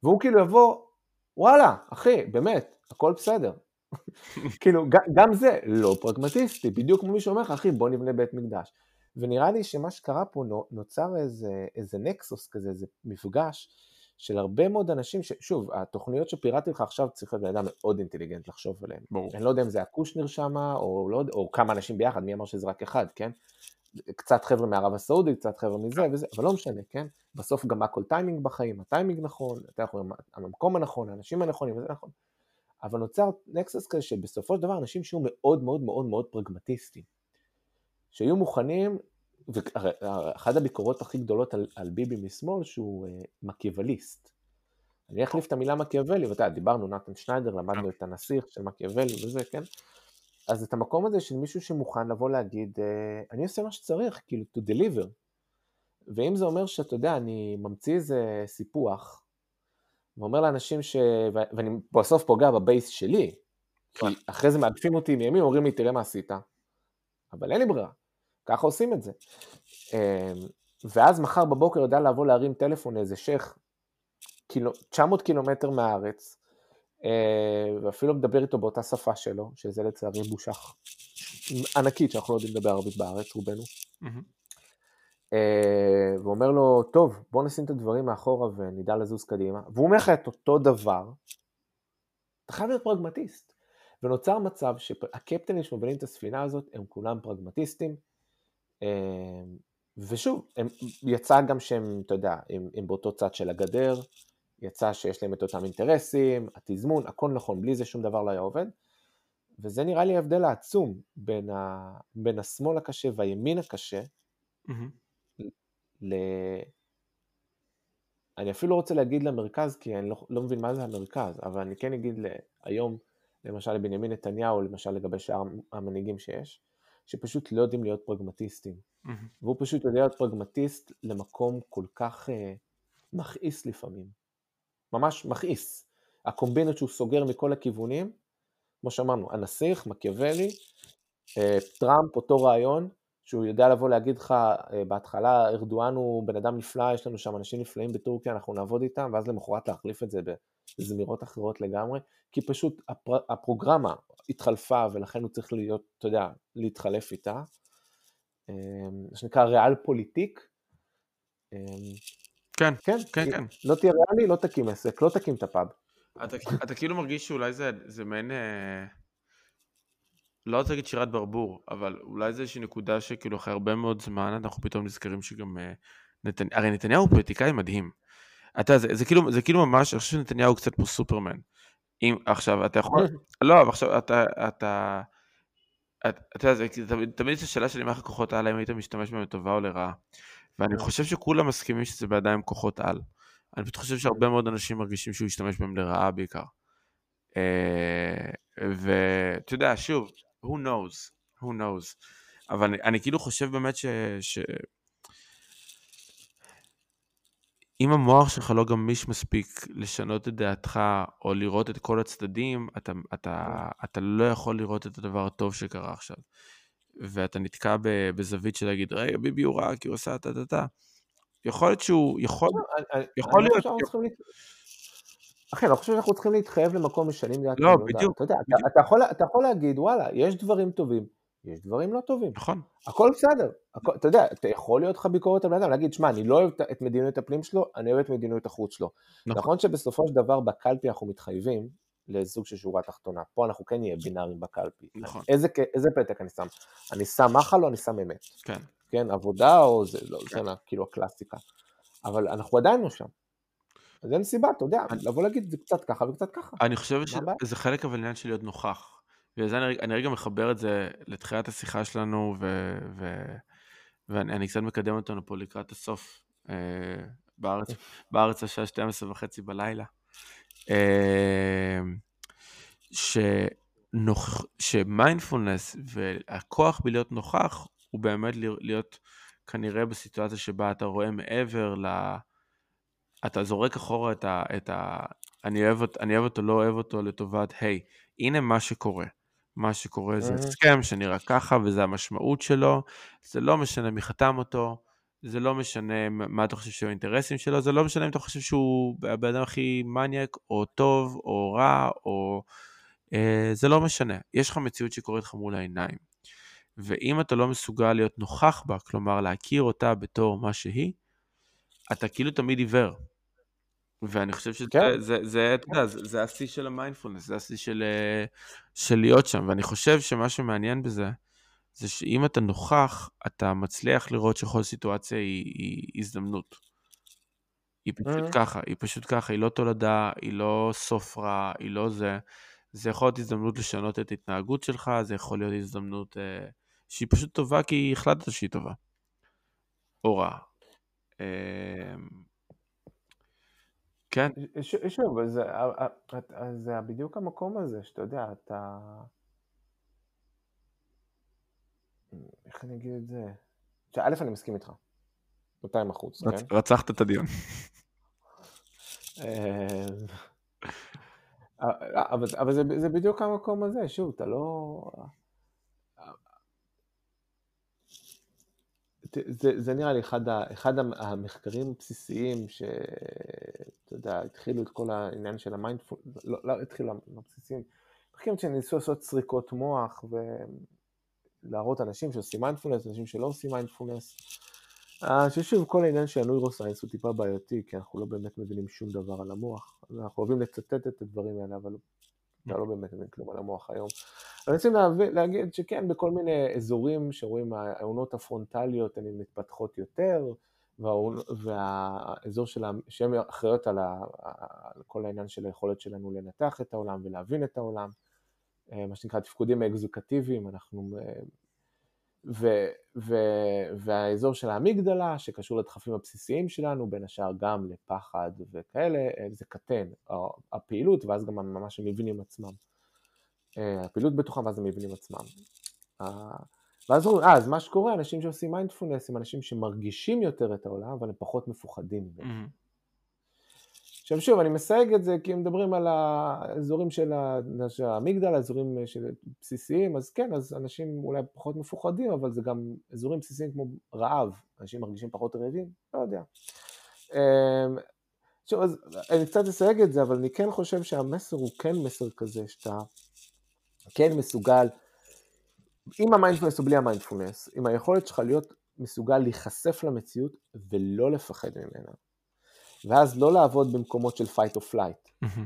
והוא כאילו יבוא, וואלה, אחי, באמת, הכל בסדר. כאילו, גם זה לא פרגמטיסטי, בדיוק כמו מי שאומר לך, אחי, בוא נבנה בית מקדש. ונראה לי שמה שקרה פה, נוצר איזה, איזה נקסוס כזה, איזה מפגש, של הרבה מאוד אנשים, ש... שוב, התוכניות שפירטתי לך עכשיו צריך להיות בן אדם מאוד אינטליגנט לחשוב עליהן. ברור. אני לא יודע אם זה הקושנר שם, או, לא, או כמה אנשים ביחד, מי אמר שזה רק אחד, כן? קצת חבר'ה מערב הסעודית, קצת חבר'ה מזה וזה, אבל לא משנה, כן? בסוף גם הכל טיימינג בחיים, הטיימינג נכון, אתה יכול, המקום הנכון, האנשים הנכונים, וזה נכון. אבל נוצר נקסס כזה שבסופו של דבר אנשים שיהיו מאוד מאוד מאוד מאוד פרגמטיסטים. שיהיו מוכנים, ואחת הביקורות הכי גדולות על, על ביבי משמאל, שהוא uh, מקיאווליסט. אני אחליף את המילה מקיאוולי, ואתה יודע, דיברנו, נתן שניידר, למדנו את הנסיך של מקיאוולי וזה, כן? אז את המקום הזה של מישהו שמוכן לבוא להגיד, uh, אני עושה מה שצריך, כאילו, to deliver. ואם זה אומר שאתה יודע, אני ממציא איזה סיפוח, ואומר לאנשים ש... ואני בסוף פוגע בבייס שלי, כי אחרי זה מעדפים אותי מימין, אומרים לי, תראה מה עשית. אבל אין לי ברירה, ככה עושים את זה. אמ, ואז מחר בבוקר יודע לבוא להרים טלפון לאיזה שייח, 900 קילומטר מהארץ, אה, ואפילו מדבר איתו באותה שפה שלו, שזה לצערי בושה ענקית שאנחנו לא יודעים לדבר ערבית בארץ, רובנו. אה, ואומר לו, טוב, בוא נשים את הדברים מאחורה ונדע לזוז קדימה. והוא אומר לך את אותו דבר, אתה חייב להיות פרגמטיסט. ונוצר מצב שהקפטנים שמובילים את הספינה הזאת הם כולם פרגמטיסטים, אה, ושוב, הם, יצא גם שהם, אתה יודע, הם, הם באותו צד של הגדר, יצא שיש להם את אותם אינטרסים, התזמון, הכל נכון, בלי זה שום דבר לא היה עובד, וזה נראה לי ההבדל העצום בין, ה, בין השמאל הקשה והימין הקשה, mm-hmm. ל... אני אפילו לא רוצה להגיד למרכז, כי אני לא, לא מבין מה זה המרכז, אבל אני כן אגיד היום, למשל לבנימין נתניהו, למשל לגבי שאר המנהיגים שיש, שפשוט לא יודעים להיות פרגמטיסטים. Mm-hmm. והוא פשוט יודע להיות פרגמטיסט למקום כל כך uh, מכעיס לפעמים. ממש מכעיס. הקומבינות שהוא סוגר מכל הכיוונים, כמו שאמרנו, הנסיך, מקיאוולי, uh, טראמפ, אותו רעיון, שהוא יודע לבוא להגיד לך, uh, בהתחלה ארדואן הוא בן אדם נפלא, יש לנו שם אנשים נפלאים בטורקיה, אנחנו נעבוד איתם, ואז למחרת להחליף את זה בזמירות אחרות לגמרי, כי פשוט הפר, הפרוגרמה התחלפה ולכן הוא צריך להיות, אתה יודע, להתחלף איתה. אמ, מה שנקרא ריאל פוליטיק. כן, כן, כן, כן. לא תהיה ריאלי, לא תקים עסק, לא תקים את הפאב. אתה, אתה כאילו מרגיש שאולי זה, זה מעין, אה, לא רוצה להגיד שירת ברבור, אבל אולי זה איזושהי נקודה שכאילו אחרי הרבה מאוד זמן אנחנו פתאום נזכרים שגם אה, נתניהו, הרי נתניהו הוא פוליטיקאי מדהים. אתה, זה, זה, כאילו, זה כאילו ממש, אני חושב שנתניהו הוא קצת פה סופרמן. אם, עכשיו, אתה יכול, לא, אבל עכשיו, אתה, אתה, אתה יודע, תמיד זו שאלה שלי מה הכוחות על, האם היית משתמש בהם לטובה או לרעה. ואני חושב שכולם מסכימים שזה בידיים כוחות על. אני פשוט חושב שהרבה מאוד אנשים מרגישים שהוא ישתמש בהם לרעה בעיקר. אה, ואתה יודע, שוב, who knows, who knows. אבל אני, אני כאילו חושב באמת ש... ש... אם המוח שלך לא גמיש מספיק לשנות את דעתך או לראות את כל הצדדים, אתה, אתה, כן. אתה לא יכול לראות את הדבר הטוב שקרה עכשיו. ואתה נתקע בזווית של להגיד, רגע, ביבי הוא רע כי הוא עשה טה טה טה. יכול להיות שהוא, יכול, לא, יכול להיות... אחי, אני לא חושב שאנחנו צריכים להתחייב למקום משנים דעתנו. לא, בדיוק. אתה יודע, אתה יכול להגיד, וואלה, יש דברים טובים. יש דברים לא טובים. נכון. הכל בסדר. אתה יודע, אתה יכול להיות לך ביקורת על בן אדם, להגיד, שמע, אני לא אוהב את מדיניות הפנים שלו, אני אוהב את מדיניות החוץ שלו. נכון. נכון שבסופו של דבר בקלפי אנחנו מתחייבים לסוג של שורה תחתונה. פה אנחנו כן נהיה בינאריים בקלפי. נכון. איזה, איזה פתק אני שם? אני שם מחל או אני שם אמת? כן. כן, עבודה או זה, לא, כן. זה כאילו הקלאסיקה. אבל אנחנו עדיין לא שם. אז אין סיבה, אתה יודע, אני... לבוא להגיד זה קצת ככה וקצת ככה. אני חושב שזה חלק אבל עניין של להיות נוכח. וזה אני, אני רגע מחבר את זה לתחילת השיחה שלנו, ו, ו, ואני קצת מקדם אותנו פה לקראת הסוף, אה, בארץ, בארץ השעה 12 וחצי בלילה. אה, שנוכ... שמיינדפולנס והכוח בלהיות נוכח, הוא באמת להיות כנראה בסיטואציה שבה אתה רואה מעבר ל... אתה זורק אחורה את ה... את ה... אני, אוהב, אני אוהב אותו, לא אוהב אותו, לטובת, היי, hey, הנה מה שקורה. מה שקורה זה הסכם שנראה ככה וזה המשמעות שלו, זה לא משנה מי חתם אותו, זה לא משנה מה אתה חושב שהוא האינטרסים שלו, זה לא משנה אם אתה חושב שהוא הבן אדם הכי מניאק או טוב או רע או... אה, זה לא משנה, יש לך מציאות שקורית לך מול העיניים. ואם אתה לא מסוגל להיות נוכח בה, כלומר להכיר אותה בתור מה שהיא, אתה כאילו תמיד עיוור. ואני חושב שזה, כן. זה, זה, אתה יודע, זה, זה השיא של המיינדפולנס, זה השיא של, אה, של להיות שם, ואני חושב שמה שמעניין בזה, זה שאם אתה נוכח, אתה מצליח לראות שכל סיטואציה היא, היא הזדמנות. היא פשוט Mhm. ככה, היא פשוט ככה, היא לא תולדה, היא לא סוף רע, היא לא זה. זה יכול להיות הזדמנות לשנות את ההתנהגות שלך, זה יכול להיות הזדמנות אה, שהיא פשוט טובה כי החלטת שהיא טובה. או רעה. אה, כן, שוב, זה- אז זה בדיוק המקום הזה, שאתה יודע, אתה... איך אני אגיד את זה? שא', אני מסכים איתך. 200 אחוז, כן? רצ- רצחת את הדיון. אה, אבל, אבל זה, זה בדיוק המקום הזה, שוב, אתה לא... זה, זה נראה לי אחד, ה, אחד המ- המחקרים הבסיסיים שאתה יודע, התחילו את כל העניין של ה mindful, לא, לא התחילו הבסיסיים, מחקרים שניסו לעשות סריקות מוח ולהראות אנשים שעושים מיינדפולנס, אנשים שלא עושים מיינדפולנס. אה, ששוב, כל העניין של הנוירוסיינס הוא טיפה בעייתי, כי אנחנו לא באמת מבינים שום דבר על המוח. אנחנו אוהבים לצטט את הדברים האלה, אבל אתה לא באמת מבין כלום על המוח היום. אבל להבין, להגיד שכן, בכל מיני אזורים שרואים העונות הפרונטליות הן מתפתחות יותר, והאזור שהן אחראיות על, כל העניין של היכולת שלנו לנתח את העולם ולהבין את העולם, מה שנקרא תפקודים האקזוקטיביים, אנחנו... אה, ו, ו, והאזור של האמיגדלה, שקשור לדחפים הבסיסיים שלנו, בין השאר גם לפחד וכאלה, אה, זה קטן, הפעילות, ואז גם ממש המבנים עצמם. אה, הפעילות בתוכם, ואז המבנים עצמם. אה, ואז אה, אז מה שקורה, אנשים שעושים מיינדפולנס הם אנשים שמרגישים יותר את העולם, אבל הם פחות מפוחדים ממנו. מהמם. עכשיו שוב, אני מסייג את זה כי מדברים על האזורים של ה- של האמיגדל, האזורים של בסיסיים, אז כן, אז אנשים אולי פחות מפוחדים, אבל זה גם אזורים בסיסיים כמו רעב, אנשים מרגישים פחות רעבים, לא יודע. אמ, שוב, אז אני קצת אסייג את זה, אבל אני כן חושב שהמסר הוא כן מסר כזה, שאתה כן מסוגל, עם המיינדפולנס או בלי המיינדפולנס, עם היכולת שלך להיות מסוגל להיחשף למציאות ולא לפחד ממנה. ואז לא לעבוד במקומות של fight or flight. מהמם.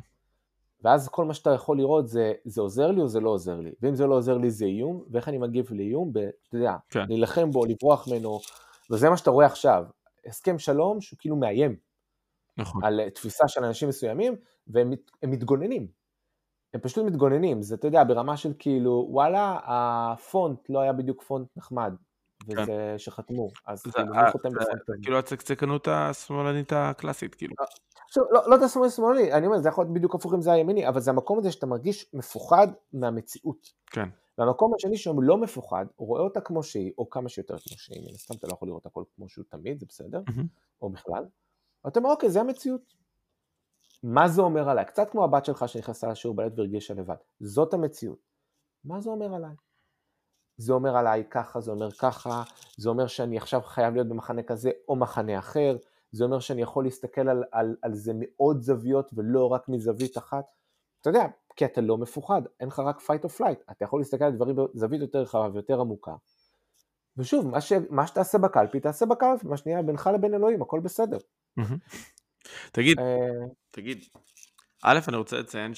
ואז כל מה שאתה יכול לראות זה, זה עוזר לי או זה לא עוזר לי. ואם זה לא עוזר לי זה איום, ואיך אני מגיב לאיום, אתה יודע, כן. להילחם בו, לברוח ממנו, וזה מה שאתה רואה עכשיו. הסכם שלום שהוא כאילו מאיים נכון. על אה, תפיסה של אנשים מסוימים, והם מת- הם מתגוננים. הם פשוט מתגוננים, זה אתה יודע, ברמה של כאילו, וואלה, הפונט לא היה בדיוק פונט נחמד, וזה שחתמו, אז כאילו, מי חותם הזה? כאילו הצקצקנות השמאלנית הקלאסית, כאילו. עכשיו, לא, לא יודע שמאלי שמאלי, אני אומר, זה יכול להיות בדיוק הפוך אם זה הימיני, אבל זה המקום הזה שאתה מרגיש מפוחד מהמציאות. כן. והמקום השני שהוא לא מפוחד, הוא רואה אותה כמו שהיא, או כמה שיותר כמו שהיא, מן הסתם אתה לא יכול לראות הכל כמו שהוא תמיד, זה בסדר. או בכלל. ואתה אומר, אוקיי, זה המציאות. מה זה אומר עליי? קצת כמו הבת שלך שנכנסה לשיעור בלט והרגישה לבד. זאת המציאות. מה זה אומר עליי? זה אומר עליי ככה, זה אומר ככה, זה אומר שאני עכשיו חייב להיות במחנה כזה או מחנה אחר, זה אומר שאני יכול להסתכל על, על, על זה מעוד זוויות ולא רק מזווית אחת. אתה יודע, כי אתה לא מפוחד, אין לך רק fight or flight, אתה יכול להסתכל על דברים בזווית יותר רחבה ויותר עמוקה. ושוב, מה, ש, מה שתעשה בקלפי, תעשה בקלפי, מה שנייה, בינך לבין אלוהים, הכל בסדר. תגיד, אה, תגיד, א', אני רוצה לציין.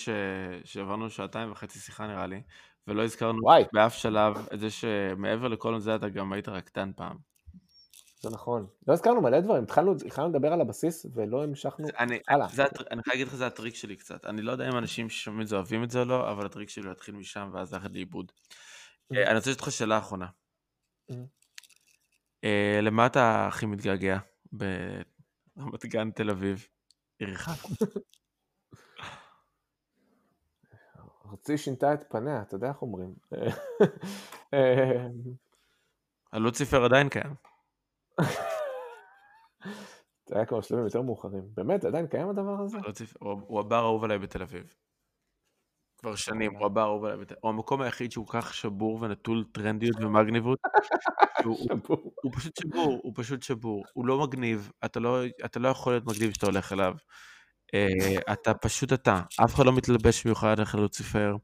שעברנו שעתיים וחצי שיחה נראה לי, ולא הזכרנו וואי. באף שלב את זה שמעבר לכל זה אתה גם היית רקדן פעם. זה נכון. לא הזכרנו מלא דברים, התחלנו, התחלנו לדבר על הבסיס ולא המשכנו אני, הלאה. זה, הטר- אני חייב להגיד לך, זה הטריק שלי קצת. אני לא יודע אם אנשים ששומעים את זה אוהבים את זה או לא, אבל הטריק שלי הוא להתחיל משם ואז ללכת לאיבוד. אה, אני רוצה לשאול אותך שאלה אחרונה. Mhm. אה, למה אתה הכי מתגעגע ברמת גן, תל אביב, עירך? ארצי שינתה את פניה, אתה יודע איך אומרים. אה, הלוציפר עדיין קיים. זה היה כבר שלבים יותר מאוחרים. באמת, עדיין קיים הדבר הזה? הוא הבר האהוב עליי בתל אביב. כבר שנים, הוא הבר האהוב עליי בתל אביב. הוא המקום היחיד שהוא כך שבור ונטול טרנדיות ומגניבות. הוא- פשוט שבור, הוא פשוט שבור. הוא לא מגניב, אתה לא, אתה לא יכול להיות מגניב כשאתה הולך אליו. אה, אתה פשוט אתה, אף אחד לא מתלבש במיוחד איך לוציפר.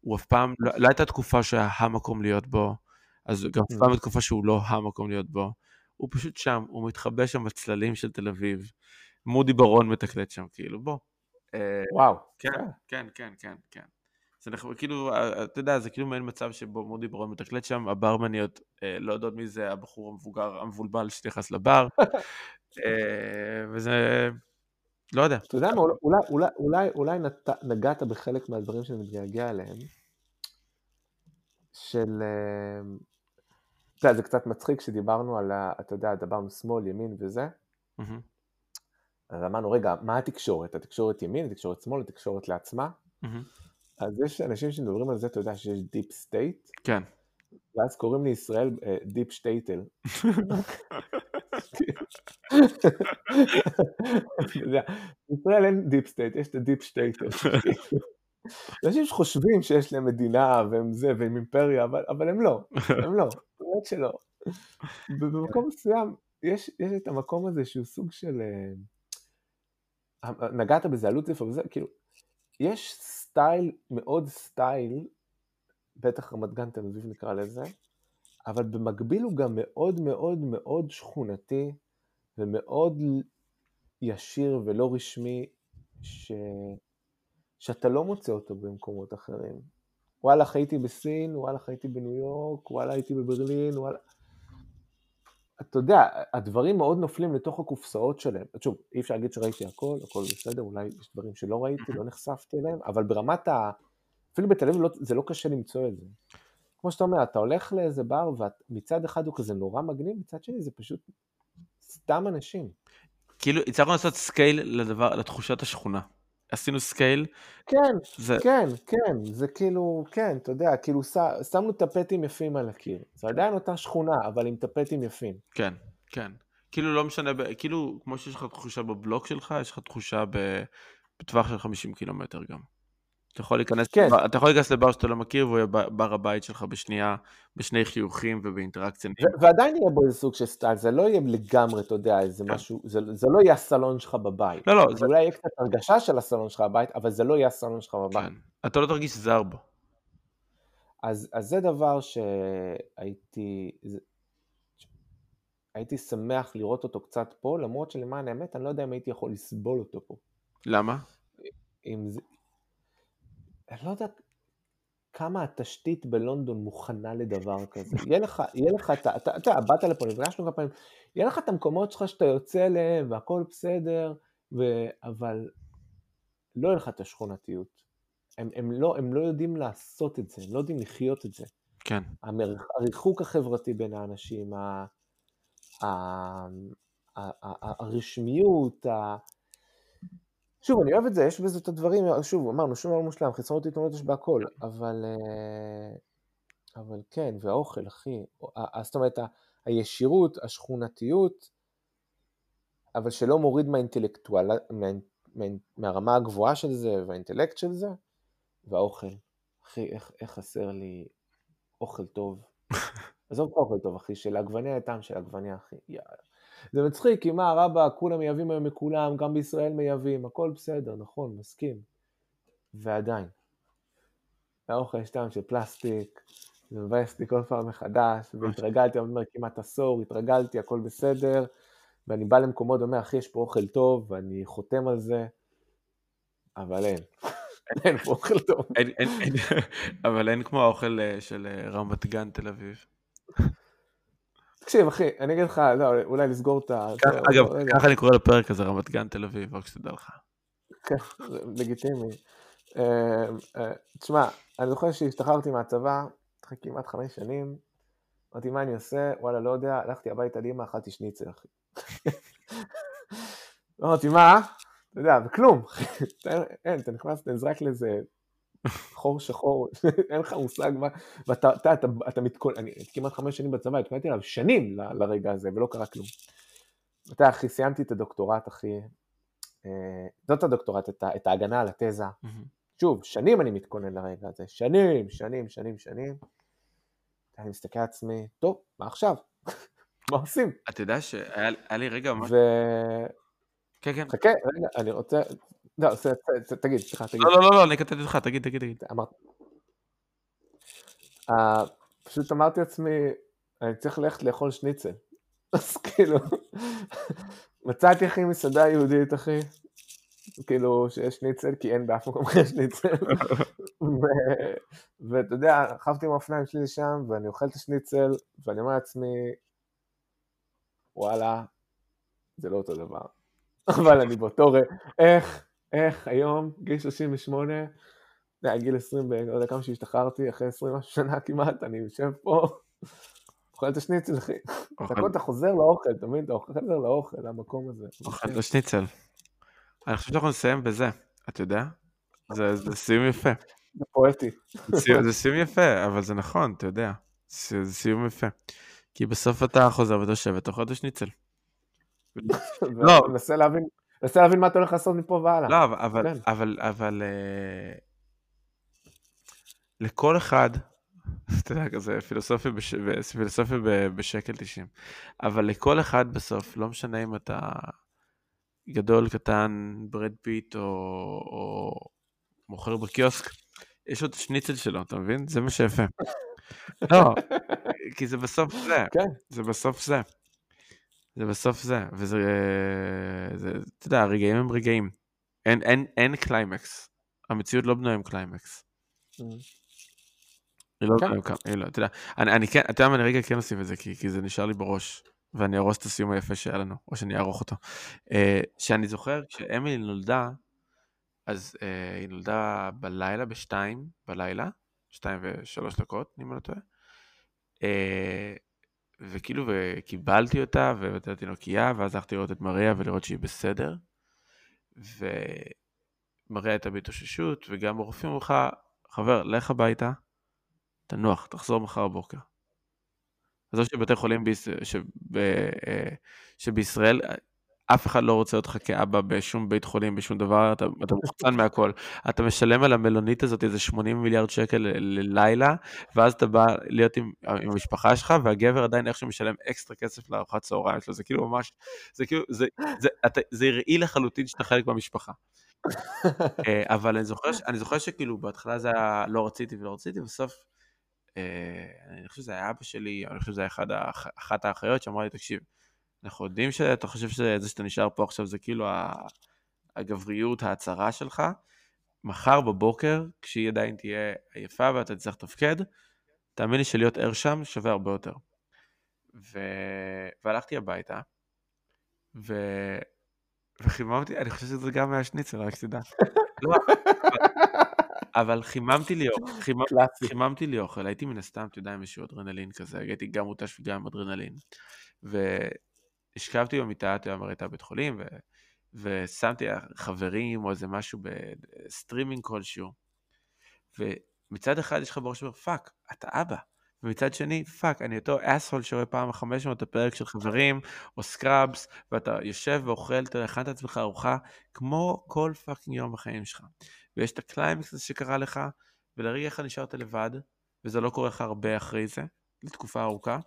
הוא אף פעם, לא, לא הייתה תקופה שהיה המקום להיות בו, אז גם אף פעם הייתה תקופה שהוא לא המקום להיות בו. הוא פשוט שם, הוא מתחבא שם בצללים של תל אביב, מודי ברון מתקלט שם, כאילו, בוא. אה, וואו. כן, כן, כן, כן, כן. זה נחמד, כאילו, אה, אתה יודע, זה כאילו מעין מצב שבו מודי ברון מתקלט שם, הברמניות לא יודעות מי זה הבחור המבוגר המבולבל שנכנס לבר, וזה, לא יודע. אתה יודע מה, אולי, אולי, אולי, אולי נת, נגעת בחלק מהדברים שאני מתגעגע אליהם, של... אה, אתה יודע, זה קצת מצחיק שדיברנו על, ה, אתה יודע, דיברנו שמאל, ימין וזה, אז אמרנו, רגע, מה התקשורת? התקשורת ימין, התקשורת שמאל, התקשורת לעצמה? אז יש אנשים שמדברים על זה, אתה יודע שיש deep state? כן. ואז קוראים לישראל deep shtetl. בישראל אין deep state, יש את ה deep שטעטל. אנשים שחושבים שיש להם מדינה והם זה והם אימפריה, אבל, אבל הם לא, הם לא, באמת שלא. במקום מסוים יש, יש את המקום הזה שהוא סוג של... אה, נגעת בזה, עלות ספר וזה, כאילו, יש סטייל, מאוד סטייל, בטח רמת גן תל אביב נקרא לזה, אבל במקביל הוא גם מאוד מאוד מאוד שכונתי ומאוד ישיר ולא רשמי, ש... שאתה לא מוצא אותו במקומות אחרים. וואלה, חייתי בסין, וואלה, חייתי בניו יורק, וואלה, הייתי בברלין, וואלה... אתה יודע, הדברים מאוד נופלים לתוך הקופסאות שלהם. שוב, אי אפשר להגיד שראיתי הכל, הכל בסדר, אולי יש דברים שלא ראיתי, לא נחשפתי אליהם, אבל ברמת ה... אפילו בתל אביב לא, זה לא קשה למצוא את זה. כמו שאתה אומר, אתה הולך לאיזה בר, ומצד אחד הוא כזה נורא מגניב, מצד שני זה פשוט סתם אנשים. כאילו, הצלחנו לעשות scale לדבר, לתחושת השכונה. עשינו scale. כן, זה... כן, כן, זה כאילו, כן, אתה יודע, כאילו ש... שמנו טפטים יפים על הקיר. זה עדיין אותה שכונה, אבל עם טפטים יפים. כן, כן. כאילו לא משנה, כאילו, כמו שיש לך תחושה בבלוק שלך, יש לך תחושה בטווח של 50 קילומטר גם. אתה יכול להיכנס, כן. אתה יכול להיכנס לבר שאתה לא מכיר והוא יהיה בר הבית שלך בשנייה, בשני חיוכים ובאינטראקציה. ועדיין יהיה בו איזה סוג של סטייל, זה לא יהיה לגמרי, אתה יודע, איזה כן. משהו, זה, זה לא יהיה הסלון שלך בבית. לא, לא. זה אולי יהיה קצת הרגשה של הסלון שלך בבית, אבל זה לא יהיה הסלון שלך בבית. כן. אתה לא תרגיש זר בו. אז, אז זה דבר שהייתי, זה, הייתי שמח לראות אותו קצת פה, למרות שלמען האמת, אני לא יודע אם הייתי יכול לסבול אותו פה. למה? אם אני לא יודע כמה התשתית בלונדון מוכנה לדבר כזה. יהיה לך, יהיה לך, אתה, אתה, אתה באת לפה, נפגשנו כמה פעמים, יהיה לך את המקומות שלך שאתה יוצא אליהם והכל בסדר, ו... אבל לא יהיה לך את השכונתיות. הם, הם, לא, הם לא יודעים לעשות את זה, הם לא יודעים לחיות את זה. כן. המר... הריחוק החברתי בין האנשים, ה... ה... ה... ה... הרשמיות, ה... שוב, אני אוהב את זה, יש בזה את הדברים, שוב, אמרנו, שום דבר מושלם, חיסרונות יתרונות יש בהכל, אבל, אה, אבל כן, והאוכל, אחי, זאת אומרת, הישירות, השכונתיות, אבל שלא מוריד מהאינטלקטואל, מה, מה, מהרמה הגבוהה של זה והאינטלקט של זה, והאוכל. אחי, איך, איך חסר לי אוכל טוב. עזוב אוכל טוב, אחי, של עגבניה טעם של עגבניה, אחי, יאללה. זה מצחיק, כי מה רבא, כולם מייבאים היום מכולם, גם בישראל מייבאים, הכל בסדר, נכון, מסכים. ועדיין, האוכל יש טעם של פלסטיק, זה מבאס לי כל פעם מחדש, והתרגלתי, אני אומר כמעט עשור, התרגלתי, הכל בסדר, ואני בא למקומות ואומר, אחי, יש פה אוכל טוב, ואני חותם על זה, אבל אין. אין פה אוכל טוב. אבל אין כמו האוכל אה, של אה, רמת גן תל אביב. תקשיב, אחי, אני אגיד לך, לא, אולי לסגור את ה... אגב, ככה אני קורא לפרק הזה, רמת גן תל אביב, רק שתדע לך. כן, לגיטימי. אה, אה, תשמע, אני זוכר שהשתחררתי מהצבא, אחרי כמעט חמש שנים, אמרתי, מה אני עושה? וואלה, לא יודע, הלכתי הביתה לאמא, אכלתי שניצל, אחי. אמרתי, מה? אתה יודע, וכלום, אין, אתה נכנס, אתה נזרק לזה חור שחור, אין לך מושג מה, ואתה, אתה, אתה, אתה מתכונן, אני כמעט חמש שנים בצבא, התכוננתי עליו שנים ל, לרגע הזה, ולא קרה כלום. אתה, אחי, סיימתי את הדוקטורט, אחי, אה, זאת הדוקטורט, את, את ההגנה על התזה. שוב, שנים אני מתכונן לרגע הזה, שנים, שנים, שנים, שנים. אני מסתכל על עצמי, טוב, מה עכשיו? מה עושים? אתה יודע שהיה לי רגע ממש... ו... כן, כן. חכה, רגע, אני רוצה, לא, תגיד, סליחה, תגיד. לא, לא, לא, אני קטעתי אותך, תגיד, תגיד, תגיד. אה, פשוט אמרתי לעצמי, אני צריך ללכת לאכול שניצל. אז כאילו, מצאתי אחי מסעדה יהודית אחי, כאילו שיש שניצל, כי אין באף מקום אחר שניצל. ואתה יודע, רכבתי עם האופניים שלי לשם, ואני אוכל את השניצל, ואני אומר לעצמי, וואלה, זה לא אותו דבר. אבל אני באותו רגע, איך, איך היום, גיל 38, זה היה גיל 20, לא יודע כמה שהשתחררתי, אחרי 20 משהו שנה כמעט, אני יושב פה, אוכל את השניצל, אחי. אתה חוזר לאוכל, אתה מבין? אתה חוזר לאוכל, למקום הזה. אוכל את השניצל. אני חושב שאנחנו נסיים בזה, אתה יודע? זה סיום יפה. זה פואטי. זה סיום יפה, אבל זה נכון, אתה יודע. זה סיום יפה. כי בסוף אתה חוזר ואתה יושב ואתה אוכל את השניצל. לא. מנסה להבין, מנסה להבין מה אתה הולך לעשות מפה והלאה. לא, אבל, כן. אבל, אבל, אה, לכל אחד, אתה יודע, כזה פילוסופיה, בש... פילוסופיה בשקל 90, אבל לכל אחד בסוף, לא משנה אם אתה גדול, קטן, ברד פיט או, או מוכר בקיוסק, יש לו את השניצל שלו, אתה מבין? זה מה שיפה. לא, כי זה בסוף זה, כן. זה בסוף זה. זה בסוף זה, וזה, זה, אתה יודע, הרגעים הם רגעים. אין, אין, אין קליימקס. המציאות לא בנויה עם קליימקס. היא לא בנויה עם קליימקס, אתה יודע, אני, אני כן, אתה יודע מה, אני רגע כן אוסיף את זה, כי, כי זה נשאר לי בראש, ואני אהרוס את הסיום היפה שהיה לנו, או שאני אערוך אותו. Uh, שאני זוכר, כשאמילי נולדה, אז uh, היא נולדה בלילה, בשתיים בלילה, שתיים ושלוש דקות, אם אני לא טועה. וכאילו, וקיבלתי אותה, והבאתי תינוקייה, ואז הלכתי לראות את מריה ולראות שהיא בסדר. ומריה הייתה בהתאוששות, וגם הרופאים אמרו לך, חבר, לך הביתה, תנוח, תחזור מחר בבוקר. עזוב שבתי חולים ביש... שב... אה, שבישראל אף אחד לא רוצה אותך כאבא בשום בית חולים, בשום דבר, אתה, אתה מוחצן מהכל. אתה משלם על המלונית הזאת איזה 80 מיליארד שקל ללילה, ואז אתה בא להיות עם, עם המשפחה שלך, והגבר עדיין איכשהו משלם אקסטרה כסף לארוחת צהריים שלו, זה כאילו ממש, זה כאילו, זה, זה, זה, זה יראי לחלוטין שאתה חלק מהמשפחה. אה, אבל אני זוכר, אני זוכר שכאילו בהתחלה זה היה לא רציתי ולא רציתי, בסוף אה, אני חושב שזה היה אבא שלי, אני חושב שזה היה אחת האחיות שאמרה לי, תקשיב, אנחנו יודעים שאתה חושב שזה שאתה נשאר פה עכשיו זה כאילו הגבריות, ההצהרה שלך. מחר בבוקר, כשהיא עדיין תהיה עייפה ואתה תצטרך לתפקד, תאמין לי שלהיות ער שם שווה הרבה יותר. ו... והלכתי הביתה, ו... וחיממתי, אני חושב שזה גם מהשניצל, רק שתדע. לא, אבל חיממתי לי אוכל, חיממ... חיממתי לי אוכל, הייתי מן הסתם, אתה יודע, עם איזשהו אדרנלין כזה, הייתי גם מותש וגם עם אדרנלין. השכבתי במיטה, אתה יודע, הייתה בית חולים, ו... ושמתי חברים או איזה משהו בסטרימינג כלשהו, ומצד אחד יש לך בראש שאומר, fuck, אתה אבא. ומצד שני, fuck, אני אותו asshole שרואה פעם החמש מאות הפרק של חברים, או Scrubs, ואתה יושב ואוכל, אתה הכנת לעצמך ארוחה, כמו כל fucking יום בחיים שלך. ויש את הקליימקס הזה שקרה לך, ולרגע אחד נשארת לבד, וזה לא קורה לך הרבה אחרי זה, לתקופה ארוכה,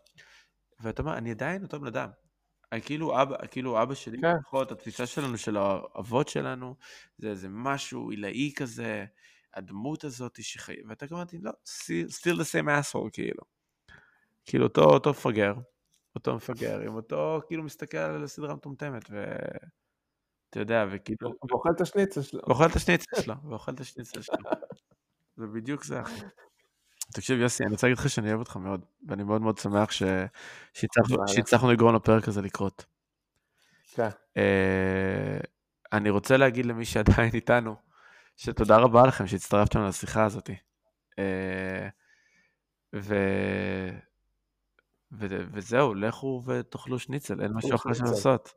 ואתה אומר, אני עדיין אותו בן אדם. כאילו אבא, כאילו אבא שלי, כן. לפחות התפיסה שלנו, של האבות שלנו, זה איזה משהו עילאי כזה, הדמות הזאת שחי... ואתה גם אמרתי, לא, still the same asshole, כאילו. כאילו אותו, אותו מפגר, אותו מפגר, עם אותו, כאילו מסתכל על הסדרה מטומטמת, ו... אתה יודע, וכאילו... ואוכל את השניצל שלו. ואוכל את השניצל שלו, ואוכל את השניצל שלו. זה בדיוק זה, אחי. תקשיב יוסי, אני רוצה להגיד לך שאני אוהב אותך מאוד, ואני מאוד מאוד שמח ש... שהצלחנו לגרום לפרק הזה לקרות. כן. Uh, אני רוצה להגיד למי שעדיין איתנו, שתודה רבה לכם שהצטרפתם לשיחה הזאת. Uh, ו... ו... וזהו, לכו ותאכלו שניצל, אין משהו אחר לעשות.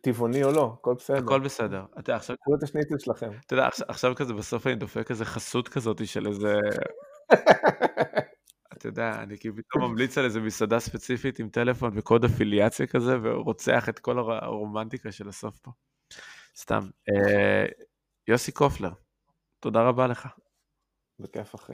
טבעוני או לא, הכל בסדר. הכל בסדר. אתה עכשיו... תראו את השניצל שלכם. אתה יודע, עכשיו כזה בסוף אני דופק איזה חסות כזאת של איזה אתה יודע, אני כאילו פתאום ממליץ על איזה מסעדה ספציפית עם טלפון וקוד אפיליאציה כזה, ורוצח את כל הרומנטיקה של הסוף פה. סתם. אה, יוסי קופלר, תודה רבה לך. בכיף, אחי.